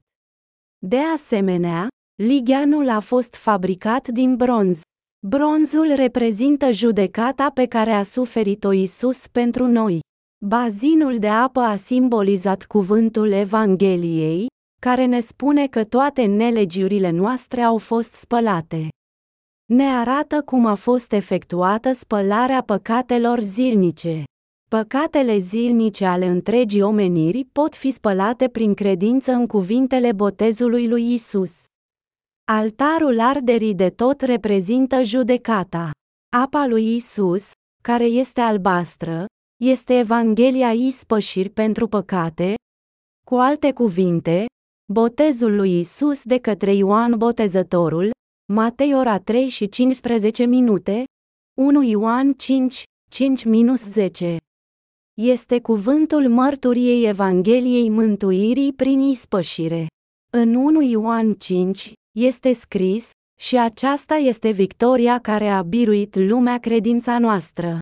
De asemenea, ligheanul a fost fabricat din bronz. Bronzul reprezintă judecata pe care a suferit-o Isus pentru noi. Bazinul de apă a simbolizat cuvântul Evangheliei, care ne spune că toate nelegiurile noastre au fost spălate. Ne arată cum a fost efectuată spălarea păcatelor zilnice. Păcatele zilnice ale întregii omeniri pot fi spălate prin credință în cuvintele botezului lui Isus. Altarul arderii de tot reprezintă judecata. Apa lui Isus, care este albastră, este Evanghelia ispășiri pentru păcate. Cu alte cuvinte, botezul lui Isus de către Ioan Botezătorul, Matei ora 3 și 15 minute, 1 Ioan 5, 5-10. Este cuvântul mărturiei Evangheliei mântuirii prin ispășire. În 1 Ioan 5, este scris, și aceasta este victoria care a biruit lumea credința noastră.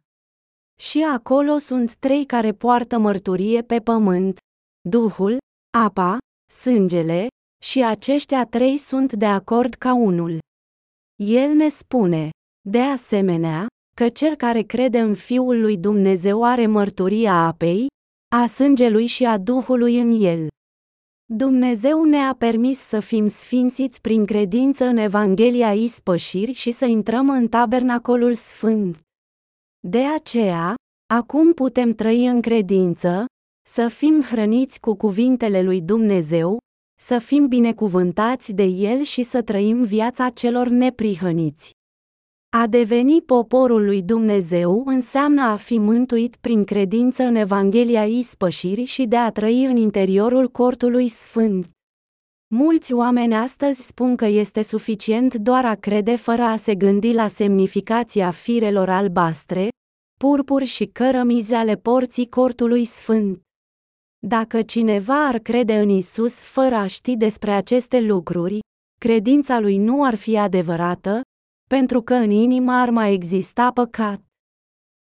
Și acolo sunt trei care poartă mărturie pe pământ: Duhul, apa, sângele, și aceștia trei sunt de acord ca unul. El ne spune, de asemenea, că cel care crede în Fiul lui Dumnezeu are mărturia apei, a sângelui și a Duhului în el. Dumnezeu ne-a permis să fim sfințiți prin credință în Evanghelia ispășiri și să intrăm în tabernacolul sfânt. De aceea, acum putem trăi în credință, să fim hrăniți cu cuvintele lui Dumnezeu, să fim binecuvântați de El și să trăim viața celor neprihăniți. A deveni poporul lui Dumnezeu înseamnă a fi mântuit prin credință în Evanghelia ispășirii și de a trăi în interiorul cortului sfânt. Mulți oameni astăzi spun că este suficient doar a crede fără a se gândi la semnificația firelor albastre, purpuri și cărămizi ale porții cortului sfânt. Dacă cineva ar crede în Isus fără a ști despre aceste lucruri, credința lui nu ar fi adevărată, pentru că în inimă ar mai exista păcat.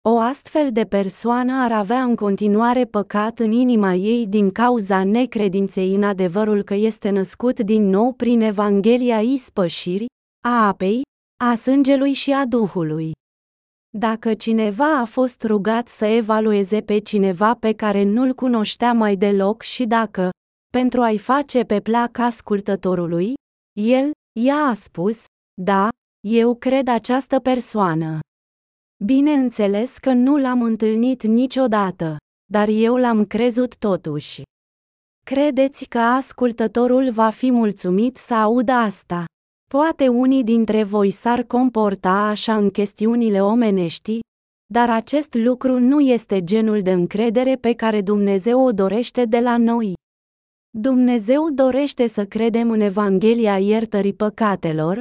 O astfel de persoană ar avea în continuare păcat în inima ei din cauza necredinței în adevărul că este născut din nou prin Evanghelia ispășiri, a apei, a sângelui și a Duhului. Dacă cineva a fost rugat să evalueze pe cineva pe care nu-l cunoștea mai deloc și dacă, pentru a-i face pe plac ascultătorului, el, ea a spus, da, eu cred această persoană. Bineînțeles că nu l-am întâlnit niciodată, dar eu l-am crezut totuși. Credeți că ascultătorul va fi mulțumit să audă asta? Poate unii dintre voi s-ar comporta așa în chestiunile omenești, dar acest lucru nu este genul de încredere pe care Dumnezeu o dorește de la noi. Dumnezeu dorește să credem în Evanghelia iertării păcatelor,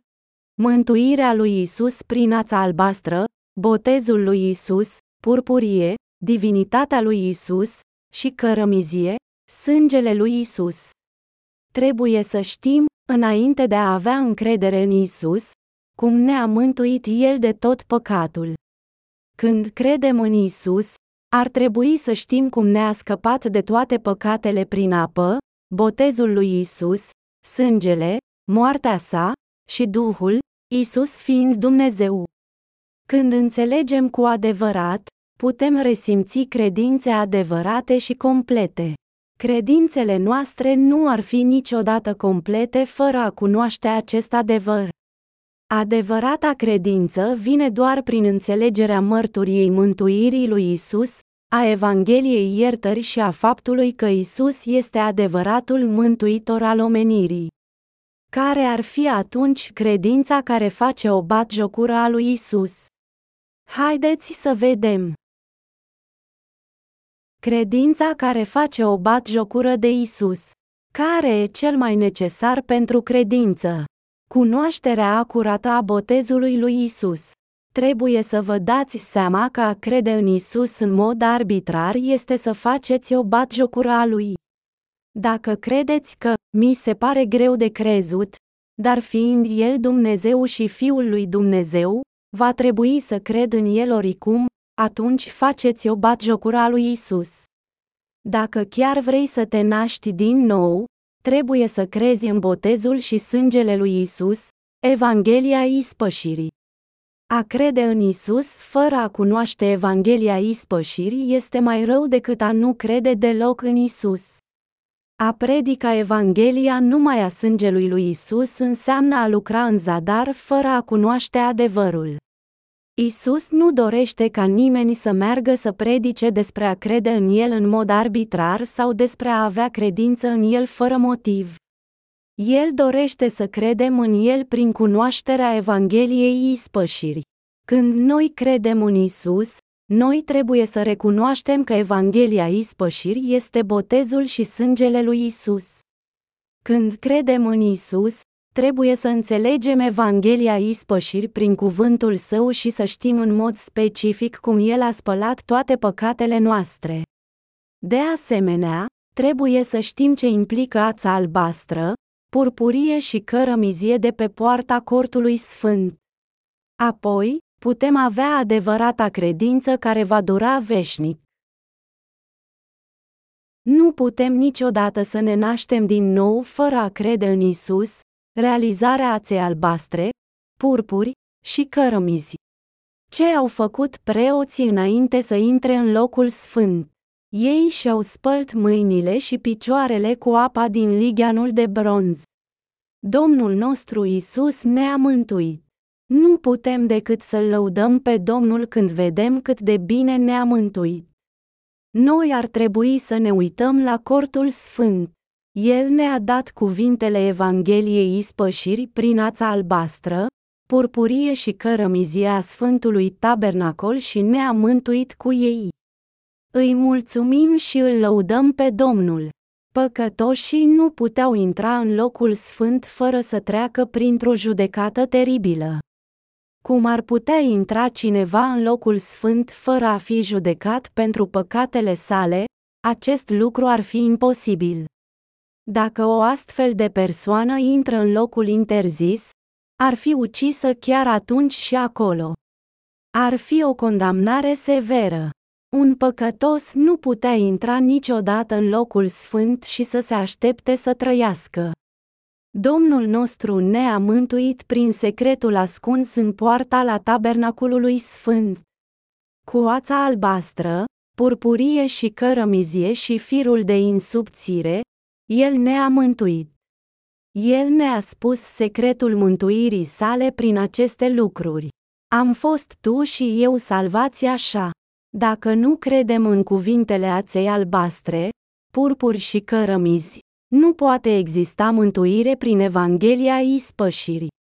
mântuirea lui Isus prin ața albastră, botezul lui Isus, purpurie, divinitatea lui Isus și cărămizie, sângele lui Isus. Trebuie să știm, înainte de a avea încredere în Isus, cum ne-a mântuit El de tot păcatul. Când credem în Isus, ar trebui să știm cum ne-a scăpat de toate păcatele prin apă, botezul lui Isus, sângele, moartea sa și Duhul, Isus fiind Dumnezeu. Când înțelegem cu adevărat, putem resimți credințe adevărate și complete. Credințele noastre nu ar fi niciodată complete fără a cunoaște acest adevăr. Adevărata credință vine doar prin înțelegerea mărturiei mântuirii lui Isus, a Evangheliei iertării și a faptului că Isus este adevăratul mântuitor al omenirii. Care ar fi atunci credința care face o batjocură a lui Isus? Haideți să vedem. Credința care face o batjocură de Isus. Care e cel mai necesar pentru credință? Cunoașterea acurată a botezului lui Isus. Trebuie să vă dați seama că a crede în Isus în mod arbitrar este să faceți o batjocură a lui. Dacă credeți că mi se pare greu de crezut, dar fiind El Dumnezeu și Fiul lui Dumnezeu, va trebui să cred în El oricum, atunci faceți o batjocura lui Isus. Dacă chiar vrei să te naști din nou, trebuie să crezi în botezul și sângele lui Isus, Evanghelia ispășirii. A crede în Isus fără a cunoaște Evanghelia ispășirii este mai rău decât a nu crede deloc în Isus. A predica Evanghelia numai a sângelui lui Isus înseamnă a lucra în zadar fără a cunoaște adevărul. Isus nu dorește ca nimeni să meargă să predice despre a crede în El în mod arbitrar sau despre a avea credință în El fără motiv. El dorește să credem în El prin cunoașterea Evangheliei ispășirii. Când noi credem în Isus, noi trebuie să recunoaștem că Evanghelia ispășirii este botezul și sângele lui Isus. Când credem în Isus, trebuie să înțelegem Evanghelia ispășiri prin cuvântul său și să știm în mod specific cum El a spălat toate păcatele noastre. De asemenea, trebuie să știm ce implică ața albastră, purpurie și cărămizie de pe poarta cortului sfânt. Apoi, putem avea adevărata credință care va dura veșnic. Nu putem niciodată să ne naștem din nou fără a crede în Isus, realizarea aței albastre, purpuri și cărămizi. Ce au făcut preoții înainte să intre în locul sfânt? Ei și-au spălt mâinile și picioarele cu apa din ligheanul de bronz. Domnul nostru Isus ne-a mântuit. Nu putem decât să-L lăudăm pe Domnul când vedem cât de bine ne-a mântuit. Noi ar trebui să ne uităm la cortul sfânt. El ne-a dat cuvintele Evangheliei ispășiri prin ața albastră, purpurie și cărămizia Sfântului Tabernacol și ne-a mântuit cu ei. Îi mulțumim și îl lăudăm pe Domnul. Păcătoșii nu puteau intra în locul sfânt fără să treacă printr-o judecată teribilă. Cum ar putea intra cineva în locul sfânt fără a fi judecat pentru păcatele sale, acest lucru ar fi imposibil. Dacă o astfel de persoană intră în locul interzis, ar fi ucisă chiar atunci și acolo. Ar fi o condamnare severă. Un păcătos nu putea intra niciodată în locul sfânt și să se aștepte să trăiască. Domnul nostru ne-a mântuit prin secretul ascuns în poarta la tabernaculului sfânt. Cu ața albastră, purpurie și cărămizie și firul de insubțire, El ne-a mântuit. El ne-a spus secretul mântuirii sale prin aceste lucruri. Am fost tu și eu salvați așa. Dacă nu credem în cuvintele aței albastre, purpuri și cărămizi, nu poate exista mântuire prin Evanghelia ispășirii.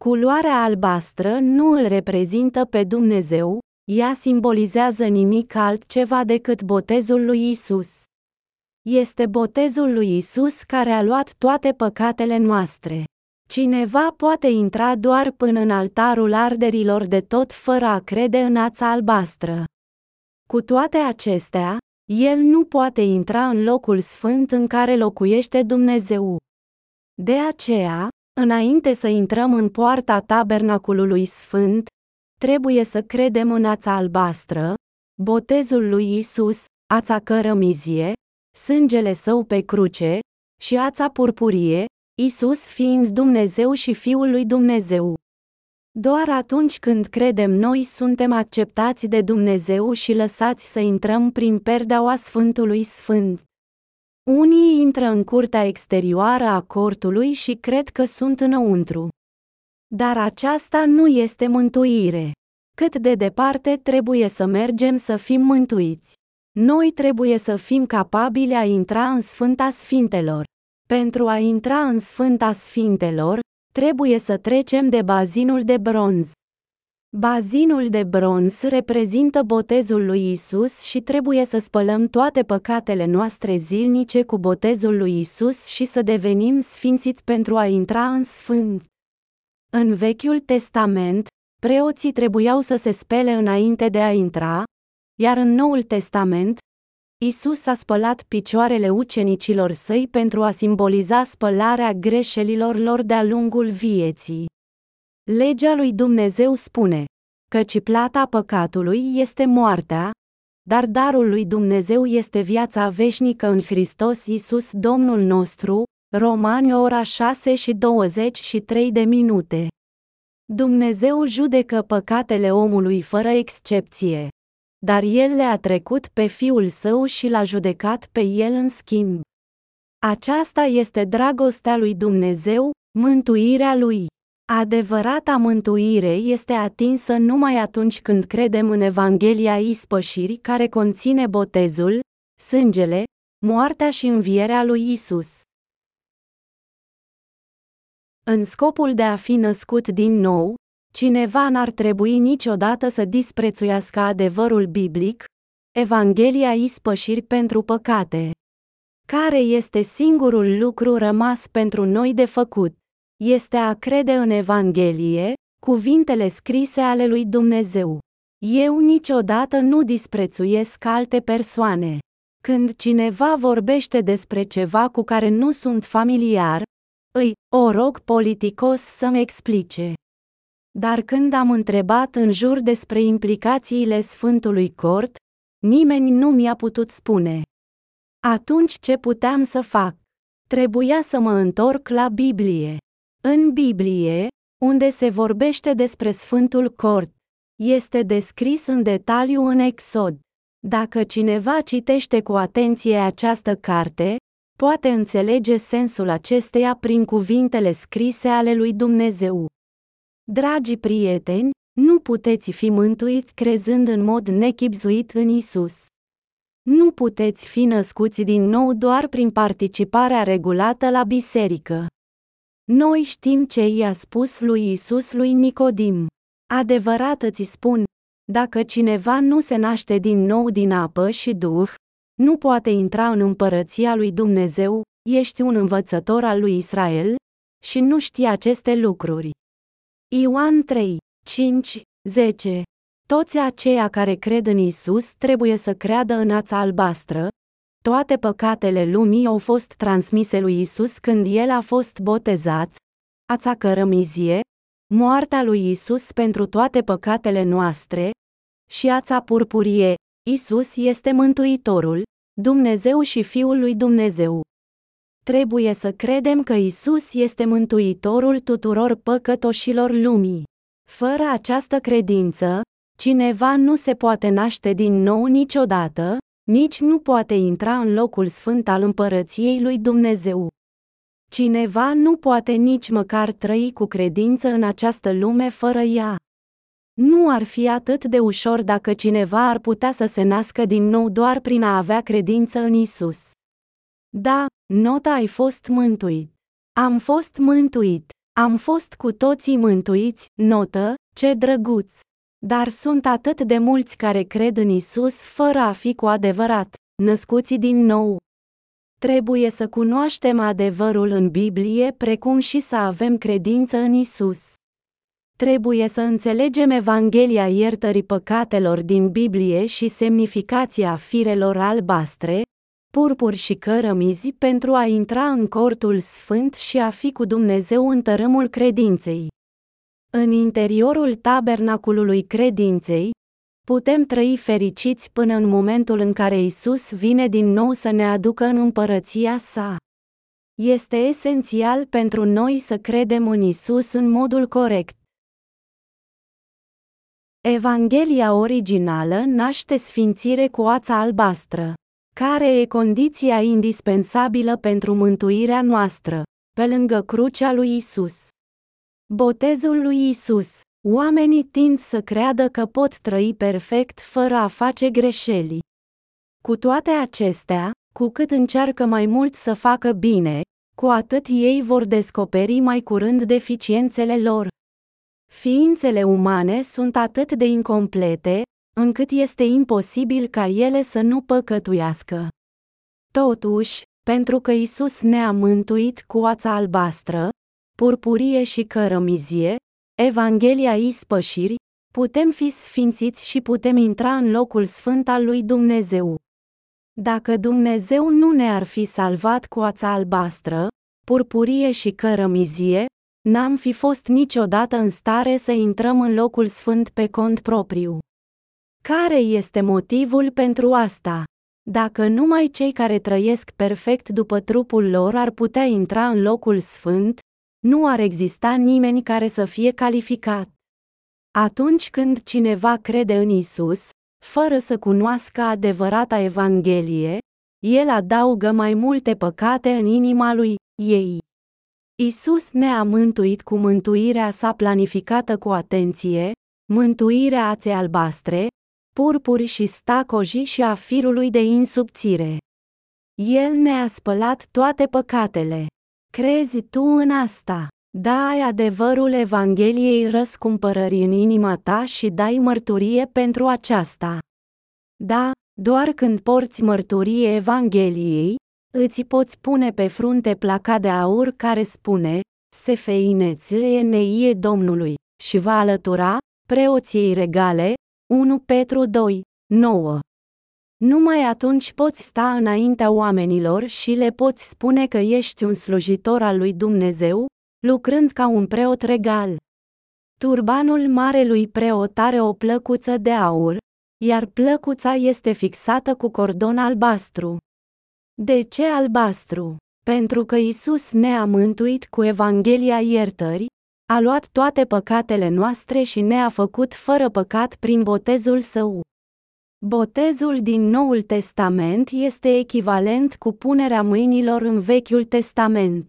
Culoarea albastră nu îl reprezintă pe Dumnezeu, ea simbolizează nimic altceva decât botezul lui Isus. Este botezul lui Isus care a luat toate păcatele noastre. Cineva poate intra doar până în altarul arderilor de tot fără a crede în ața albastră. Cu toate acestea, el nu poate intra în locul sfânt în care locuiește Dumnezeu. De aceea, înainte să intrăm în poarta tabernaculului sfânt, trebuie să credem în ața albastră, botezul lui Isus, ața cărămizie, sângele său pe cruce și ața purpurie, Isus fiind Dumnezeu și Fiul lui Dumnezeu. Doar atunci când credem noi suntem acceptați de Dumnezeu și lăsați să intrăm prin perdeaua Sfântului Sfânt. Unii intră în curtea exterioară a cortului și cred că sunt înăuntru. Dar aceasta nu este mântuire. Cât de departe trebuie să mergem să fim mântuiți. Noi trebuie să fim capabili a intra în Sfânta Sfintelor. Pentru a intra în Sfânta Sfintelor, trebuie să trecem de bazinul de bronz. Bazinul de bronz reprezintă botezul lui Isus și trebuie să spălăm toate păcatele noastre zilnice cu botezul lui Isus și să devenim sfințiți pentru a intra în sfânt. În Vechiul Testament, preoții trebuiau să se spele înainte de a intra, iar în Noul Testament, Isus a spălat picioarele ucenicilor săi pentru a simboliza spălarea greșelilor lor de-a lungul vieții. Legea lui Dumnezeu spune, căci plata păcatului este moartea, dar darul lui Dumnezeu este viața veșnică în Hristos Isus Domnul nostru, Romani ora 6 și 23 de minute. Dumnezeu judecă păcatele omului fără excepție. Dar el le-a trecut pe fiul său și l-a judecat pe el în schimb. Aceasta este dragostea lui Dumnezeu, mântuirea lui. Adevărata mântuire este atinsă numai atunci când credem în Evanghelia ispășirii care conține botezul, sângele, moartea și învierea lui Isus. În scopul de a fi născut din nou, cineva n-ar trebui niciodată să disprețuiască adevărul biblic, Evanghelia ispășiri pentru păcate. Care este singurul lucru rămas pentru noi de făcut? Este a crede în Evanghelie, cuvintele scrise ale lui Dumnezeu. Eu niciodată nu disprețuiesc alte persoane. Când cineva vorbește despre ceva cu care nu sunt familiar, îi o rog politicos să-mi explice. Dar când am întrebat în jur despre implicațiile Sfântului Cort, nimeni nu mi-a putut spune. Atunci ce puteam să fac? Trebuia să mă întorc la Biblie. În Biblie, unde se vorbește despre Sfântul Cort, este descris în detaliu în Exod. Dacă cineva citește cu atenție această carte, poate înțelege sensul acesteia prin cuvintele scrise ale lui Dumnezeu. Dragi prieteni, nu puteți fi mântuiți crezând în mod nechipzuit în Isus. Nu puteți fi născuți din nou doar prin participarea regulată la biserică. Noi știm ce i-a spus lui Isus lui Nicodim. Adevărat îți spun, dacă cineva nu se naște din nou din apă și duh, nu poate intra în împărăția lui Dumnezeu, ești un învățător al lui Israel, și nu știi aceste lucruri. Ioan 3, 5, 10 Toți aceia care cred în Isus trebuie să creadă în ața albastră. Toate păcatele lumii au fost transmise lui Isus când el a fost botezat. Ața cărămizie, moartea lui Isus pentru toate păcatele noastre, și ața purpurie, Isus este Mântuitorul, Dumnezeu și Fiul lui Dumnezeu. Trebuie să credem că Isus este Mântuitorul tuturor păcătoșilor lumii. Fără această credință, cineva nu se poate naște din nou niciodată, nici nu poate intra în locul sfânt al împărăției lui Dumnezeu. Cineva nu poate nici măcar trăi cu credință în această lume fără ea. Nu ar fi atât de ușor dacă cineva ar putea să se nască din nou doar prin a avea credință în Isus. Da, nota ai fost mântuit. Am fost mântuit. Am fost cu toții mântuiți, notă, ce drăguț. Dar sunt atât de mulți care cred în Isus fără a fi cu adevărat, născuți din nou. Trebuie să cunoaștem adevărul în Biblie precum și să avem credință în Isus. Trebuie să înțelegem Evanghelia iertării păcatelor din Biblie și semnificația firelor albastre, purpuri și cărămizi pentru a intra în cortul sfânt și a fi cu Dumnezeu în tărâmul credinței. În interiorul tabernaculului credinței, putem trăi fericiți până în momentul în care Isus vine din nou să ne aducă în împărăția sa. Este esențial pentru noi să credem în Isus în modul corect. Evanghelia originală naște sfințire cu ața albastră, care e condiția indispensabilă pentru mântuirea noastră, pe lângă crucea lui Isus. Botezul lui Isus. Oamenii tind să creadă că pot trăi perfect fără a face greșeli. Cu toate acestea, cu cât încearcă mai mult să facă bine, cu atât ei vor descoperi mai curând deficiențele lor. Ființele umane sunt atât de incomplete, încât este imposibil ca ele să nu păcătuiască. Totuși, pentru că Isus ne-a mântuit cu ața albastră, purpurie și cărămizie, Evanghelia ispășiri, putem fi sfințiți și putem intra în locul sfânt al lui Dumnezeu. Dacă Dumnezeu nu ne-ar fi salvat cu ața albastră, purpurie și cărămizie, n-am fi fost niciodată în stare să intrăm în locul sfânt pe cont propriu. Care este motivul pentru asta? Dacă numai cei care trăiesc perfect după trupul lor ar putea intra în locul sfânt, nu ar exista nimeni care să fie calificat. Atunci când cineva crede în Isus, fără să cunoască adevărata Evanghelie, el adaugă mai multe păcate în inima lui ei. Isus ne-a mântuit cu mântuirea sa planificată cu atenție, mântuirea aței albastre, purpuri și stacoji și a firului de insubțire. El ne-a spălat toate păcatele. Crezi tu în asta? Dai adevărul Evangheliei răscumpărării în inima ta și dai mărturie pentru aceasta. Da, doar când porți mărturie Evangheliei, îți poți pune pe frunte placa de aur care spune, Sefeineție neie Domnului, și va alătura, preoției regale, 1 Petru 2, 9. Numai atunci poți sta înaintea oamenilor și le poți spune că ești un slujitor al lui Dumnezeu, lucrând ca un preot regal. Turbanul marelui preot are o plăcuță de aur, iar plăcuța este fixată cu cordon albastru. De ce albastru? Pentru că Isus ne-a mântuit cu Evanghelia iertării, a luat toate păcatele noastre și ne-a făcut fără păcat prin botezul său. Botezul din Noul Testament este echivalent cu punerea mâinilor în Vechiul Testament.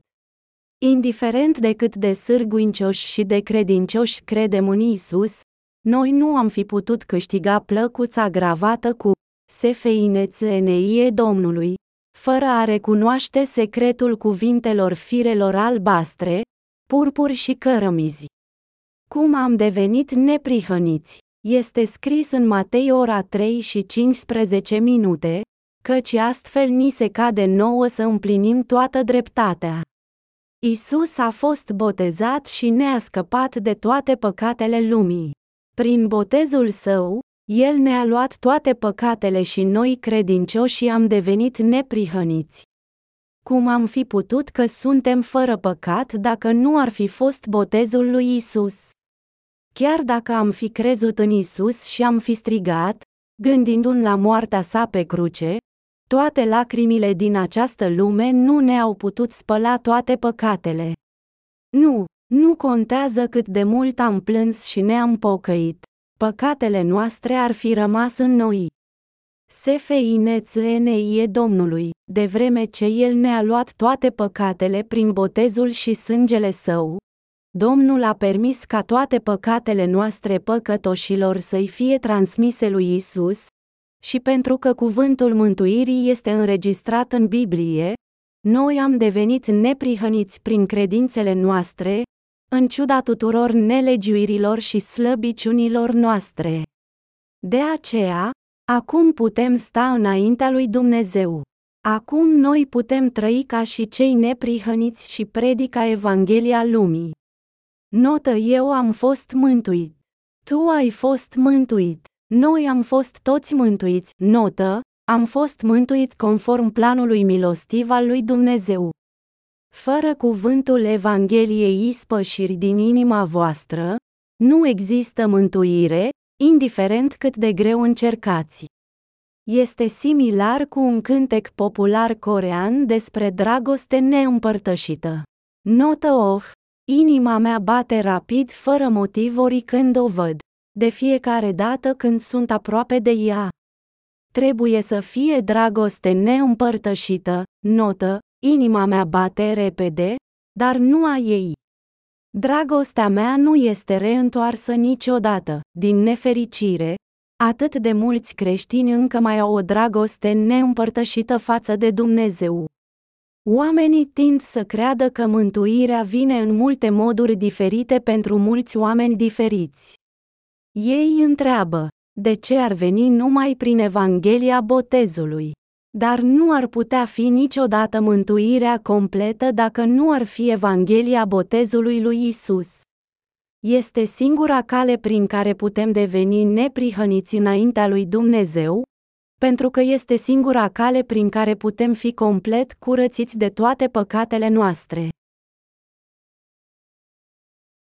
Indiferent de cât de sârguincioși și de credincioși credem în Isus, noi nu am fi putut câștiga plăcuța gravată cu Sefeinețenie Domnului, fără a recunoaște secretul cuvintelor firelor albastre, purpuri și cărămizi. Cum am devenit neprihăniți? Este scris în Matei ora 3 și 15 minute, căci astfel ni se cade nouă să împlinim toată dreptatea. Isus a fost botezat și ne-a scăpat de toate păcatele lumii. Prin botezul său, El ne-a luat toate păcatele și noi credincioși am devenit neprihăniți. Cum am fi putut că suntem fără păcat dacă nu ar fi fost botezul lui Isus? Chiar dacă am fi crezut în Isus și am fi strigat, gândindu-ne la moartea sa pe cruce, toate lacrimile din această lume nu ne-au putut spăla toate păcatele. Nu, nu contează cât de mult am plâns și ne-am pocăit. Păcatele noastre ar fi rămas în noi. Sefeinețenie Domnului, de vreme ce El ne-a luat toate păcatele prin botezul și sângele Său, Domnul a permis ca toate păcatele noastre păcătoșilor să-i fie transmise lui Isus, și pentru că cuvântul mântuirii este înregistrat în Biblie, noi am devenit neprihăniți prin credințele noastre, în ciuda tuturor nelegiuirilor și slăbiciunilor noastre. De aceea, acum putem sta înaintea lui Dumnezeu. Acum noi putem trăi ca și cei neprihăniți și predica Evanghelia lumii. Notă eu am fost mântuit. Tu ai fost mântuit. Noi am fost toți mântuiți. Notă, am fost mântuit conform planului milostiv al lui Dumnezeu. Fără cuvântul Evangheliei ispășiri din inima voastră, nu există mântuire, indiferent cât de greu încercați. Este similar cu un cântec popular corean despre dragoste neîmpărtășită. Notă oh, inima mea bate rapid fără motiv ori când o văd. De fiecare dată când sunt aproape de ea. Trebuie să fie dragoste neîmpărtășită, notă, inima mea bate repede, dar nu a ei. Dragostea mea nu este reîntoarsă niciodată, din nefericire, atât de mulți creștini încă mai au o dragoste neîmpărtășită față de Dumnezeu. Oamenii tind să creadă că mântuirea vine în multe moduri diferite pentru mulți oameni diferiți. Ei întreabă, de ce ar veni numai prin Evanghelia botezului? Dar nu ar putea fi niciodată mântuirea completă dacă nu ar fi Evanghelia botezului lui Isus. Este singura cale prin care putem deveni neprihăniți înaintea lui Dumnezeu, pentru că este singura cale prin care putem fi complet curățiți de toate păcatele noastre.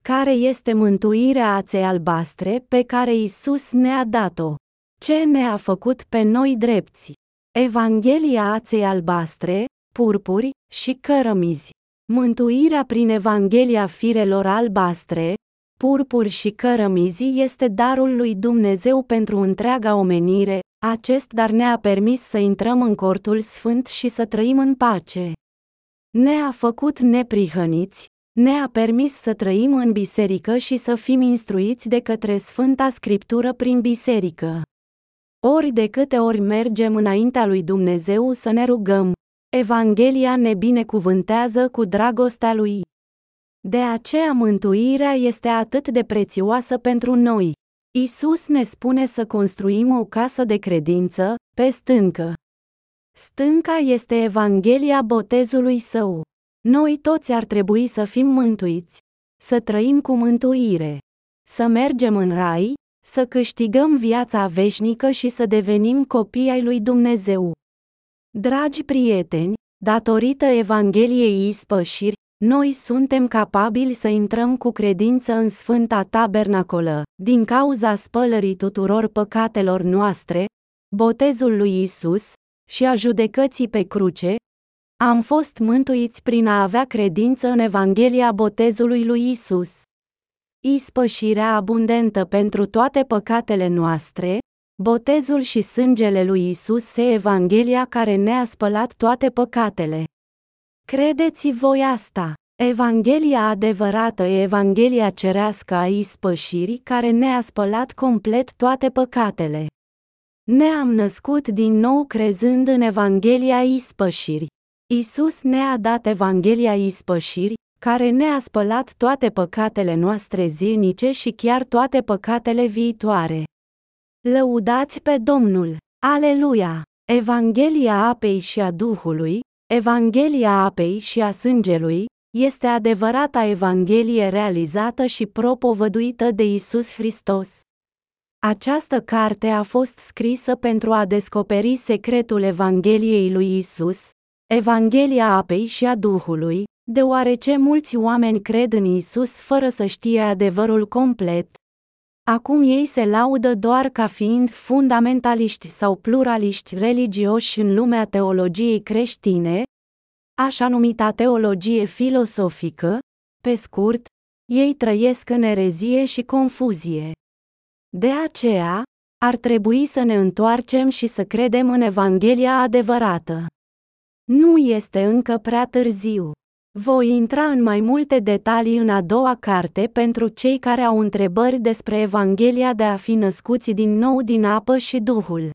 Care este mântuirea aței albastre pe care Isus ne-a dat-o? Ce ne-a făcut pe noi drepți? Evanghelia aței albastre, purpuri și cărămizi. Mântuirea prin Evanghelia firelor albastre, purpuri și cărămizi este darul lui Dumnezeu pentru întreaga omenire, acest dar ne-a permis să intrăm în cortul sfânt și să trăim în pace. Ne-a făcut neprihăniți, ne-a permis să trăim în biserică și să fim instruiți de către Sfânta Scriptură prin biserică. Ori de câte ori mergem înaintea lui Dumnezeu să ne rugăm, Evanghelia ne binecuvântează cu dragostea lui. De aceea mântuirea este atât de prețioasă pentru noi. Isus ne spune să construim o casă de credință, pe stâncă. Stânca este Evanghelia botezului său. Noi toți ar trebui să fim mântuiți, să trăim cu mântuire, să mergem în rai, să câștigăm viața veșnică și să devenim copii ai lui Dumnezeu. Dragi prieteni, datorită Evangheliei ispășiri, noi suntem capabili să intrăm cu credință în Sfânta Tabernacolă, din cauza spălării tuturor păcatelor noastre, botezul lui Isus și a judecății pe cruce, am fost mântuiți prin a avea credință în Evanghelia botezului lui Isus. Ispășirea abundentă pentru toate păcatele noastre, botezul și sângele lui Isus se Evanghelia care ne-a spălat toate păcatele. Credeți voi asta! Evanghelia adevărată e Evanghelia cerească a ispășirii care ne-a spălat complet toate păcatele. Ne-am născut din nou crezând în Evanghelia ispășirii. Isus ne-a dat Evanghelia ispășiri, care ne-a spălat toate păcatele noastre zilnice și chiar toate păcatele viitoare. Lăudați pe Domnul! Aleluia! Evanghelia apei și a Duhului, Evanghelia apei și a sângelui, este adevărata Evanghelie realizată și propovăduită de Isus Hristos. Această carte a fost scrisă pentru a descoperi secretul Evangheliei lui Isus, Evanghelia apei și a Duhului, deoarece mulți oameni cred în Isus fără să știe adevărul complet. Acum ei se laudă doar ca fiind fundamentaliști sau pluraliști religioși în lumea teologiei creștine, așa numita teologie filosofică, pe scurt, ei trăiesc în erezie și confuzie. De aceea, ar trebui să ne întoarcem și să credem în Evanghelia adevărată. Nu este încă prea târziu. Voi intra în mai multe detalii în a doua carte pentru cei care au întrebări despre Evanghelia de a fi născuți din nou din apă și Duhul.